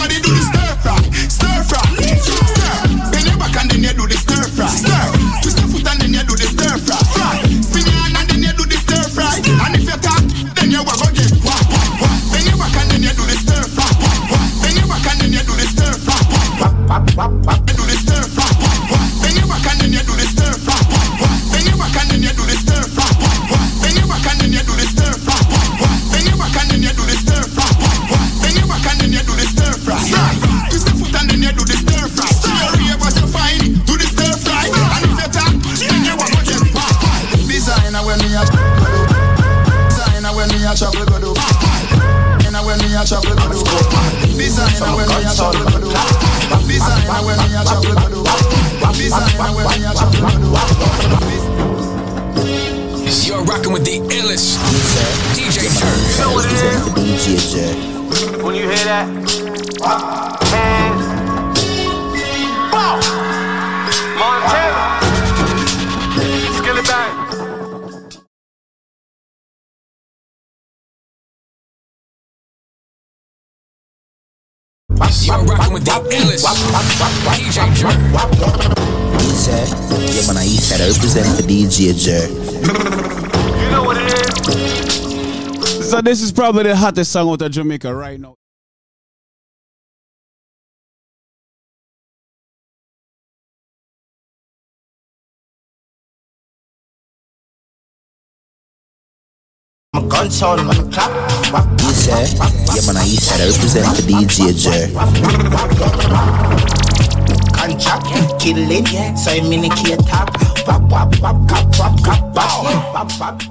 You do the stir. Back and you do the stir you do the stir you do the stir you do the stir you do the stir fry. Your foot and then you do the stir fry. You it. Do the stir fry. And if you talk, then you wah. Designer when me a Designer when me a trouble go do. Designer when me a trouble go do. Designer when me a trouble go do. A. You're rocking with the illest DJ Jerk. You know what it is? DJ. When you hear that, hands, Montana, You're rocking with the illest DJ Jerk. East Yeah, man, I East Side. I represent the DJ Jerk. You know what it is? So this is probably the hottest song out of Jamaica right now. Gun sound when I clap. East Yeah, man, I represent the DJ. Contract, kill it, so I'm in a key top. Wap, wap, wap, cap, wap, cap, wap, wap, wap.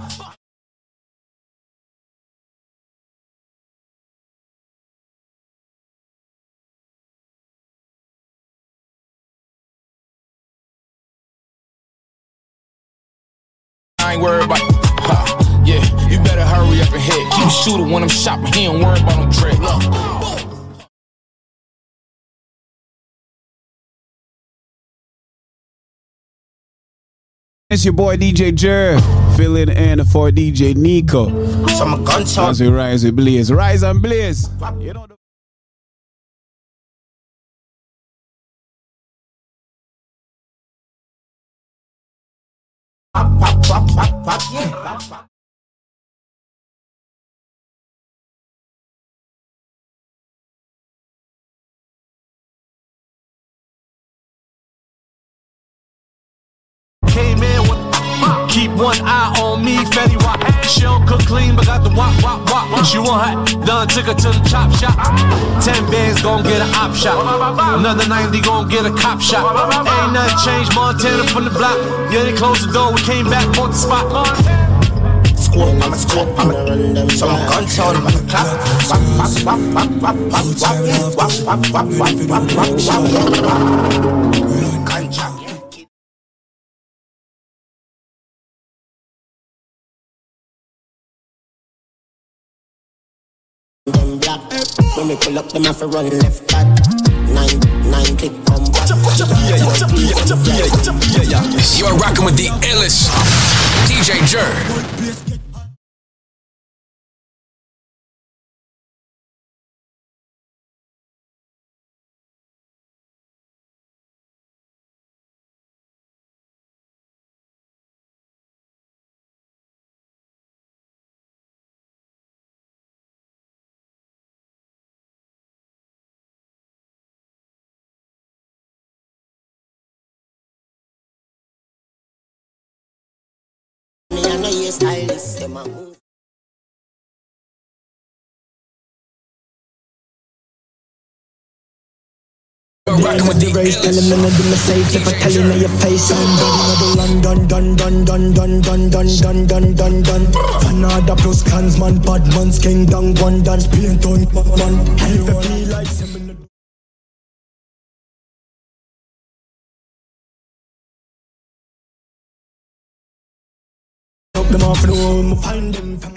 I ain't worried about. Hurry up and hit. Keep shooting when I'm shopping. He don't worry about no dread. Look. It's your boy DJ Jer filling in for DJ Nico. Some guns As we rise, we blaze. Rise and blaze. You know the- Came in with keep one eye on me, Fetty Wap. She don't cook clean, but got the wop, wop, wop. She want hot, done, took her to the chop shop. Ten bands gon' get an op shot. Another 90 gon' get a cop shot. Ain't nothing changed, Montana from the block. Yeah, they closed the door, we came back, bought the spot. Squat, I'm a squat, I'm a run them Some guns on my clap Wap, wap, wap, wap, wap, wap, wap, wap, wap, wap, wap, wap, wap, wap, wap. Ganja. Them We pull up, them have to run left back. Nine, nine click come back. You are rocking with the illest. DJ Jerk. Me I know you stylist Them a move You're with the race, tell him none of them are safe. If I tell you now your face, I'm done. Done, done, done, done, done, done, done, done, done, done, done. Fanada plus clansman, bad man's king, down one dance, paint on man. And if I feel like them off the home, find them from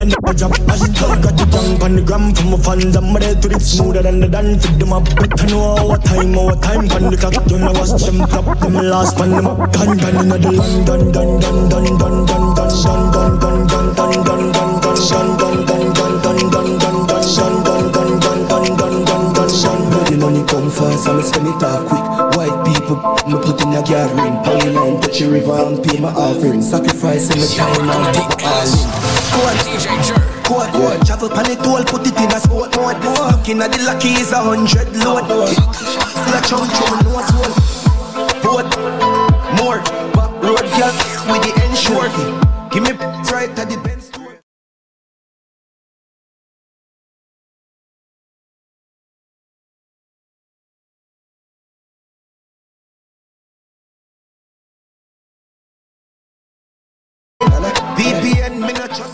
I drop I just got the tongue on the gram from my fans I'm ready to it smoother than the dance Fit them up, but I know what time, what time on the clock You know watch them drop them last pan them up Dun dun in the dun dun dun dun dun dun dun dun dun dun dun dun dun dun dun dun dun dun come fast, I'ma spend it off quick. White people, me put in a gathering. Power line, touch the river and pay my offering. Sacrifice in my time and put my all in. Code, code, travel pan it all, put it in a sport mode. Looking at the lucky is a hundred load. Still a chunk chunk nose hole. Boat, more, back road girl with the ensure. Give me right at the Code,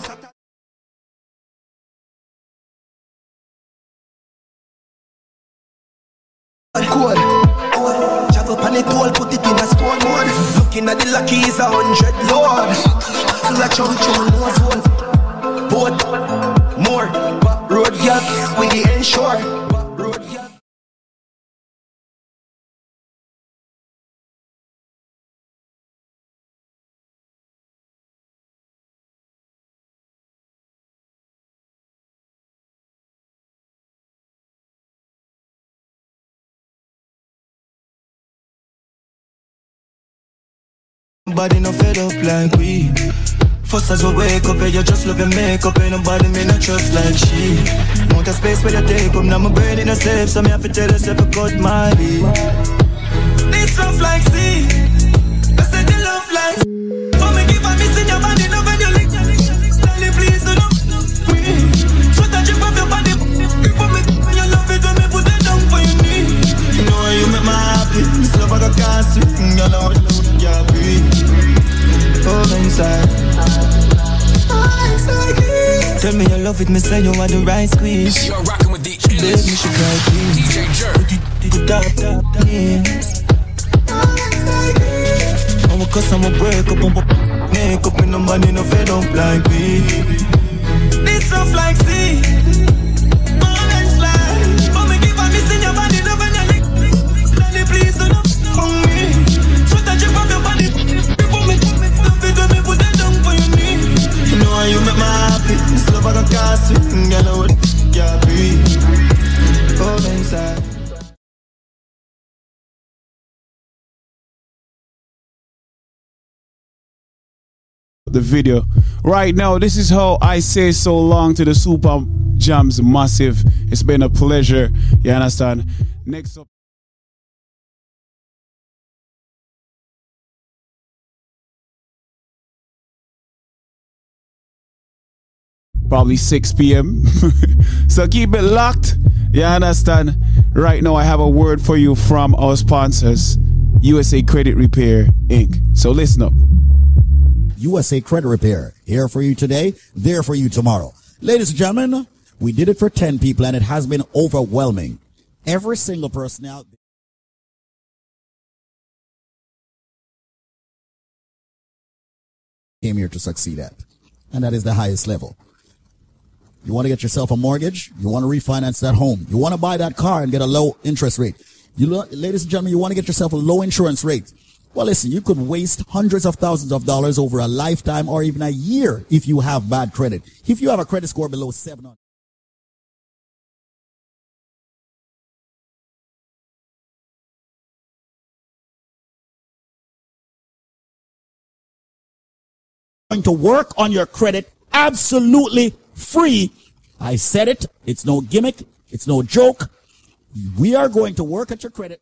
travel pan it all, put it in a sport mode. Looking at the lucky is a hundred load. Still a chunk chunk nose hole. Boat, more, back road girl with the ensure. Nobody no fed up like we. First as we wake up, and you just love your makeup, ain't nobody me not trust like she. Want a space where you take up, now my brain in a safe, so me have to tell yourself I cut my lead. This love like sea, I said the love like. For me give a miss in your body, no when you lick, darling please do not me. Sweat a drip off your body, for me when you love it when me put it down for your knee. You know you make me happy, this love I got can't swing, you know what yeah, inside. Tell me you love it, me say you want the right squeeze. You're rocking with the Baby, me she cry please. DJ Jerk. Put it up, up, up, yes. I'm a cuss, I'm a break up, I'm a make up, and nobody no fed up like me. This love like sea. I you know what? Yeah, breathe. Oh, inside. the video. Right now, this is how I say so long to the Super Jams Massive. It's been a pleasure. You understand? Next up. Probably 6 p.m. so keep it locked. You understand? Right now, I have a word for you from our sponsors, USA Credit Repair Inc. So listen up. USA Credit Repair. Here for you today, there for you tomorrow. Ladies and gentlemen, we did it for 10 people and it has been overwhelming. Every single person out came here to succeed at. And that is the highest level. You want to get yourself a mortgage? You want to refinance that home? You want to buy that car and get a low interest rate? You, ladies and gentlemen, you want to get yourself a low insurance rate? Well, listen, you could waste hundreds of thousands of dollars over a lifetime or even a year if you have bad credit. If you have a credit score below 700. going to work on your credit absolutely free. I said it. It's no gimmick. It's no joke. We are going to work at your credit.